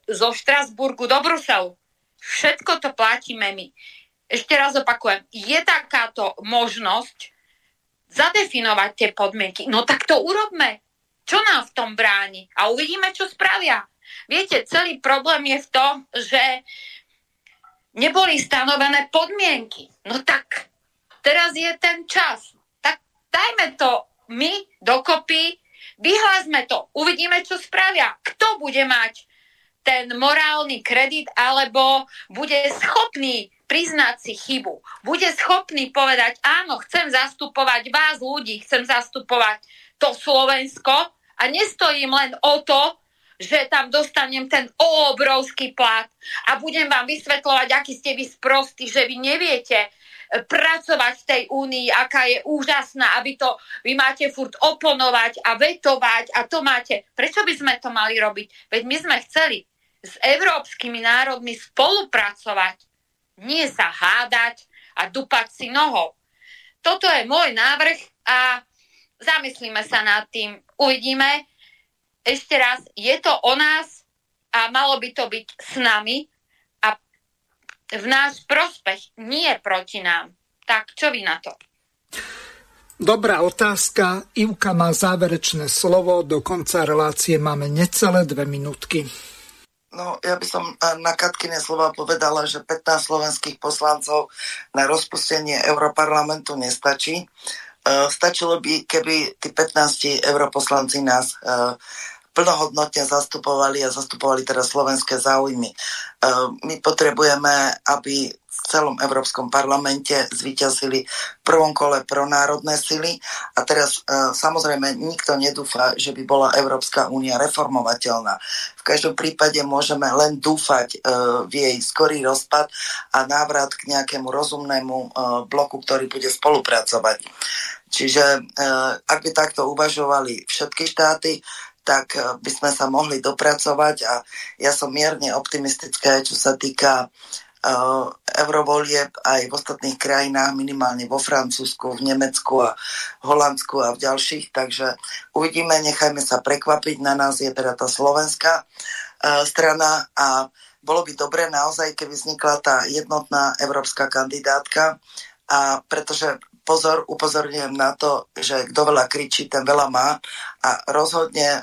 zo Štrasburgu do Bruselu. Všetko to platíme my. Ešte raz opakujem, je takáto možnosť zadefinovať tie podmienky. No tak to urobme. Čo nám v tom bráni? A uvidíme, čo spravia. Viete, celý problém je v tom, že neboli stanovené podmienky. No tak teraz je ten čas. Dajme to my dokopy, vyhlásme to, uvidíme, čo spravia. Kto bude mať ten morálny kredit, alebo bude schopný priznať si chybu. Bude schopný povedať, áno, chcem zastupovať vás ľudí, chcem zastupovať to Slovensko a nestojím len o to, že tam dostanem ten obrovský plat a budem vám vysvetľovať, aký ste vy sprostí, že vy neviete pracovať v tej únii, aká je úžasná, aby to vy máte furt oponovať a vetovať a to máte. Prečo by sme to mali robiť? Veď my sme chceli s európskymi národmi spolupracovať, nie sa hádať a dupať si nohou. Toto je môj návrh a zamyslíme sa nad tým. Uvidíme. Ešte raz, je to o nás a malo by to byť s nami v náš prospech, nie proti nám. Tak čo vy na to? Dobrá otázka. Ivka má záverečné slovo. Do konca relácie máme necelé dve minútky. No, ja by som na Katkine slova povedala, že 15 slovenských poslancov na rozpustenie Europarlamentu nestačí. E, stačilo by, keby tí 15 europoslanci nás e, plnohodnotne zastupovali a zastupovali teraz slovenské záujmy. E, my potrebujeme, aby celom Európskom parlamente zvíťazili v prvom kole pronárodné sily a teraz e, samozrejme nikto nedúfa, že by bola Európska únia reformovateľná. V každom prípade môžeme len dúfať e, v jej skorý rozpad a návrat k nejakému rozumnému bloku, ktorý bude spolupracovať. Čiže ak by takto uvažovali všetky štáty, tak e, by sme sa mohli dopracovať a ja som mierne optimistická, čo sa týka uh, eurovolieb aj v ostatných krajinách, minimálne vo Francúzsku, v Nemecku a Holandsku a v ďalších. Takže uvidíme, nechajme sa prekvapiť. Na nás je teda tá slovenská uh, strana a bolo by dobre naozaj, keby vznikla tá jednotná európska kandidátka, a pretože pozor, upozorňujem na to, že kto veľa kričí, ten veľa má a rozhodne e,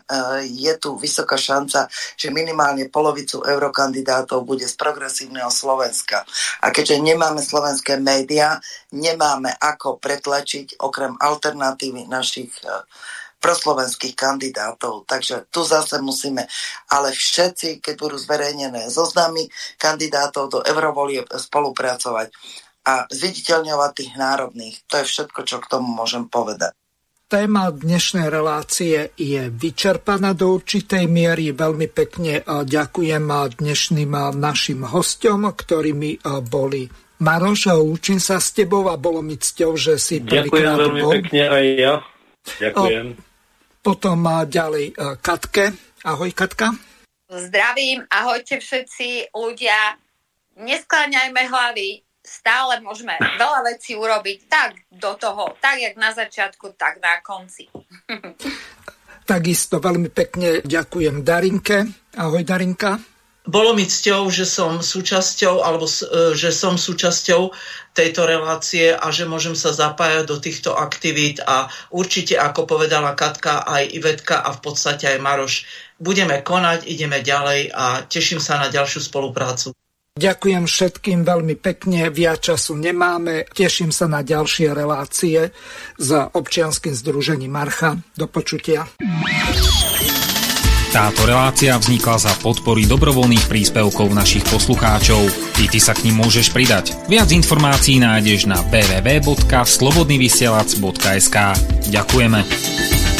je tu vysoká šanca, že minimálne polovicu eurokandidátov bude z progresívneho Slovenska. A keďže nemáme slovenské médiá, nemáme ako pretlačiť okrem alternatívy našich e, proslovenských kandidátov. Takže tu zase musíme, ale všetci, keď budú zverejnené zoznamy kandidátov do eurovolie spolupracovať a zviditeľňovať tých národných. To je všetko, čo k tomu môžem povedať. Téma dnešnej relácie je vyčerpaná do určitej miery. Veľmi pekne ďakujem dnešným našim hostom, ktorými boli Maroš, učím sa s tebou a bolo mi cťou, že si prvýkrát Ďakujem veľmi bol. pekne aj ja. Ďakujem. Potom ďalej Katke. Ahoj Katka. Zdravím, ahojte všetci ľudia. Neskláňajme hlavy, stále môžeme veľa vecí urobiť tak do toho, tak jak na začiatku, tak na konci. Takisto veľmi pekne ďakujem Darinke. Ahoj Darinka. Bolo mi cťou, že som súčasťou, alebo e, že som súčasťou tejto relácie a že môžem sa zapájať do týchto aktivít a určite, ako povedala Katka, aj Ivetka a v podstate aj Maroš, budeme konať, ideme ďalej a teším sa na ďalšiu spoluprácu. Ďakujem všetkým veľmi pekne, viac času nemáme. Teším sa na ďalšie relácie s občianským združením Marcha. Do počutia. Táto relácia vznikla za podpory dobrovoľných príspevkov našich poslucháčov. I ty sa k ním môžeš pridať. Viac informácií nájdeš na www.slobodnyvysielac.sk Ďakujeme.